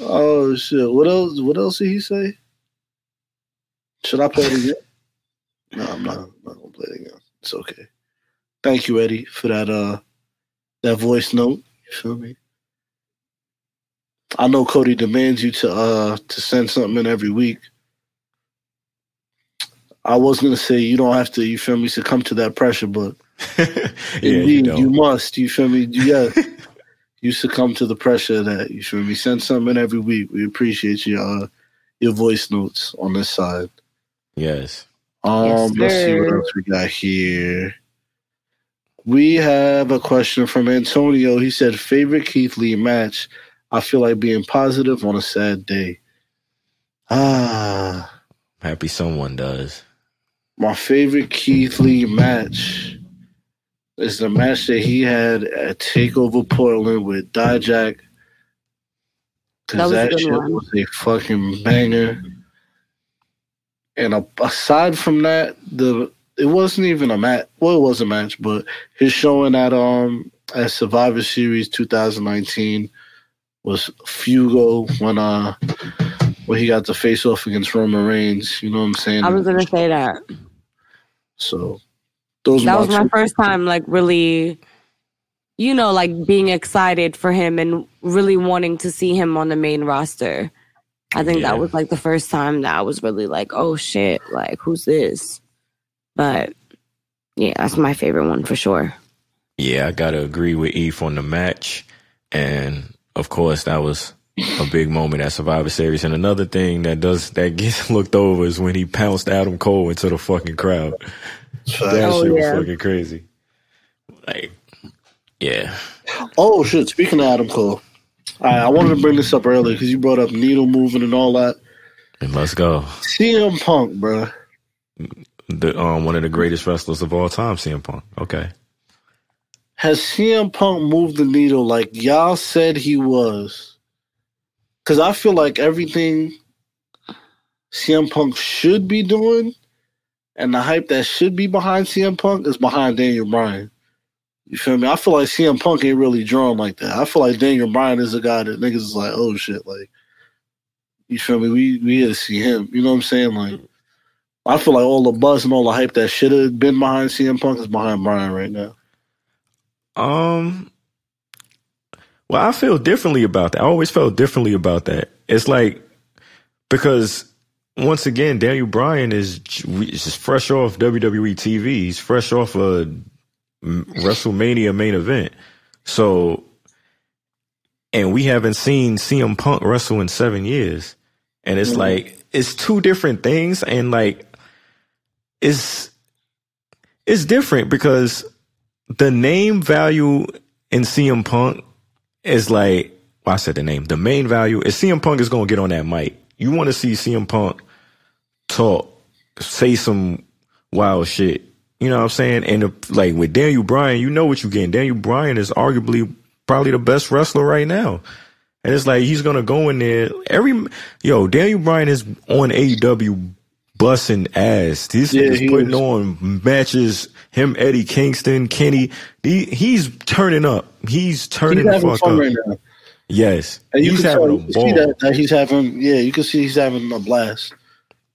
oh shit! What else? What else did he say? Should I play it again? No, I'm not. I'm not gonna play it again. It's okay. Thank you, Eddie, for that. Uh, that voice note. You feel me? I know Cody demands you to uh to send something in every week. I was gonna say you don't have to. You feel me? Succumb to that pressure, but
yeah, you
Indeed, you,
don't.
must. You feel me? Yeah. you succumb to the pressure of that. You feel me? Send something every week. We appreciate your uh, your voice notes on this side.
Yes.
Um,
Yes,
let's see what else we got here. We have a question from Antonio. He said, "Favorite Keith Lee match? I feel like being positive on a sad day." Ah,
Happy someone does.
my favorite Keith Lee match is the match that he had at Takeover Portland with Dijak.
That
Cause
was a
that,
good
shit
one.
was a fucking banger. And aside from that, the it wasn't even a match. Well, it was a match, but his showing at um at Survivor Series 2019 was Fugo when uh when he got the face off against Roman Reigns. You know what I'm saying?
I was gonna say that.
So those
That was
my
my
two-
first time, like really, you know, like being excited for him and really wanting to see him on the main roster. I think
Yeah.
that was like the first time that I was really like, oh shit, like who's this? But yeah, that's my favorite one for sure.
Yeah, I gotta agree with Eve on the match. And of course that was a big moment at Survivor Series. And another thing that does that gets looked over is when he pounced Adam Cole into the fucking crowd. That
Oh,
shit was
yeah.
fucking crazy. Like, yeah.
Oh shit! Speaking of Adam Cole, all right, I wanted to bring this up earlier because you brought up needle moving and all that.
And let's go.
CM Punk, bro.
The um one of the greatest wrestlers of all time, CM Punk. Okay.
Has CM Punk moved the needle like y'all said he was? Because I feel like everything CM Punk should be doing, and the hype that should be behind CM Punk is behind Daniel Bryan. You feel me? I feel like CM Punk ain't really drawn like that. I feel like Daniel Bryan is a guy that niggas is like, oh shit, like you feel me? We we here to see him. You know what I'm saying? Like I feel like all the buzz and all the hype that should have been behind CM Punk is behind Bryan right now.
Um. Well, I feel differently about that. I always felt differently about that. It's like because once again, Daniel Bryan is is just fresh off WWE TV. He's fresh off a WrestleMania main event. So, and we haven't seen CM Punk wrestle in seven years. and it's
Mhm.
like it's two different things, and like it's it's different because the name value in CM Punk is like well, I said the name. The main value is CM Punk is gonna get on that mic. You want to see CM Punk talk, say some wild shit. You know what I'm saying? And like with Daniel Bryan, you know what you're getting. Daniel Bryan is arguably probably the best wrestler right now. And it's like he's gonna go in there every yo, Daniel Bryan is on AEW busting ass. This
Yeah,
is
he
putting
is.
on matches. Him, Eddie Kingston, Kenny. He, he's turning up. He's turning
He's
the
having
fuck
fun
up.
right now.
Yes,
And you
he's
can
having
tell,
a
you
ball.
see that, that he's having, yeah, you can see he's having a blast,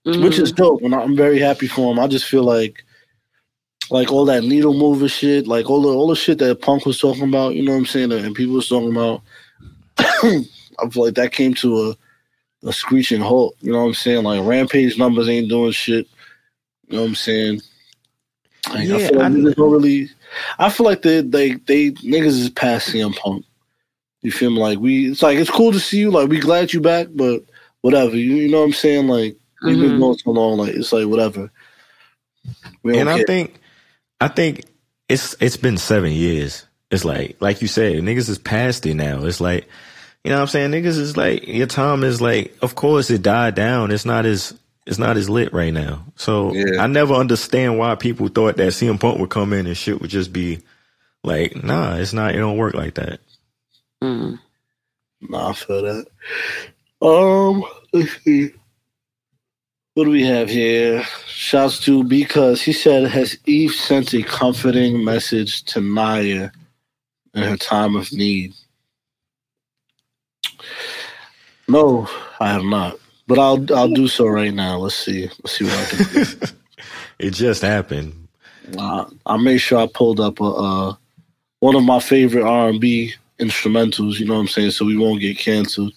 Mm-hmm.
which is dope. And I'm very happy for him. I just feel like, like all that needle mover shit, like all the all the shit that Punk was talking about, you know what I'm saying, and people was talking about. I feel like that came to a, a screeching halt. You know what I'm saying? Like Rampage numbers ain't doing shit. You know what I'm saying? Like, I feel like
I-
niggas don't really. I feel like they they they niggas is past CM Punk. You feel me? Like we, it's like it's cool to see you. Like we glad you back, but whatever. You, you know what I'm saying? Like we've been
Mhm.
going so long. Like it's like whatever.
And I
care.
think, I think it's it's been seven years. It's like, like you said, niggas is past it now. It's like, you know what I'm saying? Niggas is like, your time is like, of course it died down. It's not as, it's not as lit right now. So I never understand why people thought that CM Punk would come in and shit would just be like, nah, it's not, it don't work like that.
Mm.
Nah, I feel that. Um, let's see. What do we have here? Shouts to because he said, Has Eve sent a comforting message to Nia in her time of need? No, I have not. But I'll I'll do so right now. Let's see. Let's see what I can do.
It just happened.
Uh, I made sure I pulled up a, uh, one of my favorite R and B instrumentals. You know what I'm saying? So we won't get canceled.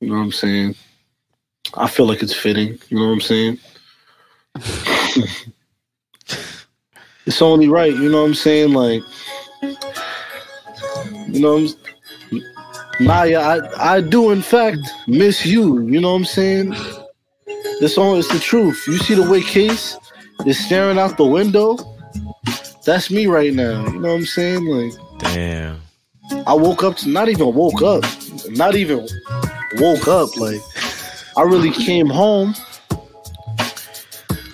You know what I'm saying? I feel like it's fitting. You know what I'm saying? it's only right. You know what I'm saying? Like, you know, Nia, I I do in fact miss you. You know what I'm saying? It's all it's the truth. You see the way Case is staring out the window? That's me right now. You know what I'm saying? Like
Damn.
I woke up to not even woke up. Not even woke up. Like I really came home.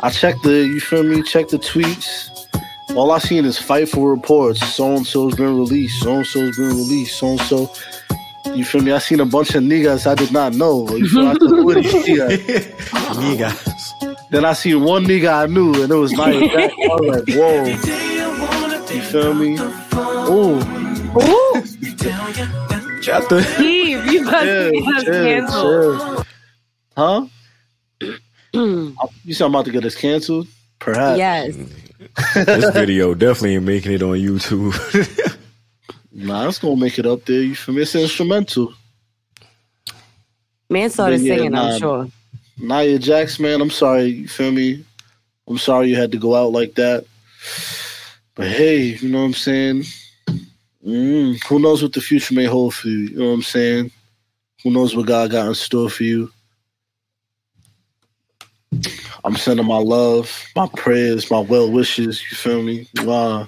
I checked the you feel me, checked the tweets. All I seen is fightful reports. So and so's been released. So and so's been released. So and so. You feel me? I seen a bunch of niggas I did not know. You feel me? I said, "Who are these niggas?"
Niggas.
Then I seen one nigga I knew, and it was Nia Jax. I was like, whoa. You feel me? Ooh.
Ooh.
Shut the.
Steve, you must
Chill,
be us
chill,
canceled.
chill. Huh? you said I'm about to get us canceled? Perhaps.
Yes.
this video definitely ain't making it on YouTube.
Nah, it's gonna make it up there. You feel me? It's instrumental.
Man started
yeah,
singing,
nah,
I'm sure.
Nia Jax, man, I'm sorry. You feel me? I'm sorry you had to go out like that. But hey, you know what I'm saying? Mm, who knows what the future may hold for you? You know what I'm saying? Who knows what God got in store for you? I'm sending my love, my prayers, my well wishes. You feel me? Ma,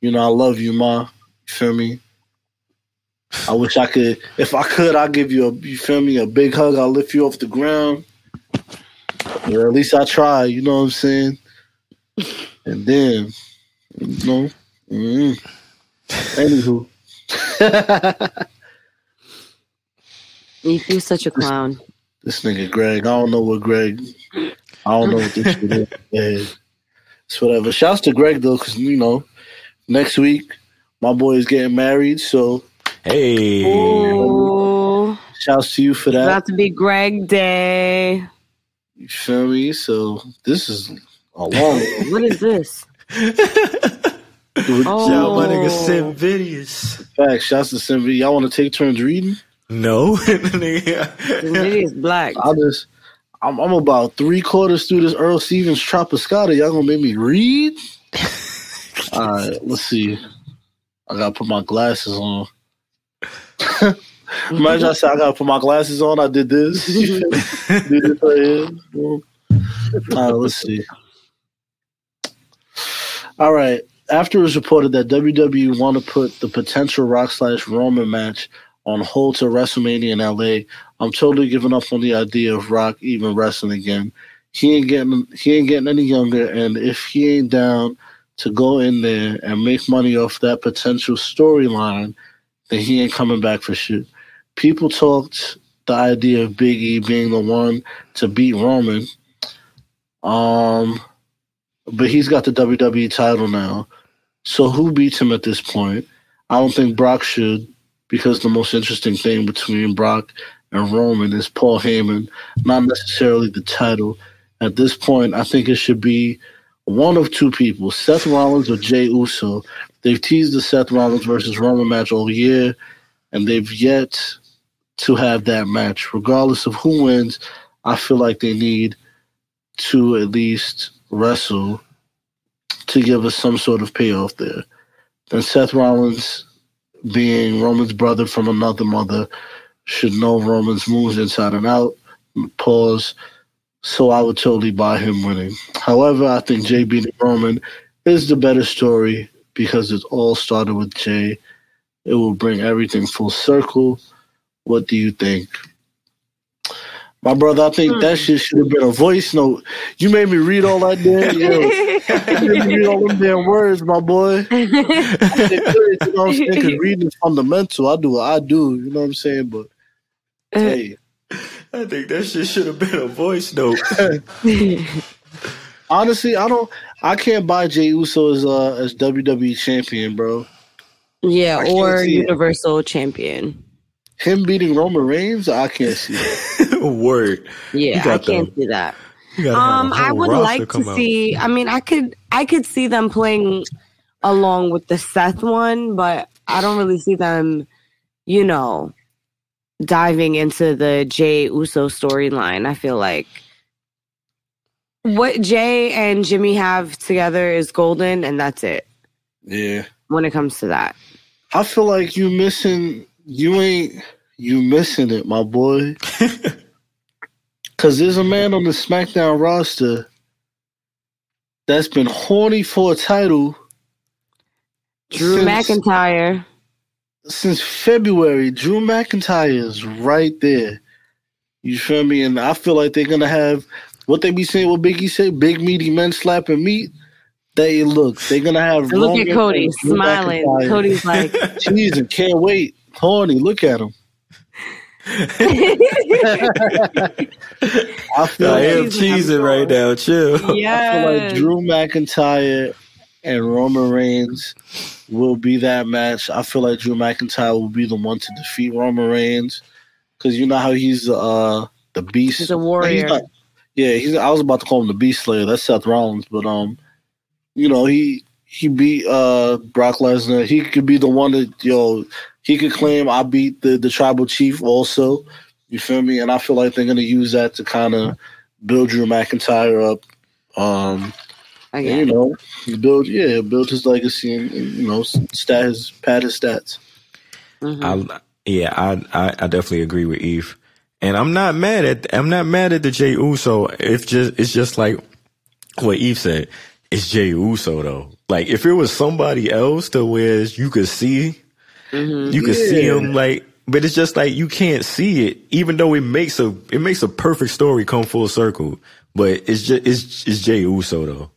you know I love you, ma. Feel me? I wish I could. If I could, I'll give you a. You feel me? A big hug. I'll lift you off the ground. Or at least I try. You know what I'm saying? And then, you know. Mm. Anywho.
You- You're such a clown.
This nigga Greg, I don't know what Greg. I don't know what this shit is. It's whatever. Shouts to Greg though, because you know, next week my boy is getting married. So
hey,
Ooh.
shouts to you for that.
About to be Greg Day.
You feel me? So this is a long.
What is this? oh.
Shout
Oh.
my nigga Sim Vidius.
Facts. Shouts to Simvi. Y'all want to take turns reading?
No.
It is black.
I just. I'm, I'm about three quarters through this Earl Stevens Tropiscata. Y'all gonna make me read? All right, let's see. I gotta put my glasses on. Imagine I said I gotta put my glasses on. I did this. did this right here. All right, let's see. All right. After it was reported that WWE want to put the potential Rock slash Roman match on hold to WrestleMania in LA, I'm totally giving up on the idea of Rock even wrestling again. He ain't getting he ain't getting any younger, and if he ain't down to go in there and make money off that potential storyline, then he ain't coming back for shit. People talked the idea of Big E being the one to beat Roman. Um but he's got the WWE title now. So who beats him at this point? I don't think Brock should, because the most interesting thing between Brock and Roman is Paul Heyman, not necessarily the title. At this point, I think it should be one of two people, Seth Rollins or Jey Uso. They've teased the Seth Rollins versus Roman match all year, and they've yet to have that match. Regardless of who wins, I feel like they need to at least wrestle to give us some sort of payoff there. And Seth Rollins, being Roman's brother from another mother, should know Roman's moves inside and out. Pause. So I would totally buy him winning. However, I think Jey beating Roman is the better story because it all started with Jey. It will bring everything full circle. What do you think? My brother, I think that hmm. shit should have been a voice note. You made me read all that damn. Yo, you made me read all them damn words, my boy. I did good, you know what I'm saying? 'Cause reading is fundamental. I do what I do. You know what I'm saying? But hey,
I think that shit should have been a voice note.
honestly, I don't. I can't buy Jey Uso as uh, as WWE champion, bro.
Yeah,
I
or
see it.
Universal Champion.
Him beating Roman Reigns, I can't see it.
Word.
Yeah, I
got
can't
the-
see that.
You
Um,
a
I
whole
would like to
come out.
see. I mean, I could, I could see them playing along with the Seth one, but I don't really see them, you know, diving into the Jey Uso storyline. I feel like what Jey and Jimmy have together is golden, and that's it
Yeah.
when it comes to that.
I feel like you missing. You ain't. You missing it, my boy. Cause there's a man on the SmackDown roster that's been horny for a title
Drew
since-
McIntyre.
Since February. Drew McIntyre is right there. You feel me? And I feel like they're gonna have what they be saying. What Biggie say? Big meaty men slapping meat. They look. They're gonna have.
Look at Cody smiling.
McIntyre.
Cody's like,
Jesus, can't wait. Horny. Look at him. I feel
I am
like,
cheesing right now. Chill.
I feel like. Drew McIntyre and Roman Reigns will be that match. I feel like Drew McIntyre will be the one to defeat Roman Reigns because you know how he's uh the beast.
He's a warrior.
not- yeah, he's. I was about to call him the Beast Slayer. That's Seth Rollins, but um, you know he he beat uh Brock Lesnar. He could be the one that yo he could claim I beat the the tribal chief also. You feel me? And I feel like they're gonna use that to kind of build Drew McIntyre up. Um, and, you
Again.
know, build yeah, build his legacy and, and, you know stat his pad his stats.
Mhm.
I, yeah, I, I I definitely agree with Eve, and I'm not mad at I'm not mad at the Jey Uso. It's just it's just like what Eve said. It's Jey Uso though. Like if it was somebody else, to where you could see,
Mhm.
you could see
Yeah.
him like, but it's just like you can't see it, even though it makes a it makes a perfect story come full circle. But it's just it's it's Jey Uso though.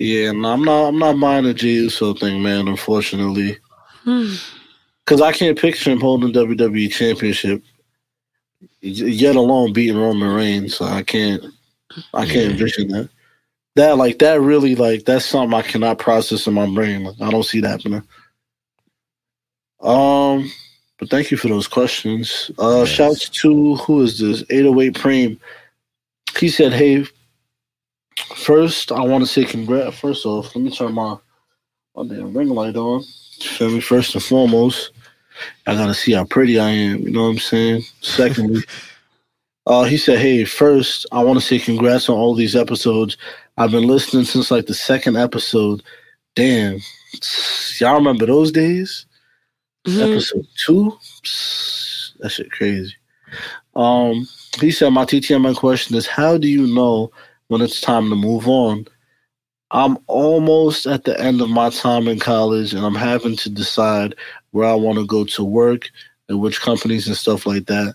Yeah, and I'm not I'm not buying the Jey Uso thing, man. Unfortunately,
Hmm.
because I can't picture him holding WWE Championship, y- yet alone beating Roman Reigns. So I can't I can't envision that. That like that really like that's something I cannot process in my brain. Like, I don't see that happening. Um, but thank you for those questions. Uh,
Yes.
shouts to who is this? 808 Preem. He said, "Hey, first I want to say congrats. First off, let me turn my my damn ring light on. Feel me? First and foremost, I gotta see how pretty I am. You know what I'm saying? Secondly, uh, he said, "Hey, first I want to say congrats on all these episodes. I've been listening since like the second episode. Damn, y'all remember those days?
Mhm.
Episode two, That shit crazy. Um, he said, my TTMN question is, how do you know when it's time to move on? I'm almost at the end of my time in college, and I'm having to decide where I want to go to work and which companies and stuff like that.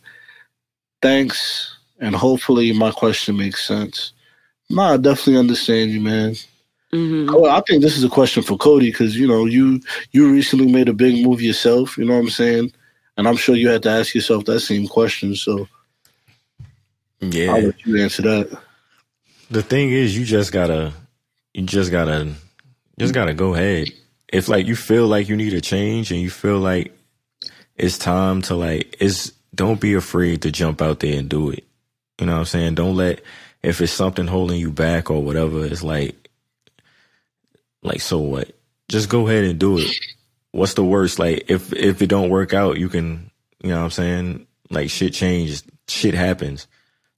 Thanks, and hopefully my question makes sense. Nah, I definitely understand you, man.
Mm-hmm.
I think this is a question for Cody because you know you you recently made a big move yourself. You know what I'm saying, and I'm sure you had to ask yourself that same question. So
Yeah.
I'll let you answer that.
The thing is you just gotta you just gotta just gotta go ahead. If like you feel like you need a change and you feel like it's time to like it's don't be afraid to jump out there and do it. You know what i'm saying? Don't let if it's something holding you back or whatever it's like like so what? Just go ahead and do it. What's the worst? Like if if it don't work out you can you know what i'm saying? Like shit changes shit happens.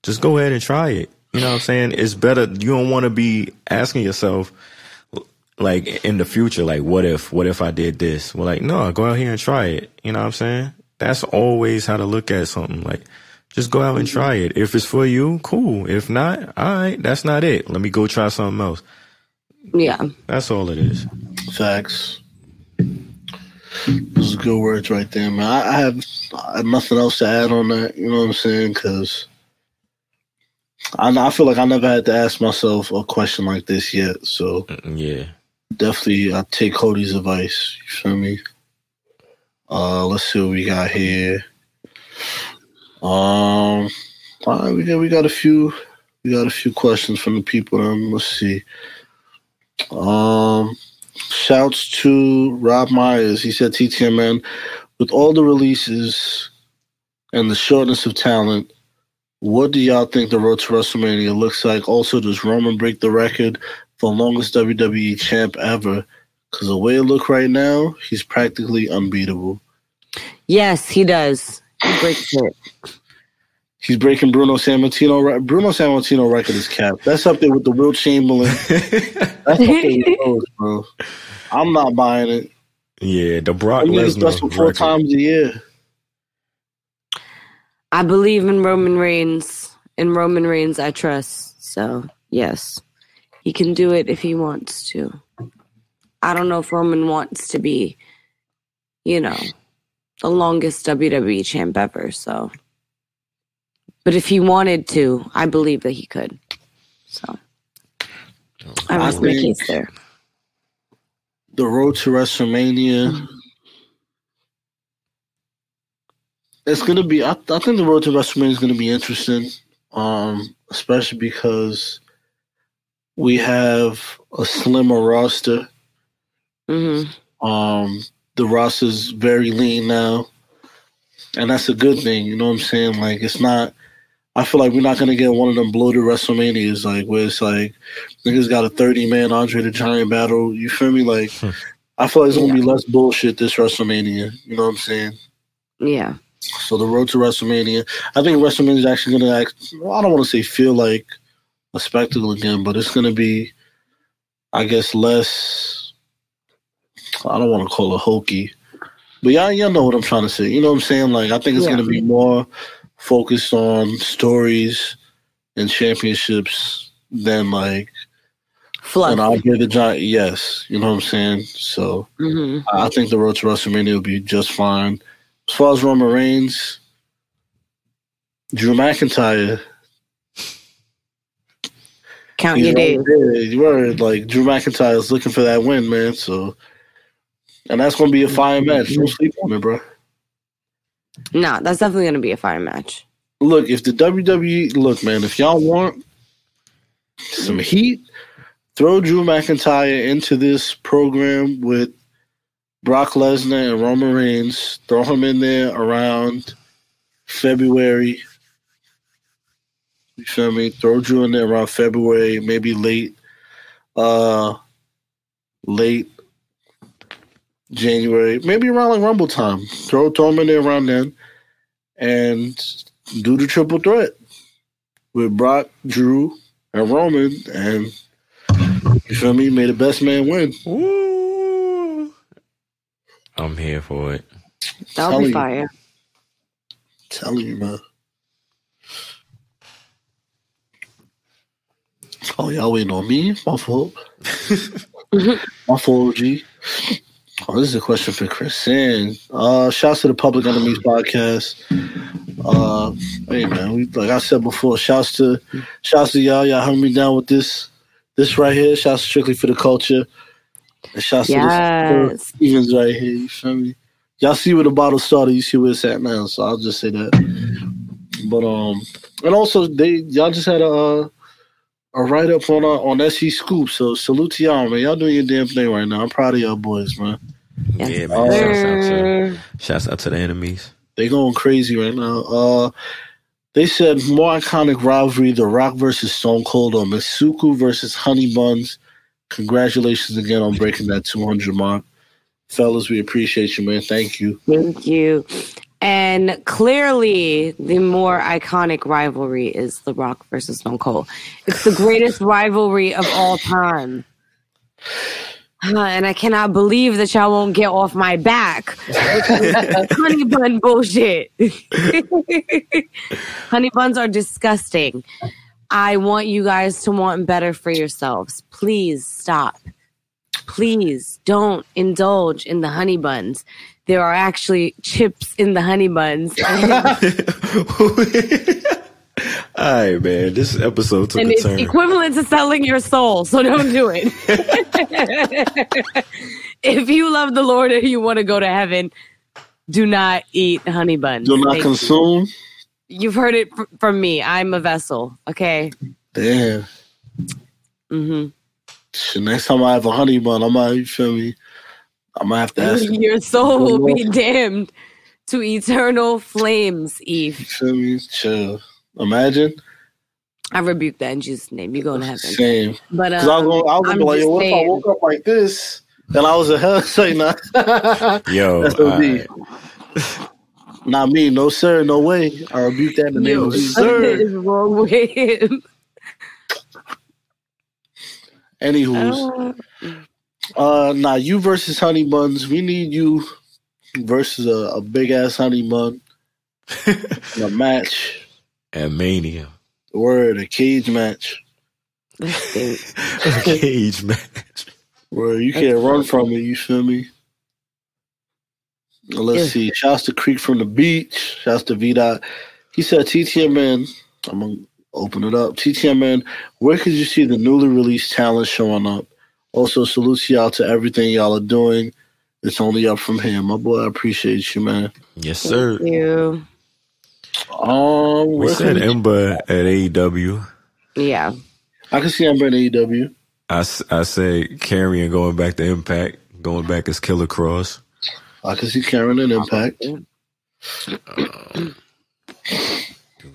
Just go ahead and try it. You know what I'm saying? It's better. You don't want to be asking yourself, like in the future, like what if, what if I did this? Well, like no, go out here and try it. You know what I'm saying? That's always how to look at something. Like just go out and try it. If it's for you, cool. If not, all right, that's not it. Let me go try something else.
Yeah.
That's all it is.
Facts. Those are good words right there, man. I, I have I have nothing else to add on that. You know what I'm saying? Because I, I feel like I never had to ask myself a question like this yet. So
Yeah.
definitely, I take Cody's advice. You feel me? Uh, let's see what we got here. Um, all right, we got we got a few we got a few questions from the people. Um, let's see. Um, shouts to Rob Myers. He said, "TTMN, with all the releases and the shortness of talent, what do y'all think the road to WrestleMania looks like? Also, does Roman break the record for longest WWE champ ever? Because the way it look right now, he's practically unbeatable.
Yes, he does. He breaks it.
He's breaking Bruno Sammartino. re- Bruno Sammartino record is capped. That's up there with the Wilt Chamberlain. That's up there with those, bro. I'm not buying it.
Yeah, the Brock
That nigga's wrestled
Lesnar
four
record.
times a year.
I believe in Roman Reigns. In Roman Reigns, I trust. So, yes, he can do it if he wants to. I don't know if Roman wants to be, you know, the longest WWE champ ever. So, but if he wanted to, I believe that he could. So, I rest my case there.
the road to WrestleMania. It's gonna be. I, I think the road to WrestleMania is gonna be interesting, um, especially because we have a slimmer roster.
Mm-hmm.
Um, the roster's very lean now, and that's a good thing. You know what I'm saying? Like, it's not. I feel like we're not gonna get one of them bloated WrestleManias, like where it's like niggas got a 30 man Andre the Giant battle. You feel me? Like, I feel like it's gonna be less bullshit this WrestleMania. You know what I'm saying?
Yeah.
So the road to WrestleMania, I think WrestleMania is actually gonna act. Well, I don't want to say feel like a spectacle again, but it's gonna be, I guess, less. I don't want to call it hokey, but y'all, y'all know what I'm trying to say. You know what I'm saying? Like, I think it's
Yeah.
gonna be more focused on stories and championships than like
Fluff.
and I'll give the giant yes. You know what I'm saying? So
hmm
I I think the road to WrestleMania will be just fine. As far as Roman Reigns, Drew McIntyre.
Count your days.
You were like Drew McIntyre is looking for that win, man. So, and that's gonna be a fire mm-hmm. match. Don't sleep on it, bro.
No, that's definitely going to be a fire match.
Look, if the WWE look, man, if y'all want some heat, throw Drew McIntyre into this program with Brock Lesnar and Roman Reigns. Throw him in there around February. You feel me? Throw Drew in there around February, maybe late, uh, late January, maybe around like Rumble time. Throw throw him in there around then, and do the triple threat with Brock, Drew, and Roman, and you feel me? May the best man win.
I'm here for it.
That'll
Telling
be
you.
fire.
telling you, man. Oh, y'all waiting on me? My fault. My fault, G. Oh, this is a question for Chris. And uh, shouts to the Public Enemies podcast. Uh, hey man, we, like I said before, shouts to shouts to y'all. Y'all hung me down with this this right here. Shouts strictly for the culture. And shouts to
Yes.
the Stevens right here. You feel me? Y'all see where the bottle started. You see where it's at now. So I'll just say that. But um, and also they y'all just had a uh, a write up on uh, on SC Scoop. So salute to y'all, man. Y'all doing your damn thing right now. I'm proud of y'all boys, man.
Yeah, man. Shouts out to shouts out to the enemies.
They going crazy right now. Uh, they said more iconic rivalry: The Rock versus Stone Cold or Masuku versus Honey Buns. Congratulations again on breaking that 200 mark, fellas. We appreciate you, man. Thank you.
Thank you. And clearly, the more iconic rivalry is The Rock versus Stone Cold. It's the greatest rivalry of all time. Uh, and I cannot believe that y'all won't get off my back. Honey bun bullshit. Honey buns are disgusting. I want you guys to want better for yourselves. Please stop. Please don't indulge in the honey buns. There are actually chips in the honey buns.
All right, man. This episode took
and
a
it's
turn.
equivalent to selling your soul, so don't do it. if you love the Lord and you want to go to heaven, do not eat honey buns.
Do not
Thank you.
Consume.
You've heard it fr- from me. I'm a vessel. Okay.
Damn.
hmm
Shit, next time I have a honey bun, I might, you feel me? I might have to ask. you
Your soul will be damned to eternal flames, Eve.
feel me? Chill. Imagine.
I rebuke that in Jesus' name. You're going to heaven.
Same.
But
Because I was
um,
going, I was gonna be like, yo, what if I woke up like this? And I was a hell say not.
Yo,
Not me, no sir, no way. I rebuke that in the name
Yo,
of Jesus.
what is wrong with him?
Anywho's, uh, nah, you versus Honey Buns. We need you versus a, a big ass Honey Bun. a match.
And Mania.
Word, a cage match.
A cage match.
Where you can't run from it, you feel me? Well, Let's
Yeah.
see. Shouts to Creek from the beach. Shouts to V Dot. He said, TTMN, I'm going to open it up. TTMN, where could you see the newly released talent showing up? Also, salute y'all to everything y'all are doing. It's only up from here. My boy, I appreciate you, man.
Yes, sir.
Thank you.
Um,
We
where
said Ember at AEW.
Yeah.
I can see Ember in E AEW.
I say Karrion going back to Impact, going back as Killer Kross.
I can see Karrion in Impact.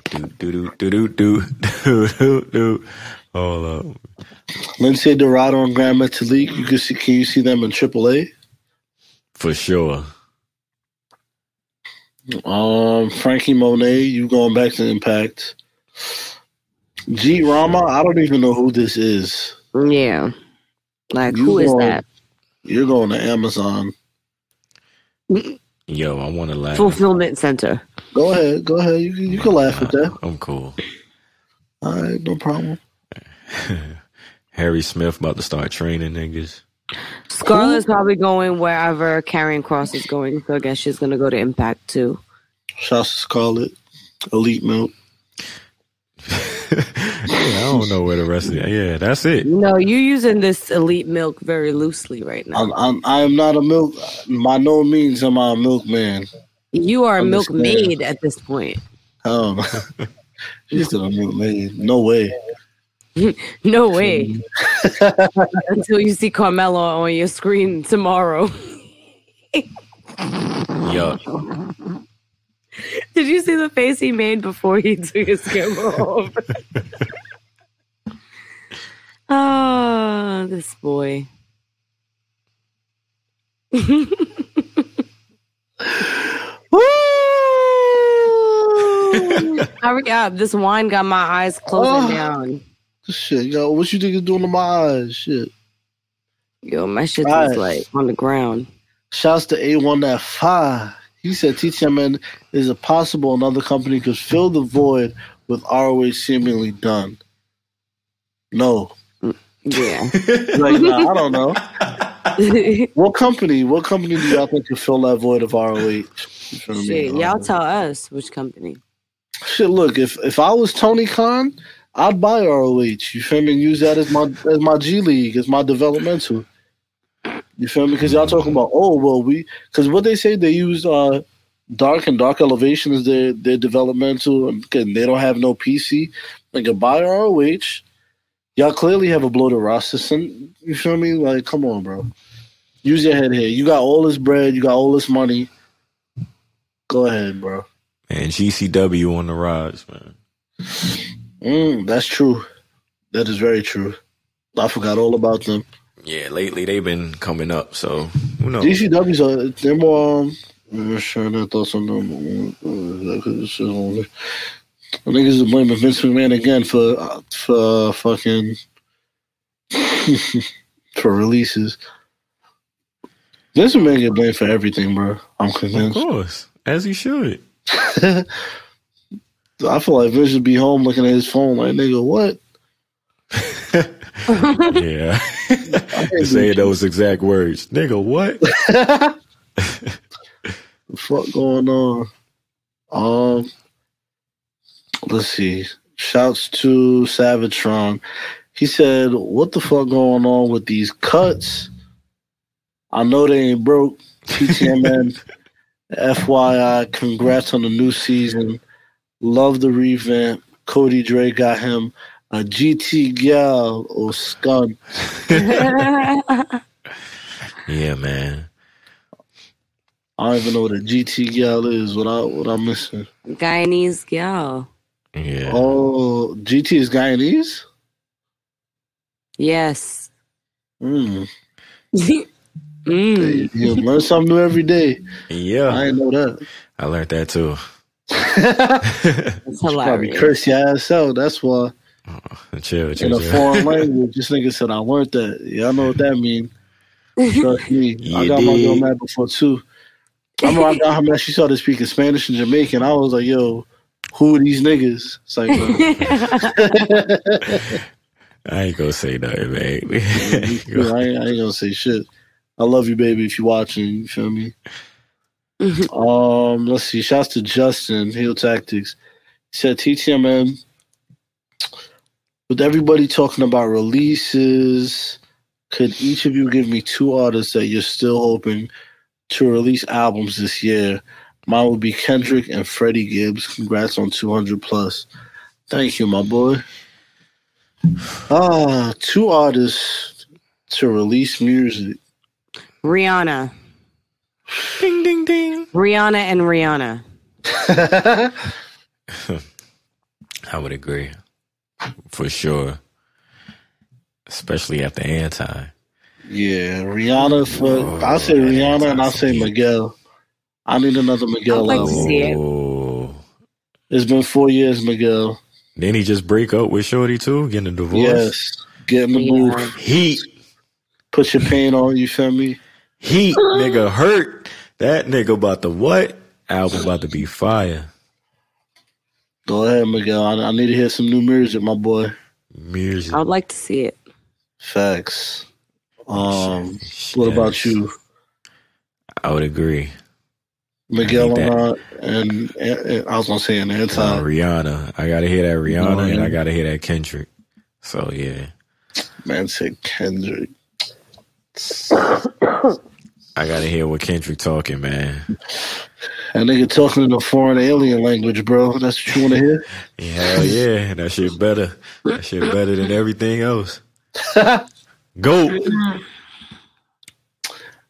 Do do do do do do do do. Hold up.
Lince Dorado and Gran Metalik. You can see. Can you see them in AAA?
For sure.
Um, Franky Monet, you going back to Impact. G Rama, I don't even know who this is.
Yeah. Like,
You
who is
going-
that?
You're going to Amazon.
Yo, I want to laugh.
Fulfillment Center.
Go ahead, go ahead. You, can- you can laugh at that.
I'm cool.
All right, no problem.
Harry Smith about to start training niggas.
Scarlett's probably going wherever Karrion Kross is going, so I guess she's gonna go to Impact too.
Shouts to Scarlett, Elite Milk.
Yeah, I don't know where the rest of it. Yeah, that's it.
No, you're using this elite milk very loosely right now.
I'm, I'm, I am not a milk. By no means am I a milkman.
You are a
Understand.
milkmaid at this point.
Um, she's still a milkmaid. No way.
No way. Until you see Carmelo on your screen tomorrow.
Yo,
Did you see the face he made before he took his camera off? Ah, this boy. Hurry up. This wine got my eyes closing
Oh.
down.
Shit, yo, what you think is doing to my eyes? Shit.
Yo, my shit
Right.
is like on the ground.
Shouts to A1 that five. He said TTMN is it possible another company could fill the void with ROH seemingly done? No.
Yeah.
Like, nah, I don't know. what company? What company do y'all think could fill that void of ROH? You me?
Shit, y'all
Um,
tell us which company.
Shit, look, if if I was Tony Khan, I'd buy ROH. You feel me? Use that as my as my G League, as my developmental. You feel me? Because y'all talking about oh well we because what they say they use uh dark and dark elevation as their their developmental and they don't have no PC. Like a buy ROH. Y'all clearly have a bloated roster. Son. You feel me? Like come on, bro. Use your head here. You got all this bread. You got all this money. Go ahead, bro.
And GCW on the rise, man.
Mm, that's true. That is very true. I forgot all about them.
Yeah, lately they've been coming up, so who knows?
DCW's are they're more. Um, I'm sure their thoughts on them. I think it's blaming Vince McMahon again for uh, for fucking for releases. Vince McMahon get blamed for everything, bro. I'm convinced.
Of course, as he should.
I feel like Vince should be home looking at his phone like, nigga, what?
Yeah, to say those exact words, nigga. What?
the fuck going on? Um, let's see. Shouts to Savitron. He said, "What the fuck going on with these cuts? I know they ain't broke. TTMN, FYI, congrats on the new season. Love the revamp. Cody Dre got him a GT gal or scun.
Yeah, man.
I don't even know what a GT gal is. What I what I'm missing?
Guyanese gal.
Yeah.
Oh, GT is Guyanese.
Yes.
Mm.
Mm.
You learn something new every day.
Yeah.
I didn't know that.
I learned that too.
It's
Probably
hilarious.
curse your ass out. That's why
Chill,
in
chill,
a
chill.
foreign language, this nigga said I learned that. Yeah, I know what that means. Trust me. I
You
got my girl mad before too. I remember I got her mad. She started speaking Spanish and Jamaican. I was like, yo, who are these niggas? It's like, uh,
I ain't gonna say nothing, man.
I, ain't, I ain't gonna say shit. I love you, baby, if you're watching. You feel me? um, let's see. Shouts to Justin, Heel Tactics. He said, TTMN, with everybody talking about releases, could each of you give me two artists that you're still hoping to release albums this year? Mine would be Kendrick and Freddie Gibbs. Congrats on 200 plus. Thank you, my boy. Ah, two artists to release music.
Rihanna.
ding, ding, ding.
Rihanna and Rihanna.
I would agree, for sure. Especially after Anti.
Yeah, Rihanna for
Oh,
I'll say Rihanna and I'll say Miguel. I need another Miguel
I'd like to see it.
It's been four years, Miguel.
Then he just break up with Shorty too, getting a divorce.
Yes. Get in the
Yeah.
booth.
Heat,
Put your paint on, you feel me?
heat, nigga hurt. That nigga about the what? Album about to be fire.
Go ahead, Miguel. I, I need to hear some new music, my boy.
Music.
I would like to see it.
Facts. Um what about you?
I would agree.
Miguel
I
and, uh, and, and I was gonna say an
Uh,
anti.
Rihanna. I gotta hear that Rihanna
Oh,
and. I gotta hear that Kendrick. So yeah.
Man said Kendrick.
I gotta hear what Kendrick talking, man.
That nigga talking in a foreign alien language, bro. That's what you wanna hear?
Hell yeah, that shit better. That shit better than everything else. Go.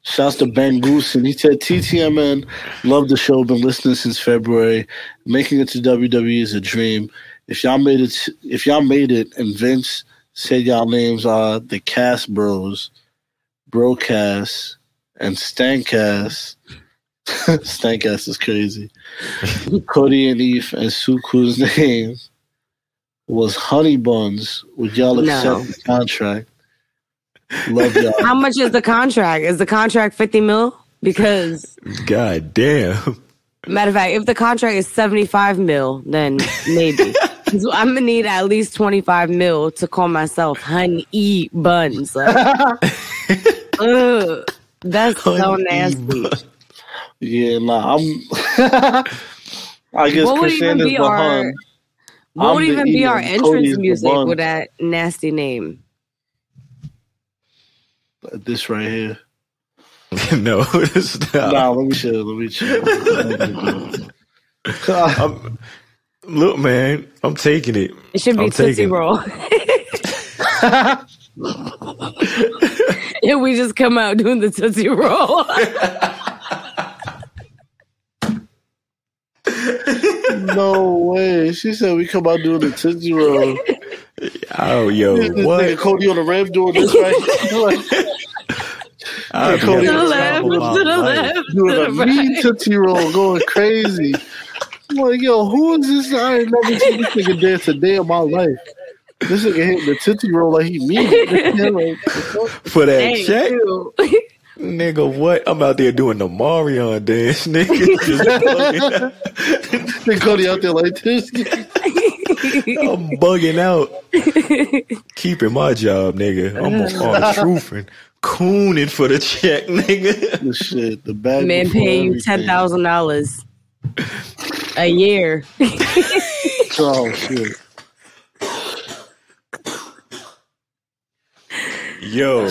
Shouts to Ben Goose, and he said, TTMN, love the show, been listening since February. Making it to WWE is a dream. If y'all made it, if y'all made it, and Vince said y'all names are the Cast Bros, Brocast, and Stancast. Stancast is crazy. Cody and Eve and Suku's name was Honey Buns. Would y'all
No.
the contract? Love y'all.
How much is the contract? Is the contract 50 mil? because
God damn.
matter of fact, if the contract is seventy five mil, then maybe. I'm gonna need at least twenty five mil to call myself Honey E Buns. Like, ugh, that's so nasty.
Yeah, nah, I'm. I guess
What would
Christian
even be our
hun.
what
I'm
would even be our entrance
is
music
bun.
with that nasty name?
This right here.
no, stop.
Nah, let me chill. Let me chill.
Look, man, I'm taking it.
It should be
I'm
Tootsie
taking it.
Roll. yeah, we just come out doing the Tootsie Roll.
No way. She said we come out doing the Tootsie Roll.
Oh, yo,
This nigga
what?
Cody on the ramp doing this right.
I'll
Hey, Cody
be
on
on
the
top
left,
to the
life.
left,
doing
to
a
the
mean
right.
Tootsie Roll, going crazy. I'm like, yo, who is this? I ain't never seen this nigga dance a day in my life. This nigga hitting the Tootsie Roll like he mean it. Like,
For that
Dang,
check,
too.
Nigga, what? I'm out there doing the Marion dance, nigga. Just bugging out.
Then Cody out there like this.
I'm bugging out. Keeping my job, nigga. I'm on, on truth and cooning for the check, nigga.
the shit, the bag.
Man paying you ten thousand dollars a year.
Oh shit.
Yo,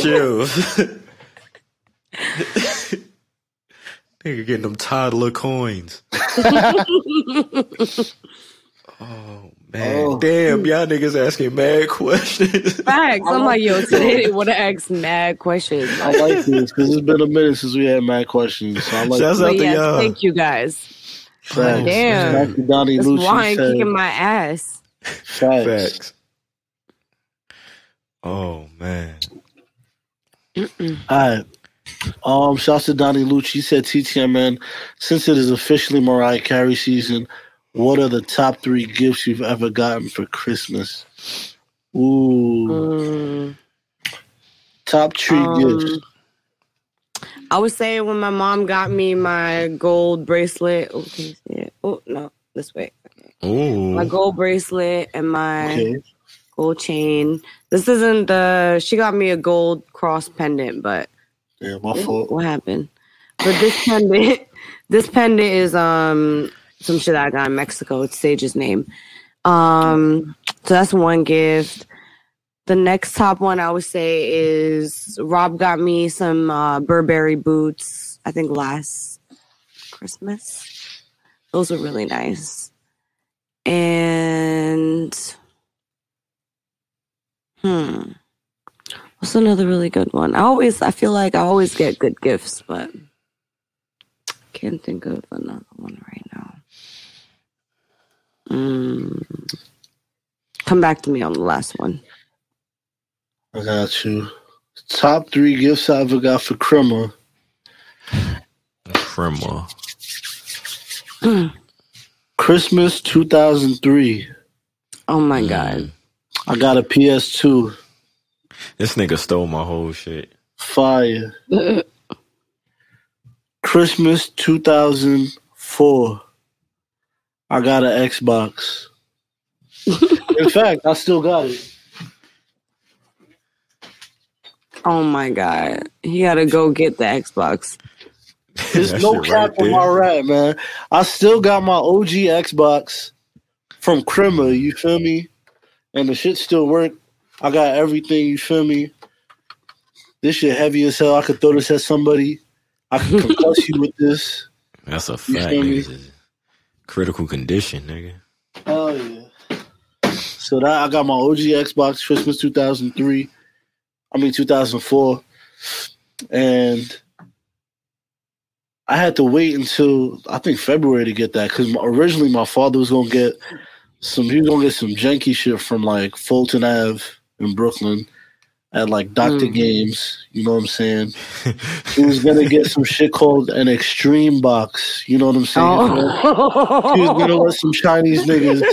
chill. nigga getting them toddler coins. Oh man,
Oh.
damn, y'all niggas asking mad questions.
Facts. I'm like, yo, today they would have asked mad questions.
I like this because it's been a minute since we had mad questions. So I like
Shouts out to
yes,
y'all.
thank you guys.
Facts.
Damn.
Back to Donnie
This
Lucci
wine
said,
kicking my ass.
facts.
Facts. Oh man.
All right. Um, shouts to Donnie Lucci. He said, TTM, man, since it is officially Mariah Carey season, what are the top three gifts you've ever gotten for Christmas? Ooh.
Mm,
Top three
um,
gifts.
I would say when my mom got me my gold bracelet. Oh, can you see it? Oh no, this way.
Ooh.
My gold bracelet and my
Okay.
gold chain. This isn't the. She got me a gold cross pendant, but
Yeah, my fault.
what happened? But this pendant, this pendant is um some shit I got in Mexico. It's Sage's name. Um, so that's one gift. The next top one I would say is Rob got me some uh, Burberry boots. I think last Christmas. Those were really nice. And hmm, what's another really good one? I always I feel like I always get good gifts, but can't think of another one right now. Mm. Come back to me on the last one.
I got you. Top three gifts I ever got for Crema.
Crema.
Christmas 2003.
Oh my god.
I got a PS2.
This nigga stole my whole shit.
Fire. Christmas 2004. I got an Xbox. In fact, I still got it.
Oh my god. He gotta go get the Xbox.
There's
That
no
shit
cap
right
on my rat, man. I still got my OG Xbox from Crema, you feel me? And the shit still work. I got everything, you feel me? This shit heavy as hell. I could throw this at somebody. I can concuss you with this.
That's a fact. Critical condition, nigga.
Oh yeah. So that I got my OG Xbox Christmas 2003. I mean 2004, and I had to wait until I think February to get that because originally my father was gonna get some. He was gonna get some janky shit from like Fulton Ave in Brooklyn at like Doctor
Mm.
Games. You know what I'm saying? he was gonna get some shit called an Extreme Box. You know what I'm saying?
Oh.
He was gonna let some Chinese niggas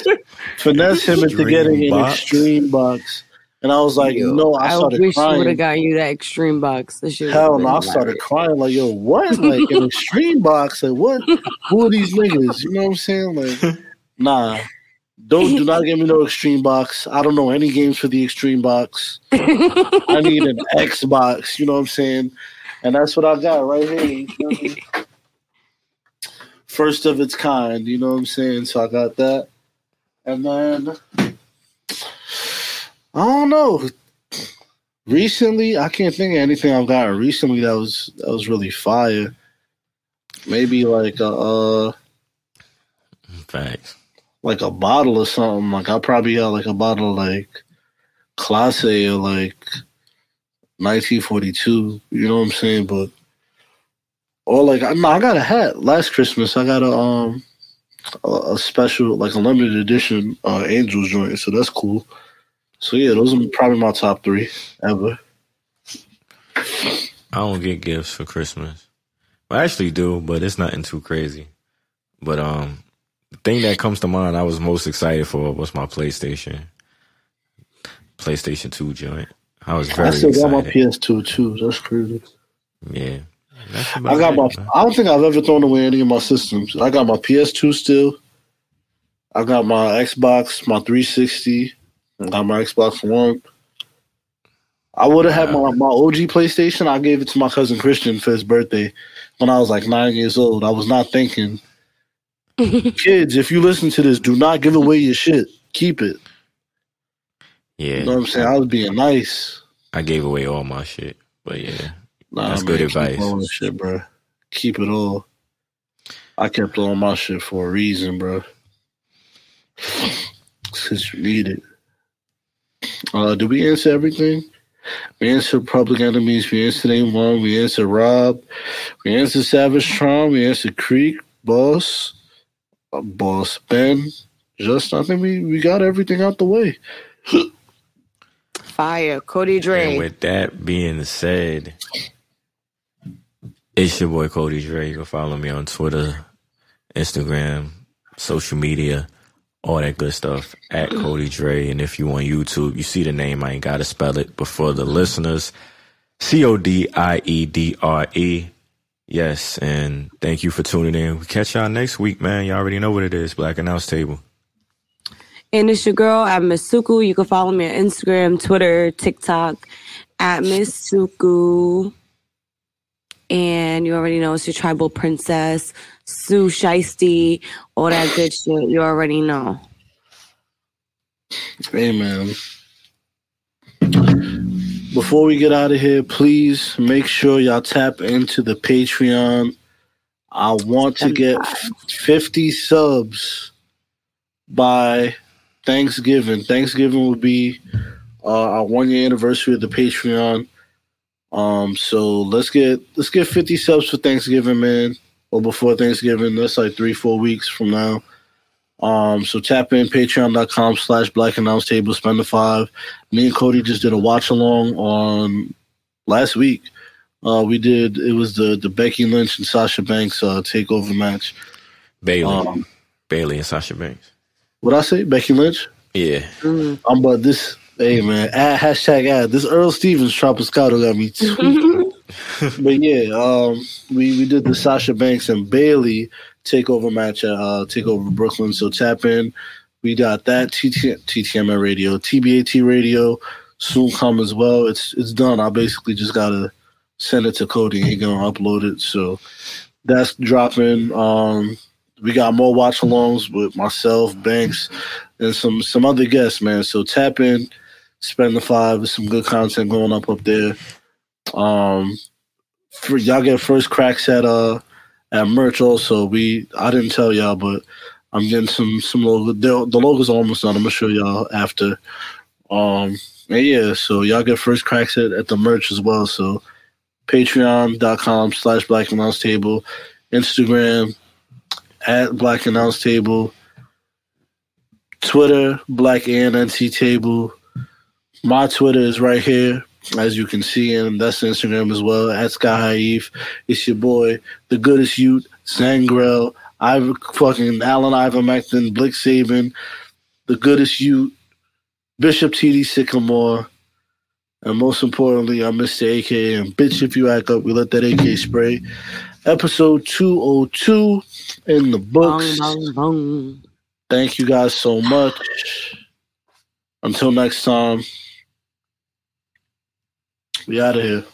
finesse him into getting an extreme box. And I was like,
Yo,
no, I started
wish you would have gotten you that extreme box. Shit
Hell no, I started crying like, yo, what? Like an extreme box? Like what? Who are these niggas? You know what I'm saying? Like, nah. Don't do not give me no extreme box. I don't know any games for the extreme box. I need an Xbox. You know what I'm saying? And that's what I got right here. you feel me? First of its kind. You know what I'm saying? So I got that, and then I don't know. Recently, I can't think of anything I've gotten recently that was that was really fire. Maybe like a uh,
Facts.
Like a bottle or something. Like I probably got like a bottle of, like Clase Azul or like 1942. You know what I'm saying? But or like I, no, I got a hat last Christmas. I got a um a, a special like a limited edition uh Angels joint. So that's cool. So yeah, those are probably my top three ever.
I don't get gifts for Christmas. I actually do, but it's nothing too crazy. But um, the thing that comes to mind, I was most excited for was my PlayStation, PlayStation Two joint. I was very
I still got my. PS2 too. That's crazy.
yeah, That's
I got my.
man.
I don't think I've ever thrown away any of my systems. I got my PS2 still. I got my Xbox, my 360. I got my Xbox One. I would have had my, my OG PlayStation. I gave it to my cousin Christian for his birthday when I was like nine years old. I was not thinking, kids, if you listen to this, do not give away your shit. Keep it.
Yeah,
You know what I'm saying? I was being nice.
I gave away all my shit, but yeah,
Nah,
that's
man,
good
keep
advice.
all shit, bro. Keep it all. I kept all my shit for a reason, bro. Since you need it. Uh, did we answer everything? We answered Public Enemies. We answered A1. We answered Rob. We answered Savage Tron. We answered Creek, Boss, Boss Ben. Just, I think we, we got everything out the way.
Fire, Cody
And
Dre.
with that being said, it's your boy Cody Dre. You can follow me on Twitter, Instagram, social media, all that good stuff at Cody Dre. And if you on YouTube, you see the name, I ain't gotta spell it. But for the listeners, C O D I E D R E. Yes, and thank you for tuning in. We catch y'all next week, man. Y'all already know what it is. Black Announce Table.
And it's your girl at Miss Suku. You can follow me on Instagram, Twitter, TikTok at Miss Suku. And you already know it's your tribal princess, Sue Shiesty, all that good shit. You already know.
Hey, man. Before we get out of here, please make sure y'all tap into the Patreon. I want to get 50 subs by Thanksgiving. Thanksgiving will be uh, our one year anniversary of the Patreon. Um, so let's get let's get 50 subs for Thanksgiving, man. Or before Thanksgiving. That's like three, four weeks from now. Um, so tap in patreon.com slash black announce table, spend the five. Me and Cody just did a watch along on last week. Uh, we did it was the the Becky Lynch and Sasha Banks uh, takeover match.
Bayley.
Um,
Bayley and Sasha Banks.
What I say? Becky Lynch?
Yeah.
Um, but this hey man, ad, hashtag ad. This Earl Stevens Trapiscato got me tweaked. but yeah, um, we we did the Sasha Banks and Bayley takeover match at uh, Takeover Brooklyn. So tap in. We got that TT, TTMA radio, TBAT radio soon come as well. It's it's done. I basically just gotta send it to Cody he gonna upload it. So that's dropping. Um, we got more watch alongs with myself, Banks, and some some other guests, man. So tap in, spend the five. There's some good content going up up there. Um, for y'all get first cracks at uh at merch. Also, we I didn't tell y'all, but I'm getting some some logo. The, logo's almost done. I'm gonna show y'all after. Um, and yeah, so y'all get first cracks at, at the merch as well. So patreon.com slash black announce table, Instagram at black announce table, Twitter black and NC table. My Twitter is right here, as you can see, and that's Instagram as well at Sky Eve. It's your boy, the goodest youth, Zangrel, Ivan fucking Allen Ivermectin, Blick Saban, the goodest youth, Bishop TD Sycamore, And most importantly, I'm Mr. AK and bitch if you act up, we let that AK spray. Episode 202 in the books.
Bong, bong, bong.
Thank you guys so much. Until next time, we out of here.